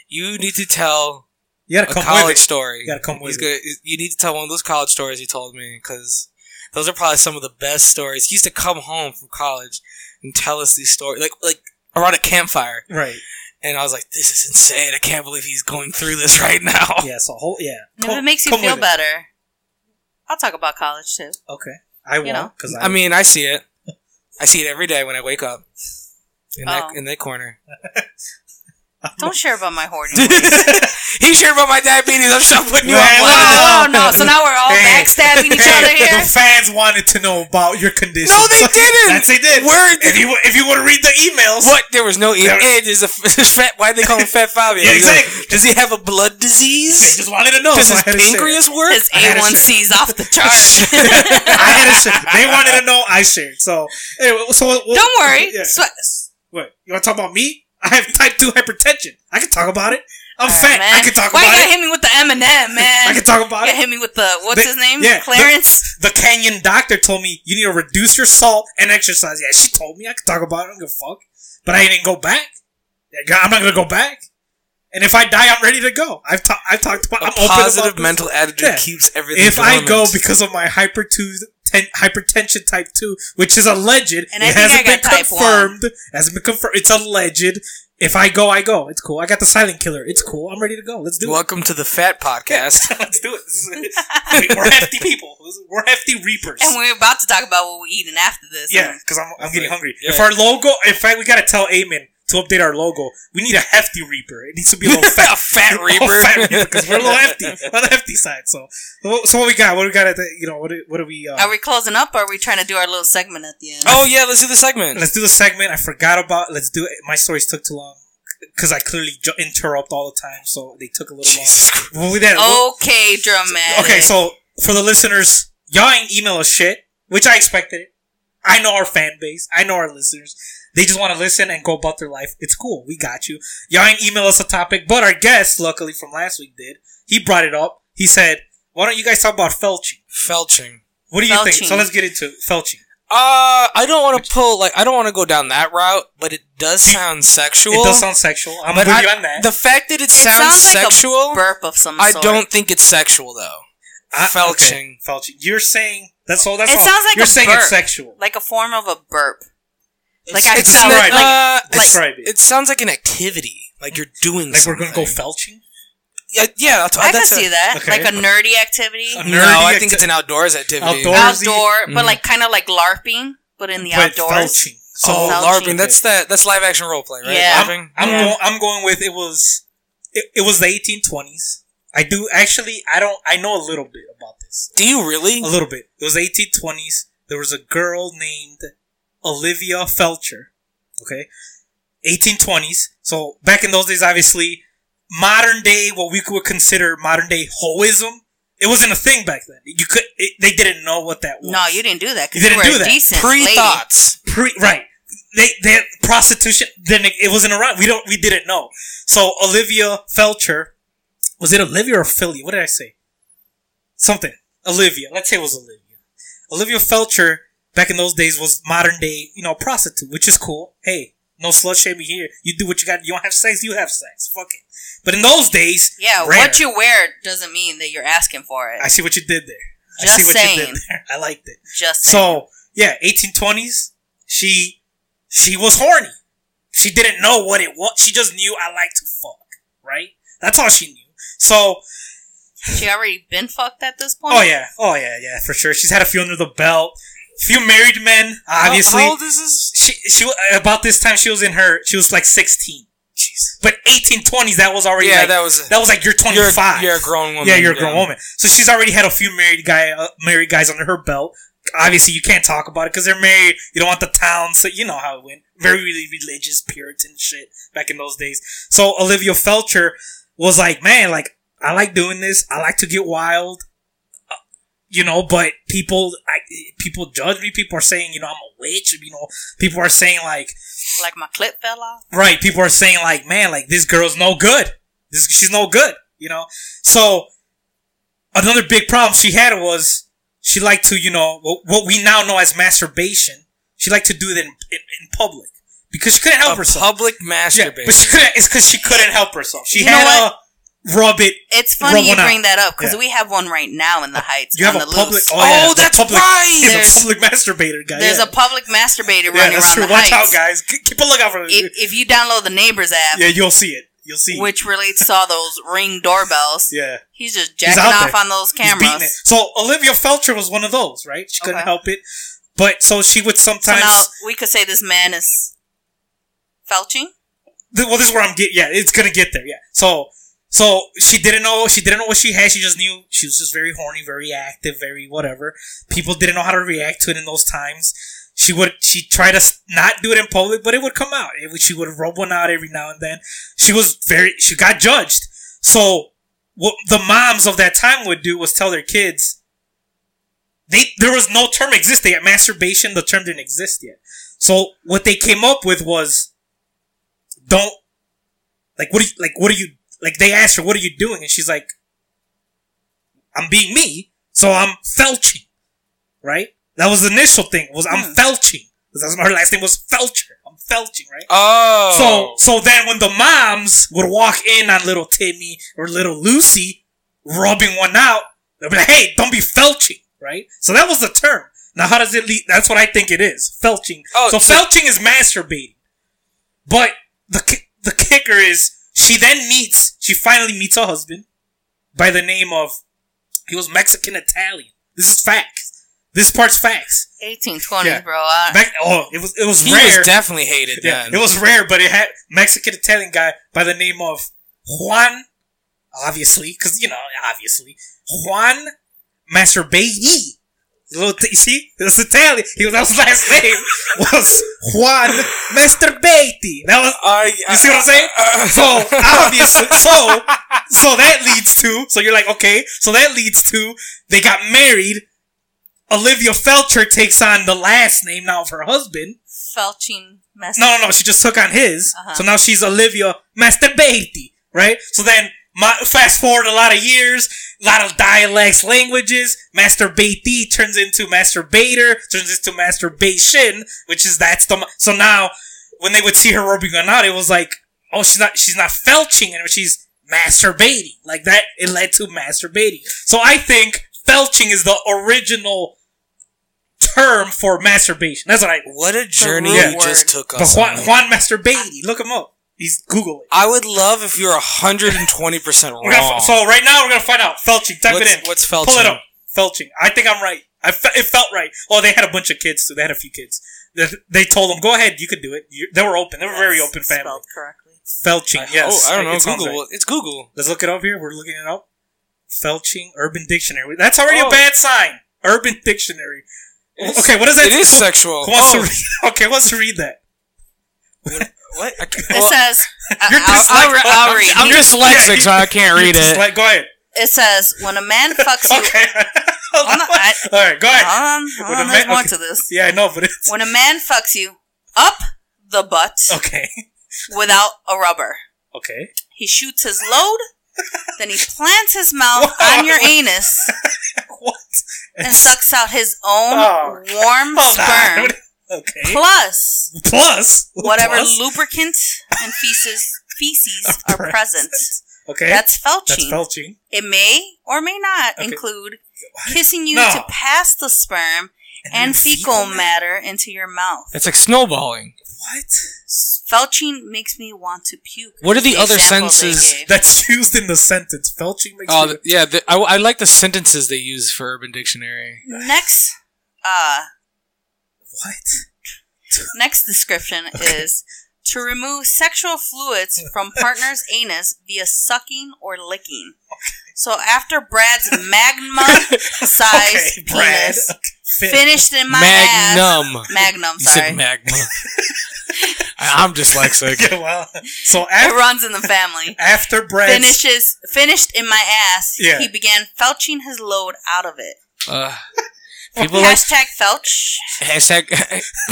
Speaker 3: you need to tell
Speaker 1: you gotta
Speaker 3: a
Speaker 1: come
Speaker 3: college
Speaker 1: with it.
Speaker 3: story.
Speaker 1: You gotta come with
Speaker 3: He's gonna, you need to tell one of those college stories he told me because those are probably some of the best stories. He used to come home from college and tell us these stories, like like around a campfire,
Speaker 1: Right.
Speaker 3: and I was like, "This is insane! I can't believe he's going through this right now."
Speaker 1: Yeah. So whole yeah.
Speaker 2: If
Speaker 1: Come-
Speaker 2: it makes you feel
Speaker 1: with it.
Speaker 2: better, I'll talk about college too.
Speaker 1: Okay. I
Speaker 2: You know.
Speaker 1: won't because
Speaker 3: I mean, I see it. I see it every day when I wake up in that
Speaker 2: Oh.
Speaker 3: in that corner.
Speaker 2: Don't share about my hoarding.
Speaker 3: he shared about my diabetes. I'm sure I'm putting you
Speaker 1: Man,
Speaker 3: on
Speaker 1: what?
Speaker 3: blast.
Speaker 2: oh no! So now we're all
Speaker 1: Hey.
Speaker 2: backstabbing each other here.
Speaker 1: the fans wanted to know about your condition.
Speaker 3: No, they didn't.
Speaker 1: Yes, they did.
Speaker 3: Word.
Speaker 1: If you if you want to read the emails,
Speaker 3: What? There was no. E-
Speaker 1: There-
Speaker 3: Ed is a fat. Why they call him Fat Fabio?
Speaker 1: Yeah,
Speaker 3: He's like,
Speaker 1: exactly.
Speaker 3: Does he have a blood disease?
Speaker 1: they just wanted to know.
Speaker 3: Does
Speaker 1: so
Speaker 3: his
Speaker 1: I had to share.
Speaker 3: pancreas work?
Speaker 2: His
Speaker 1: I had to
Speaker 2: A1C's off the chart.
Speaker 1: I had to share. They wanted to know. I shared. So anyway, so what- what-
Speaker 2: Don't worry.
Speaker 1: Yeah.
Speaker 2: Swe-
Speaker 1: What you want to talk about me? I have type two hypertension. I can talk about it. I'm
Speaker 2: All right,
Speaker 1: fat.
Speaker 2: man.
Speaker 1: I can talk
Speaker 2: Why
Speaker 1: about
Speaker 2: you gotta
Speaker 1: it.
Speaker 2: hit me with the Eminem, man?
Speaker 1: I can talk about
Speaker 2: You
Speaker 1: it.
Speaker 2: hit me with the what's
Speaker 1: They-
Speaker 2: his name?
Speaker 1: yeah,
Speaker 2: Clarence.
Speaker 1: The Canyon doctor told me you need to reduce your salt and exercise. Yeah, she told me I could talk about it. I don't give a fuck. But I didn't go back. I'm not gonna go back. And if I die, I'm ready to go. I've ta- I've talked about.
Speaker 3: A
Speaker 1: I'm open
Speaker 3: positive
Speaker 1: about
Speaker 3: mental attitude
Speaker 1: Yeah.
Speaker 3: keeps everything.
Speaker 1: If I go because of my hyper two, ten, hypertension type two, which is alleged,
Speaker 2: And I
Speaker 1: it hasn't
Speaker 2: I
Speaker 1: been confirmed. Hasn't been confirmed. It's alleged. If I go, I go. It's cool. I got the silent killer. It's cool. I'm ready to go. Let's do it.
Speaker 3: welcome to the Fat Podcast.
Speaker 1: Let's do it. We're hefty people. We're hefty reapers.
Speaker 2: And we're about to talk about what we're eating after this.
Speaker 1: Yeah, because I'm, I'm getting hungry.
Speaker 3: Yeah.
Speaker 1: If our logo, in fact, we gotta tell Eamon to update our logo. We need a hefty reaper. It needs to be a little fat,
Speaker 3: A fat reaper.
Speaker 1: because we're a little hefty on the hefty side. So, so what we got? What we got at the? You know, what? do- What do we? Uh,
Speaker 2: Are we closing up or are we trying to do our little segment at the end?
Speaker 3: oh yeah, let's do the segment.
Speaker 1: let's do the segment. I forgot about. Let's do it. My stories took too long because I clearly ju- interrupt all the time, so they took a little
Speaker 3: Jesus
Speaker 1: long. Well, we did.
Speaker 2: Okay, dramatic.
Speaker 1: Okay, so for the listeners, y'all ain't email us shit, which I expected. I know our fan base. I know our listeners. They just want to listen and go about their life. It's cool. We got you. Y'all ain't email us a topic, but our guest, luckily from last week, did. He brought it up. He said, "Why don't you guys talk about felching?
Speaker 3: Felching.
Speaker 1: What do you think?" So let's get into felching.
Speaker 3: Uh, I don't want to pull like I don't want to go down that route, but it does sound sexual.
Speaker 1: It does sound sexual. I'm
Speaker 3: but
Speaker 1: with
Speaker 3: I-
Speaker 1: you on that.
Speaker 3: the fact that it,
Speaker 2: it
Speaker 3: sounds,
Speaker 2: sounds like
Speaker 3: sexual,
Speaker 2: a burp of some
Speaker 3: I
Speaker 2: sort.
Speaker 3: don't think it's sexual though.
Speaker 1: I-
Speaker 3: felching.
Speaker 1: okay, felching. You're saying that's all. That's
Speaker 2: It
Speaker 1: all.
Speaker 2: sounds like
Speaker 1: you're
Speaker 2: a
Speaker 1: saying
Speaker 2: burp.
Speaker 1: it's sexual.
Speaker 2: like a form of a burp. Like I
Speaker 3: it's
Speaker 2: felt like,
Speaker 1: it.
Speaker 3: uh,
Speaker 2: like-
Speaker 1: Describe it.
Speaker 3: it sounds like an activity, like you're doing.
Speaker 1: Like we're gonna go felching.
Speaker 3: Yeah, yeah. That's,
Speaker 2: I could
Speaker 3: that's a-
Speaker 2: see that,
Speaker 1: okay.
Speaker 2: like a nerdy activity,
Speaker 1: A
Speaker 3: No,
Speaker 1: nerdy
Speaker 3: I think
Speaker 1: acti-
Speaker 3: it's an outdoors activity.
Speaker 1: Outdoor- Outdoorsy.
Speaker 2: outdoor, but like kind of like LARPing, but in the
Speaker 1: But
Speaker 2: outdoors.
Speaker 1: felching. So
Speaker 3: oh,
Speaker 2: Felching.
Speaker 3: LARPing. That's that. That's live action role play, right?
Speaker 2: Yeah.
Speaker 3: LARPing?
Speaker 1: I'm
Speaker 2: Yeah.
Speaker 1: going. I'm going with it was. It, it was the 1820s. I do actually. I don't. I know a little bit about this.
Speaker 3: Do you really?
Speaker 1: A little bit. It was 1820s. There was a girl named Olivia Felcher. Okay, 1820s. So back in those days, obviously, modern day, what we would consider modern day hoism, it wasn't a thing back then. You could. It, they didn't know what that was.
Speaker 2: No, you didn't do that because
Speaker 1: You
Speaker 2: you,
Speaker 1: didn't
Speaker 2: were
Speaker 1: do that.
Speaker 2: decent
Speaker 3: Pre thoughts.
Speaker 1: Pre right. They they prostitution then it, it wasn't around. We don't we didn't know. So Olivia Felcher was it Olivia or Philly? What did I say? Something. Olivia. Let's say it was Olivia. Olivia Felcher back in those days was modern day, you know, prostitute, which is cool. Hey, no slut shaming here. You do what you got. You don't have sex, you have sex. Fuck it. But in those days,
Speaker 2: Yeah,
Speaker 1: rare.
Speaker 2: what you wear doesn't mean that you're asking for it.
Speaker 1: I see what you did there. I
Speaker 2: Just
Speaker 1: see what you
Speaker 2: saying.
Speaker 1: did there. I liked it.
Speaker 2: Just saying.
Speaker 1: So yeah, 1820s. She she was horny. She didn't know what it was. She just knew I like to fuck. Right. That's all she knew. So
Speaker 2: she already been fucked at this oh, point.
Speaker 1: oh yeah, oh yeah, yeah, for sure. She's had a few under the belt. Few married men. Obviously,
Speaker 3: How, how old is this?
Speaker 1: she she about this time she was in her she was like 16. Jeez. But 1820s that was already
Speaker 3: Yeah,
Speaker 1: like,
Speaker 3: that was.
Speaker 1: that was like you're 25.
Speaker 3: You're, you're a grown woman.
Speaker 1: Yeah, you're a grown woman. So she's already had a few married guy, uh, married guys under her belt. Obviously, you can't talk about it because they're married. You don't want the town, so you know how it went. Very really religious, Puritan shit back in those days. So Olivia Felcher was like, man, like I like doing this. I like to get wild. You know, but people, I, people judge me. People are saying, you know, I'm a witch. You know, people are saying like,
Speaker 2: Like my clip fell off.
Speaker 1: Right. People are saying like, man, like this girl's no good. This she's no good. You know. So another big problem she had was she liked to, you know, what, what we now know as masturbation. She liked to do it in in, in public because she couldn't help
Speaker 3: A
Speaker 1: herself.
Speaker 3: public masturbation, yeah,
Speaker 1: but she couldn't. It's because she couldn't help herself. She
Speaker 2: You know
Speaker 1: had to rub it.
Speaker 2: It's funny you
Speaker 1: one out.
Speaker 2: bring that up because
Speaker 1: Yeah.
Speaker 2: we have one right now in the oh, Heights.
Speaker 1: You have
Speaker 2: on
Speaker 1: a
Speaker 2: the
Speaker 1: public.
Speaker 2: loose.
Speaker 1: Oh, yeah,
Speaker 3: Oh, that's
Speaker 1: public,
Speaker 3: right.
Speaker 1: He's
Speaker 2: There's-
Speaker 1: a public masturbator guy.
Speaker 2: There's
Speaker 1: yeah.
Speaker 2: a public masturbator
Speaker 1: yeah,
Speaker 2: running
Speaker 1: that's
Speaker 2: around
Speaker 1: true.
Speaker 2: the
Speaker 1: Watch out, guys. Keep a lookout for it.
Speaker 2: If, if you download the Neighbors app,
Speaker 1: Yeah, you'll see it. You'll see.
Speaker 2: which relates to all those ring doorbells,
Speaker 1: yeah.
Speaker 2: he's just
Speaker 1: He's
Speaker 2: jacking
Speaker 1: out
Speaker 2: off
Speaker 1: there.
Speaker 2: on those
Speaker 1: He's
Speaker 2: cameras.
Speaker 1: So Olivia Felcher was one of those, right? She couldn't
Speaker 2: Okay.
Speaker 1: help it, but so she would
Speaker 2: So
Speaker 1: sometimes.
Speaker 2: now we could say this man is felching.
Speaker 1: well, this is where I'm getting. Yeah, it's gonna get there. Yeah. So, so she didn't know. She didn't know what she had. She just knew she was just very horny, very active, very whatever. People didn't know how to react to it in those times. She would. She tried to not do it in public, but it would come out. Would, she would rub one out every now and then. She was very. She got judged. So, what the moms of that time would do was tell their kids. They there was no term existing at masturbation. The term didn't exist yet. So what they came up with was don't like what are you like what are you like they asked her what are you doing? And she's like i'm being me. So i'm felching. Right? That was the initial thing was i'm
Speaker 2: Hmm.
Speaker 1: felching. That's her last name was felcher. I'm felching right?
Speaker 3: Oh.
Speaker 1: so so then when the moms would walk in on little timmy or little lucy rubbing one out they'd be like hey don't be felching right? So that was the term. Now how does it lead that's what i think it is felching.
Speaker 3: Oh,
Speaker 1: so,
Speaker 3: so-
Speaker 1: felching is masturbating. But the ki- the kicker is she then meets she finally meets her husband by the name of he was Mexican Italian. This is facts. This part's facts.
Speaker 2: 1820s,
Speaker 1: Yeah.
Speaker 2: bro. I,
Speaker 1: Back, oh, it was it was
Speaker 3: he
Speaker 1: rare.
Speaker 3: was definitely hated
Speaker 1: yeah,
Speaker 3: then.
Speaker 1: it was rare, but it had Mexican Italian guy by the name of Juan, obviously, because you know, obviously Juan Masturbati. Little t- you see, it was Italian. He was that was his last name was Juan Masturbati. That was
Speaker 3: I,
Speaker 1: you see what I'm saying? So obviously, so so that leads to so you're like okay, so that leads to they got married. Olivia Felcher takes on the last name now of her husband.
Speaker 2: Felching mess.
Speaker 1: No, no, no. She just took on his.
Speaker 2: Uh-huh.
Speaker 1: So now she's Olivia Masturbati, right? So then, my, fast forward a lot of years, a lot of dialects, languages. Masturbati turns into masturbator, turns into masturbation, which is that's the. So now, when they would see her rubbing on out, it was like, oh, she's not, she's not felching, and she's masturbating. Like that, it led to masturbating. So I think felching is the original term for masturbation. That's what I.
Speaker 3: what a journey
Speaker 2: root
Speaker 3: you just
Speaker 2: word.
Speaker 3: took
Speaker 1: But
Speaker 3: us
Speaker 1: Juan,
Speaker 3: on.
Speaker 1: Juan Masturbati, look him up. He's Google it.
Speaker 3: I would love if you're 120% wrong.
Speaker 1: We're gonna, so right now we're gonna find out. Felching, type
Speaker 3: What's-
Speaker 1: it in.
Speaker 3: what's Felching?
Speaker 1: Pull it
Speaker 3: felching?
Speaker 1: up. Felching. I think I'm right. I fe- it felt right. Oh, they had a bunch of kids too. They had a few kids. They, they told them, "Go ahead, you could do it." You, they were open. They were a very open family.
Speaker 2: Spelled correctly.
Speaker 1: Felching. Oh, yes.
Speaker 3: oh, I don't know.
Speaker 1: It
Speaker 3: Google.
Speaker 1: right.
Speaker 3: It's Google.
Speaker 1: Let's look it up here. We're looking it up. Felching Urban Dictionary. That's already
Speaker 3: Oh.
Speaker 1: a bad sign. Urban Dictionary. Okay, what is that?
Speaker 3: It is sexual.
Speaker 1: Who wants to
Speaker 3: Oh,
Speaker 1: read? Okay, who wants to read that?
Speaker 3: What? I can't-
Speaker 2: It
Speaker 3: well,
Speaker 2: says, I-
Speaker 1: You're
Speaker 2: I'll, I'll, re-
Speaker 1: dyslexic.
Speaker 2: I'll read.
Speaker 3: I'm dyslexic, so I can't read it.
Speaker 1: Like, go ahead.
Speaker 2: It says, when a man fucks you.
Speaker 1: Okay.
Speaker 2: Hold I-
Speaker 1: All right, go ahead.
Speaker 2: Hold on, hold
Speaker 1: When a man-
Speaker 2: more
Speaker 1: okay.
Speaker 2: to this.
Speaker 1: Yeah, I know, but it's
Speaker 2: When a man fucks you up the butt
Speaker 1: okay.
Speaker 2: without a rubber,
Speaker 1: Okay.
Speaker 2: he shoots his load, then he plants his mouth on your anus
Speaker 1: What?
Speaker 2: and sucks out his own
Speaker 1: Oh,
Speaker 2: warm sperm,
Speaker 1: on. Okay.
Speaker 2: plus
Speaker 1: Plus
Speaker 2: whatever
Speaker 1: Plus?
Speaker 2: lubricant and feces feces
Speaker 1: Are
Speaker 2: are present.
Speaker 1: Okay.
Speaker 2: That's felching.
Speaker 1: That's felching.
Speaker 2: It may or may not
Speaker 1: Okay.
Speaker 2: include kissing you
Speaker 1: No.
Speaker 2: to pass the sperm and
Speaker 1: then
Speaker 2: fecal
Speaker 1: matter.
Speaker 2: matter into your mouth.
Speaker 3: It's like snowballing.
Speaker 1: What?
Speaker 2: Felching makes me want to puke.
Speaker 3: What are the other
Speaker 2: example
Speaker 3: senses.
Speaker 1: That's used in the sentence. Felching makes
Speaker 3: Oh,
Speaker 1: me-
Speaker 3: yeah. The, I, I like the sentences they use for Urban Dictionary.
Speaker 2: Next, uh,
Speaker 1: what?
Speaker 2: next description is to remove sexual fluids from partner's anus via sucking or licking. So after Brad's magma-sized
Speaker 1: Okay, Brad.
Speaker 2: penis
Speaker 1: Fin-
Speaker 2: finished in my ass,
Speaker 3: Magnum.
Speaker 2: Magnum, sorry.
Speaker 3: said magma. I- I'm dyslexic.
Speaker 1: Yeah, well, so
Speaker 2: It runs in the family.
Speaker 1: after Brad
Speaker 2: Finishes finished in my ass.
Speaker 1: Yeah.
Speaker 2: He began felching his load out of it.
Speaker 3: Uh, people like
Speaker 2: Hashtag felch.
Speaker 3: hashtag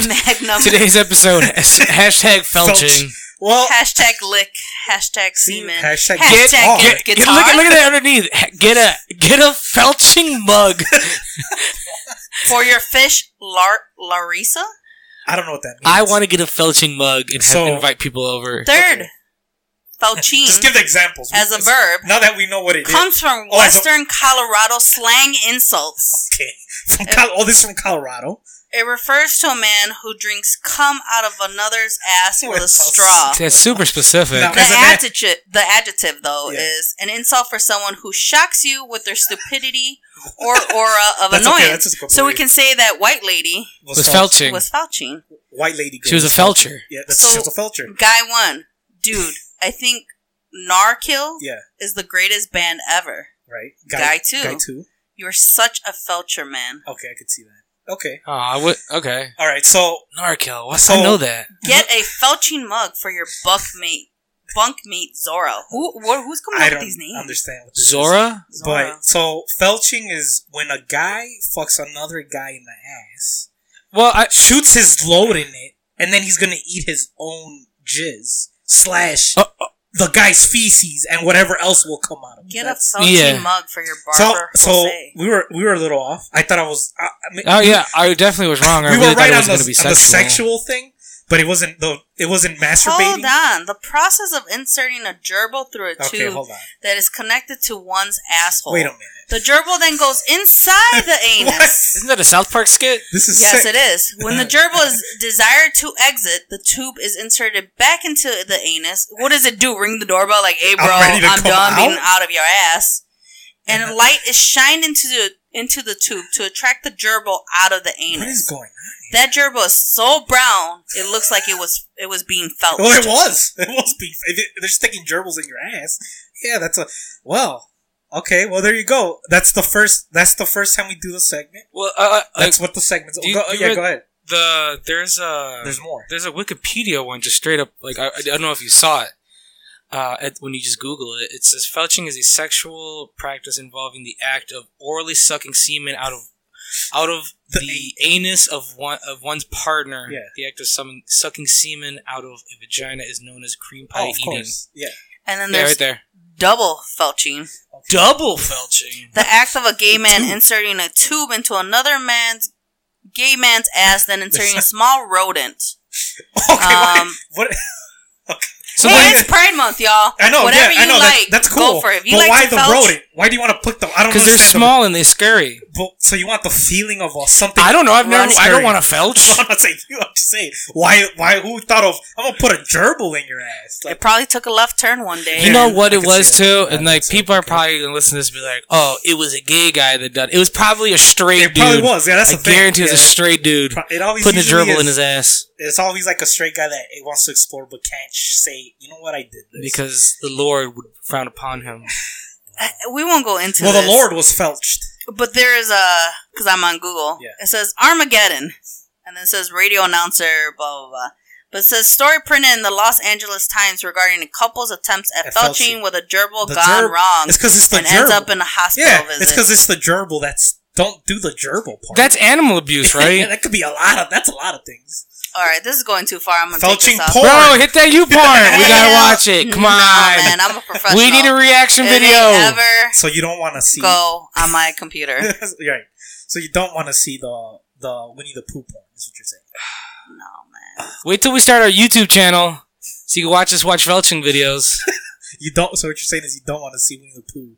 Speaker 2: Magnum.
Speaker 3: today's episode hashtag felching.
Speaker 1: well,
Speaker 2: Hashtag lick. Hashtag
Speaker 1: See,
Speaker 2: semen.
Speaker 1: hashtag
Speaker 2: Hashtag
Speaker 1: get off.
Speaker 2: get,
Speaker 3: Get-
Speaker 2: guitar.
Speaker 3: look, at- look at that underneath. Get a get a felching mug.
Speaker 2: For your fish, Lar- Larissa?
Speaker 1: I don't know what that means.
Speaker 3: I want to get a felching mug and have,
Speaker 1: So-
Speaker 3: invite people over.
Speaker 2: Third,
Speaker 1: Okay.
Speaker 2: felching
Speaker 1: Just give the examples
Speaker 2: as a verb
Speaker 1: Now that we know what it is.
Speaker 2: comes from
Speaker 1: Oh, as a-
Speaker 2: Western Colorado slang insults.
Speaker 1: Okay. From Col- oh, this is from Colorado.
Speaker 2: It refers to a man who drinks cum out of another's ass with
Speaker 1: With
Speaker 2: a
Speaker 1: a
Speaker 2: straw.
Speaker 3: That's super specific.
Speaker 1: Now-
Speaker 2: The
Speaker 1: As man-
Speaker 2: adjective, the adjective though,
Speaker 1: Yeah.
Speaker 2: is an insult for someone who shocks you with their stupidity or aura of
Speaker 1: That's okay,
Speaker 2: annoyance.
Speaker 1: that's
Speaker 2: so we can say that white lady
Speaker 3: was felching.
Speaker 2: was felching.
Speaker 1: White lady.
Speaker 3: She was a
Speaker 1: girl.
Speaker 3: felcher.
Speaker 1: Yeah, that's
Speaker 2: So-
Speaker 1: she was a felcher.
Speaker 2: Guy one, dude, I think Narkill
Speaker 1: Yeah.
Speaker 2: is the greatest band ever.
Speaker 1: Right.
Speaker 2: Guy two.
Speaker 1: Guy two.
Speaker 2: You're such a Felcher man.
Speaker 1: Okay, I could see that. Okay.
Speaker 3: Oh, I would. Okay.
Speaker 1: All right. So
Speaker 3: Narkill. What?
Speaker 1: So-
Speaker 3: I know that.
Speaker 2: Get a Felching mug for your bunkmate, bunkmate Zora. Who? Wh- who's coming
Speaker 1: I
Speaker 2: up with
Speaker 1: don't
Speaker 2: these names?
Speaker 1: understand what this is.
Speaker 3: Zora.
Speaker 2: Zora.
Speaker 1: But so felching is when a guy fucks another guy in the ass,
Speaker 3: Well, I.
Speaker 1: shoots his load in it, and then he's gonna eat his own jizz slash
Speaker 3: Uh, uh,
Speaker 1: the guy's feces and whatever else will come out of it.
Speaker 2: Get a
Speaker 1: That's-
Speaker 2: Felching
Speaker 3: Yeah.
Speaker 2: mug for your
Speaker 1: so
Speaker 2: barber.
Speaker 1: so
Speaker 2: Jose.
Speaker 1: we were we were a little off. I thought I was. I, I mean,
Speaker 3: oh yeah, I definitely was wrong. I
Speaker 1: we
Speaker 3: really
Speaker 1: were
Speaker 3: thought
Speaker 1: right
Speaker 3: it
Speaker 1: on
Speaker 3: was
Speaker 1: the,
Speaker 3: going to be
Speaker 1: on the
Speaker 3: sexual.
Speaker 1: sexual thing, but it wasn't. The it wasn't masturbating.
Speaker 2: Hold on. The process of inserting a gerbil through a
Speaker 1: Okay,
Speaker 2: tube that is connected to one's asshole.
Speaker 1: Wait a minute.
Speaker 2: The gerbil then goes inside the anus.
Speaker 3: Isn't that a South Park skit?
Speaker 1: This is
Speaker 2: Yes,
Speaker 1: sick.
Speaker 2: it is. When the gerbil is desired to exit, the tube is inserted back into the anus. What does it do? Ring the doorbell like, "Hey, bro,
Speaker 1: I'm
Speaker 2: I'm,
Speaker 1: come
Speaker 2: done being
Speaker 1: out?"
Speaker 2: out of your ass." And
Speaker 1: Yeah.
Speaker 2: light is shined into the into the tube to attract the gerbil out of the anus.
Speaker 1: What is going on?
Speaker 2: That gerbil is so brown, it looks like it was it was being felt.
Speaker 1: Well, it was. It was beef. If it, they're sticking gerbils in your ass. Yeah, that's a. Well, okay. Well, there you go. That's the first. That's the first time we do the segment.
Speaker 3: Well, uh, uh,
Speaker 1: That's what the segment's.
Speaker 3: do you-
Speaker 1: go, yeah,
Speaker 3: read-
Speaker 1: go ahead.
Speaker 3: the there's a
Speaker 1: There's more.
Speaker 3: there's a Wikipedia one just straight up like I, I don't know if you saw it. Uh, at, when you just Google it, it says felching is a sexual practice involving the act of orally sucking semen out of out of
Speaker 1: The
Speaker 3: the, anus of one of one's partner.
Speaker 1: Yeah.
Speaker 3: The act of sucking, sucking semen out of a vagina is known as cream pie
Speaker 1: Oh, of
Speaker 3: eating.
Speaker 1: course. Yeah.
Speaker 2: And then
Speaker 3: Yeah,
Speaker 2: there's
Speaker 3: right there.
Speaker 2: Double felching.
Speaker 3: Double felching.
Speaker 2: The act of a gay man inserting a tube into another man's gay man's ass, then inserting a small rodent.
Speaker 1: Okay. what-
Speaker 2: Um,
Speaker 1: what?
Speaker 3: So
Speaker 2: hey,
Speaker 3: then-
Speaker 2: it's Pride Month, y'all.
Speaker 1: I know.
Speaker 2: Whatever
Speaker 1: yeah, I
Speaker 2: you
Speaker 1: know.
Speaker 2: like,
Speaker 1: that, that's cool.
Speaker 2: Go for it. If you
Speaker 1: but
Speaker 2: like
Speaker 1: why
Speaker 2: to
Speaker 1: the
Speaker 2: felch,
Speaker 1: rodent? Why do you want to put the? I don't
Speaker 3: because they're
Speaker 1: understand the-
Speaker 3: small and they're scary.
Speaker 1: but- so you want the feeling of uh, something?
Speaker 3: I don't know. I've never.
Speaker 2: Running.
Speaker 3: I don't want to felch.
Speaker 1: I'm not saying you. I'm just saying. Why? Why? Who thought of? I'm gonna put a gerbil in your ass.
Speaker 2: It probably took a left turn one day.
Speaker 3: You know what
Speaker 1: I
Speaker 3: it was too,
Speaker 1: that. I
Speaker 3: and like people are probably gonna listen to this and be like, "Oh, it was a gay guy that done." It was probably a straight dude.
Speaker 1: it
Speaker 3: dude.
Speaker 1: probably was. Yeah, that's
Speaker 3: I
Speaker 1: the thing.
Speaker 3: I guarantee it was a straight dude
Speaker 1: It always
Speaker 3: putting a gerbil in his ass
Speaker 1: It's always like a straight guy that wants to explore but can't sh- say, you know what, I did this.
Speaker 3: because the Lord would frown upon him.
Speaker 2: We won't go into
Speaker 1: well,
Speaker 2: this.
Speaker 1: the Lord was felched.
Speaker 2: But there is a because I'm on Google.
Speaker 1: Yeah.
Speaker 2: It says Armageddon, and then it says radio announcer. Blah blah blah. But it says story printed in the Los Angeles Times regarding a couple's attempts at,
Speaker 1: At
Speaker 2: felching
Speaker 1: felching.
Speaker 2: with a gerbil
Speaker 1: The
Speaker 2: gone
Speaker 1: gerb-
Speaker 2: wrong
Speaker 1: It's because it's the
Speaker 2: and
Speaker 1: gerbil.
Speaker 2: ends up in a hospital
Speaker 1: yeah,
Speaker 2: visit.
Speaker 1: it's because it's the gerbil that's don't do the gerbil part.
Speaker 3: That's animal abuse,
Speaker 1: yeah,
Speaker 3: right?
Speaker 1: that could be a lot of. That's a lot of things.
Speaker 2: All right, this is going too far. I'm gonna take this off.
Speaker 1: porn.
Speaker 3: Bro, hit that you part. We gotta watch it. Come
Speaker 2: no,
Speaker 3: on.
Speaker 2: man. I'm a professional.
Speaker 3: we need a reaction
Speaker 2: If
Speaker 3: video.
Speaker 2: they ever
Speaker 1: So you don't want to see.
Speaker 2: go on my computer.
Speaker 1: right. So you don't want to see the the Winnie the Pooh porn. Is what you're saying.
Speaker 2: no, man.
Speaker 3: Wait till we start our YouTube channel so you can watch us watch felching videos.
Speaker 1: You don't. So what you're saying is you don't want to see Winnie the Pooh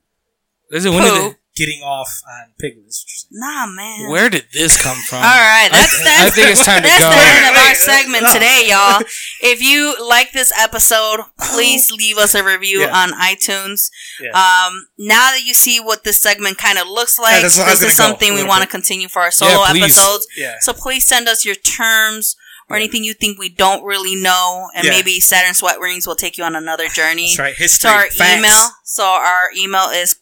Speaker 3: There's a Winnie the-
Speaker 2: Pooh.
Speaker 1: Getting off on Piglet. Is what you're saying.
Speaker 2: Nah, man.
Speaker 3: Where did this come from?
Speaker 2: All right, that's
Speaker 3: I
Speaker 2: that's,
Speaker 3: think it's time to
Speaker 2: that's the end of our segment today, y'all. If you like this episode, please leave us a review
Speaker 1: Yeah.
Speaker 2: on iTunes.
Speaker 1: Yeah.
Speaker 2: Um, now that you see what this segment kind of looks like,
Speaker 1: that's what I was
Speaker 2: this is
Speaker 1: gonna go,
Speaker 2: something we want to continue for our solo
Speaker 3: Yeah,
Speaker 2: episodes.
Speaker 1: Yeah.
Speaker 2: So please send us your terms or anything you think we don't really know, and
Speaker 1: Yeah.
Speaker 2: maybe Saturn Sweat Rings will take you on another journey
Speaker 1: That's right.
Speaker 2: to
Speaker 1: History.
Speaker 2: our
Speaker 1: facts.
Speaker 2: email. So our email is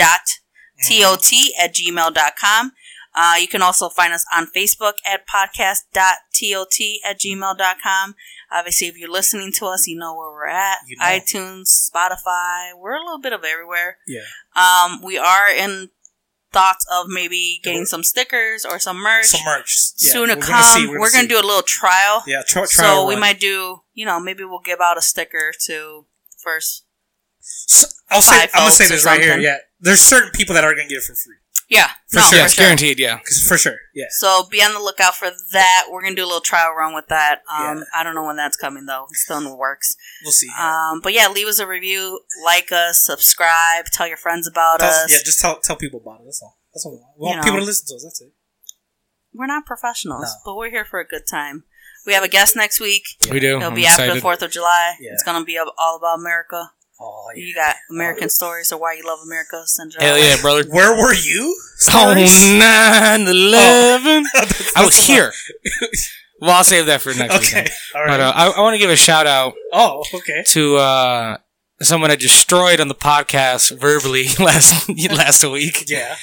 Speaker 2: podcast.tot at gmail.com. Uh, you can also find us on Facebook at podcast.tot at gmail.com. Obviously, if you're listening to us, you know where we're at.
Speaker 1: You know.
Speaker 2: iTunes, Spotify. We're a little bit of everywhere.
Speaker 1: Yeah.
Speaker 2: Um, we are in thoughts of maybe getting some stickers or some merch.
Speaker 1: Some merch. Yeah,
Speaker 2: Soon to
Speaker 1: we're
Speaker 2: come.
Speaker 1: Gonna see,
Speaker 2: we're gonna
Speaker 1: see.
Speaker 2: do a little trial.
Speaker 1: Yeah. Try,
Speaker 2: so we might do, you know, maybe we'll give out a sticker to first.
Speaker 1: So, I'll say. I'm gonna say
Speaker 2: folks or
Speaker 1: this right here. Yeah. There's certain people that are gonna get it for free.
Speaker 2: Yeah,
Speaker 1: For
Speaker 2: no,
Speaker 1: sure.
Speaker 3: Yes, guaranteed. Yeah.
Speaker 1: Cause for sure. Yeah.
Speaker 2: So be on the lookout for that. We're gonna do a little trial run with that. Um,
Speaker 1: Yeah.
Speaker 2: I don't know when that's coming though. It's still in the works.
Speaker 1: We'll see.
Speaker 2: Um, but yeah, leave us a review, like us, subscribe, tell your friends about
Speaker 1: Tell-
Speaker 2: us.
Speaker 1: yeah. Just tell tell people about it. That's all. That's all. We want, we want
Speaker 2: You know.
Speaker 1: people to listen to us. That's it.
Speaker 2: We're not professionals,
Speaker 1: No.
Speaker 2: but we're here for a good time. We have a guest next week.
Speaker 3: We do.
Speaker 2: It'll
Speaker 3: I'm
Speaker 2: be after the. Fourth of July.
Speaker 1: Yeah.
Speaker 2: It's gonna be all about America.
Speaker 1: Oh yeah.
Speaker 2: You got American stories or why you love America. Send it
Speaker 3: Hell
Speaker 2: our
Speaker 3: yeah, brother.
Speaker 1: Where were you?
Speaker 3: Oh,
Speaker 1: Stories?
Speaker 3: 9 11.
Speaker 1: That's-
Speaker 3: I was here. Well, I'll save that for next week.
Speaker 1: Okay.
Speaker 3: then.
Speaker 1: All
Speaker 3: But uh, I, I want to give a shout out
Speaker 1: oh, okay.
Speaker 3: to uh, someone I destroyed on the podcast verbally last last week.
Speaker 1: Yeah.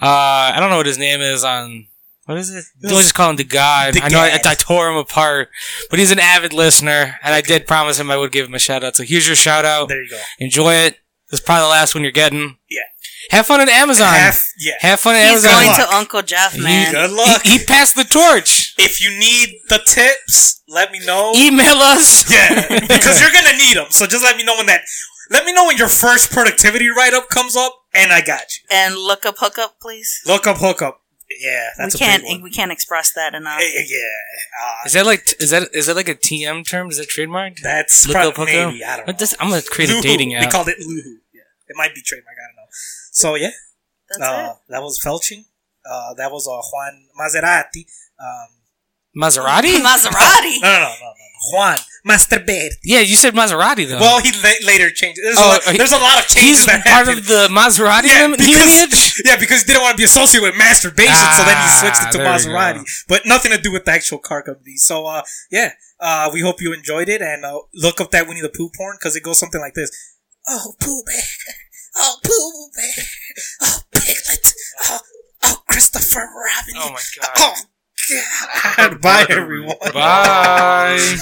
Speaker 3: Uh, I don't know what his name is on. What is it?
Speaker 1: It
Speaker 3: We'll just call him the God.
Speaker 1: The
Speaker 3: I know I,
Speaker 1: God.
Speaker 3: I tore him apart, but he's an avid listener, and I did promise him I would give him a shout out. So here's your shout out.
Speaker 1: There you go.
Speaker 3: Enjoy it. This is probably the last one you're getting.
Speaker 1: Yeah.
Speaker 3: Have fun at Amazon.
Speaker 1: Half. Yeah.
Speaker 3: Have fun at
Speaker 2: He's
Speaker 3: Amazon.
Speaker 2: going to Uncle Jeff, man.
Speaker 1: Good luck.
Speaker 3: He, he passed the torch.
Speaker 1: if you need the tips, let me know.
Speaker 3: Email us.
Speaker 1: Yeah, because you're gonna need them. So just let me know when that. Let me know when your first productivity write up comes up, and I got you.
Speaker 2: And look up hookup, please.
Speaker 1: Look up hookup. Yeah, that's
Speaker 2: we
Speaker 1: a
Speaker 2: can't
Speaker 1: big one.
Speaker 2: we can't express that enough.
Speaker 1: Yeah, uh,
Speaker 3: Is that like is that is that like a TM term? Is that trademarked?
Speaker 1: that's
Speaker 3: Look
Speaker 1: probably maybe I don't know.
Speaker 3: What does- I'm gonna create a
Speaker 1: Luhu.
Speaker 3: dating
Speaker 1: They
Speaker 3: app.
Speaker 1: called it Luhu. Yeah, it might be trademark. I don't know. So yeah,
Speaker 2: That's
Speaker 1: uh,
Speaker 2: it.
Speaker 1: that was felching. Uh, that was uh, Juan Maserati. Um,
Speaker 3: Maserati?
Speaker 2: Maserati.
Speaker 1: no, no, no, no, no. Juan Masturberti.
Speaker 3: yeah, you said Maserati though.
Speaker 1: Well, he la- later changed. There's,
Speaker 3: Oh,
Speaker 1: a lot,
Speaker 3: he-
Speaker 1: there's a lot of changes
Speaker 3: he's
Speaker 1: that
Speaker 3: part
Speaker 1: happened.
Speaker 3: of the Maserati
Speaker 1: yeah, because,
Speaker 3: lineage.
Speaker 1: yeah, because he didn't want to be associated with masturbation, so then he switched it
Speaker 3: Ah,
Speaker 1: to Maserati. But nothing to do with the actual car company. So, uh, yeah, uh, we hope you enjoyed it and uh, look up that Winnie the Pooh porn because it goes something like this: Oh, Pooh Bear, oh Pooh Bear, oh Piglet, oh, oh Christopher Robin.
Speaker 3: Oh my god.
Speaker 1: Oh God! Bye, everyone.
Speaker 3: Bye.